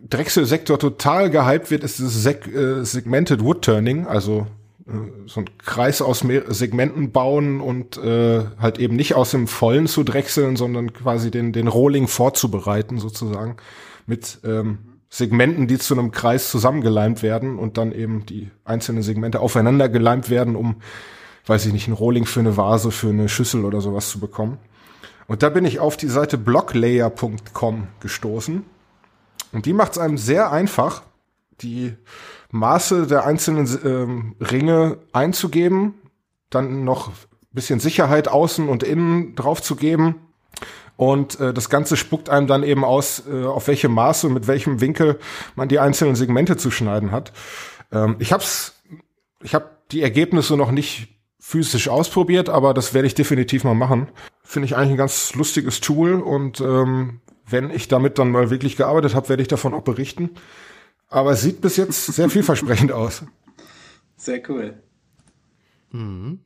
Speaker 2: Drechselsektor total gehypt wird, ist das Seg äh, Segmented Wood Turning, also äh, so ein Kreis aus Segmenten bauen und äh, halt eben nicht aus dem Vollen zu drechseln, sondern quasi den den Rohling vorzubereiten sozusagen mit ähm, Segmenten, die zu einem Kreis zusammengeleimt werden und dann eben die einzelnen Segmente aufeinander geleimt werden, um, weiß ich nicht, ein Rohling für eine Vase, für eine Schüssel oder sowas zu bekommen. Und da bin ich auf die Seite blocklayer.com gestoßen. Und die macht es einem sehr einfach, die Maße der einzelnen ähm, Ringe einzugeben, dann noch bisschen Sicherheit außen und innen drauf zu geben und äh, das Ganze spuckt einem dann eben aus, äh, auf welche Maße und mit welchem Winkel man die einzelnen Segmente zu schneiden hat. Ähm, ich hab's, ich habe die Ergebnisse noch nicht physisch ausprobiert, aber das werde ich definitiv mal machen. Finde ich eigentlich ein ganz lustiges Tool und ähm, wenn ich damit dann mal wirklich gearbeitet habe, werde ich davon auch berichten. Aber es sieht bis jetzt sehr vielversprechend aus.
Speaker 4: Sehr cool.
Speaker 3: Mhm.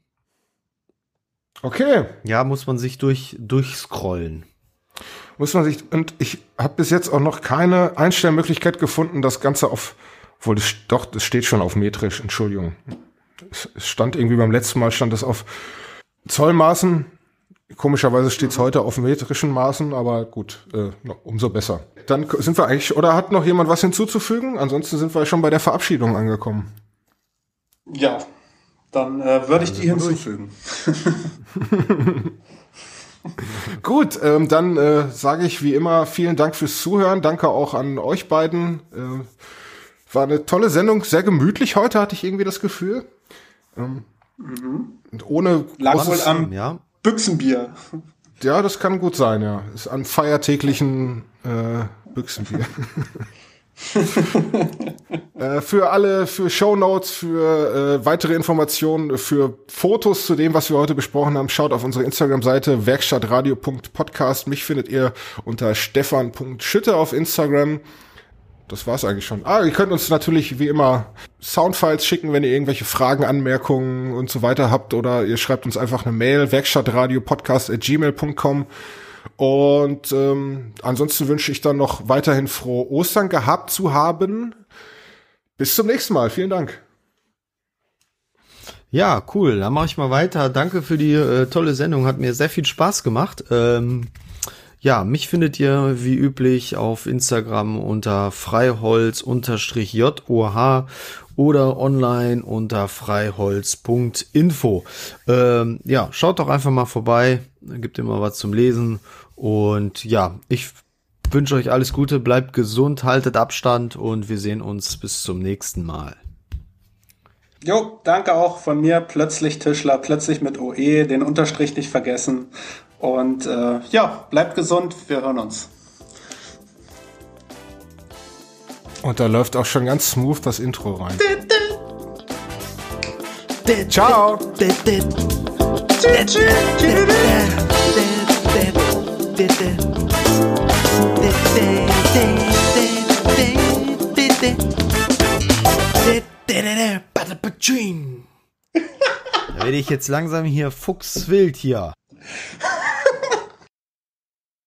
Speaker 2: Okay.
Speaker 3: Ja, muss man sich durch durchscrollen.
Speaker 2: Muss man sich und ich habe bis jetzt auch noch keine Einstellmöglichkeit gefunden, das Ganze auf, obwohl das doch, das steht schon auf metrisch. Entschuldigung, es stand irgendwie beim letzten Mal stand das auf Zollmaßen. Komischerweise steht es heute auf metrischen Maßen, aber gut, äh, umso besser. Dann sind wir eigentlich, oder hat noch jemand was hinzuzufügen? Ansonsten sind wir schon bei der Verabschiedung angekommen.
Speaker 4: Ja, dann äh, würde ich die hinzufügen. <laughs>
Speaker 2: Gut, ähm, dann äh, sage ich wie immer vielen Dank fürs Zuhören. Danke auch an euch beiden. Äh, war eine tolle Sendung, sehr gemütlich heute, hatte ich irgendwie das Gefühl. Ähm, mhm. Und ohne
Speaker 4: Lag wohl am ja. Büchsenbier.
Speaker 2: Ja, das kann gut sein, ja. Ist an feiertäglichen äh, Büchsenbier. <laughs> <laughs> äh, für alle, für Show Notes, für äh, weitere Informationen, für Fotos zu dem, was wir heute besprochen haben, schaut auf unsere Instagram-Seite werkstattradio.podcast. Mich findet ihr unter stefan.schütte auf Instagram. Das war's eigentlich schon. Ah, ihr könnt uns natürlich wie immer Soundfiles schicken, wenn ihr irgendwelche Fragen, Anmerkungen und so weiter habt oder ihr schreibt uns einfach eine Mail werkstattradiopodcast@gmail.com. Und ähm, ansonsten wünsche ich dann noch weiterhin frohe Ostern gehabt zu haben. Bis zum nächsten Mal. Vielen Dank.
Speaker 3: Ja, cool. Dann mache ich mal weiter. Danke für die äh, tolle Sendung. Hat mir sehr viel Spaß gemacht. Ähm, ja, mich findet ihr wie üblich auf Instagram unter freiholz-joh oder online unter freiholz.info. Ähm, ja, schaut doch einfach mal vorbei. Gibt immer was zum Lesen. Und ja, ich wünsche euch alles Gute, bleibt gesund, haltet Abstand und wir sehen uns bis zum nächsten Mal.
Speaker 4: Jo, danke auch von mir. Plötzlich Tischler, plötzlich mit OE, den Unterstrich nicht vergessen. Und äh, ja, bleibt gesund, wir hören uns.
Speaker 2: Und da läuft auch schon ganz smooth das Intro rein. Ciao!
Speaker 3: Da werde ich jetzt langsam hier fuchswild hier. <laughs>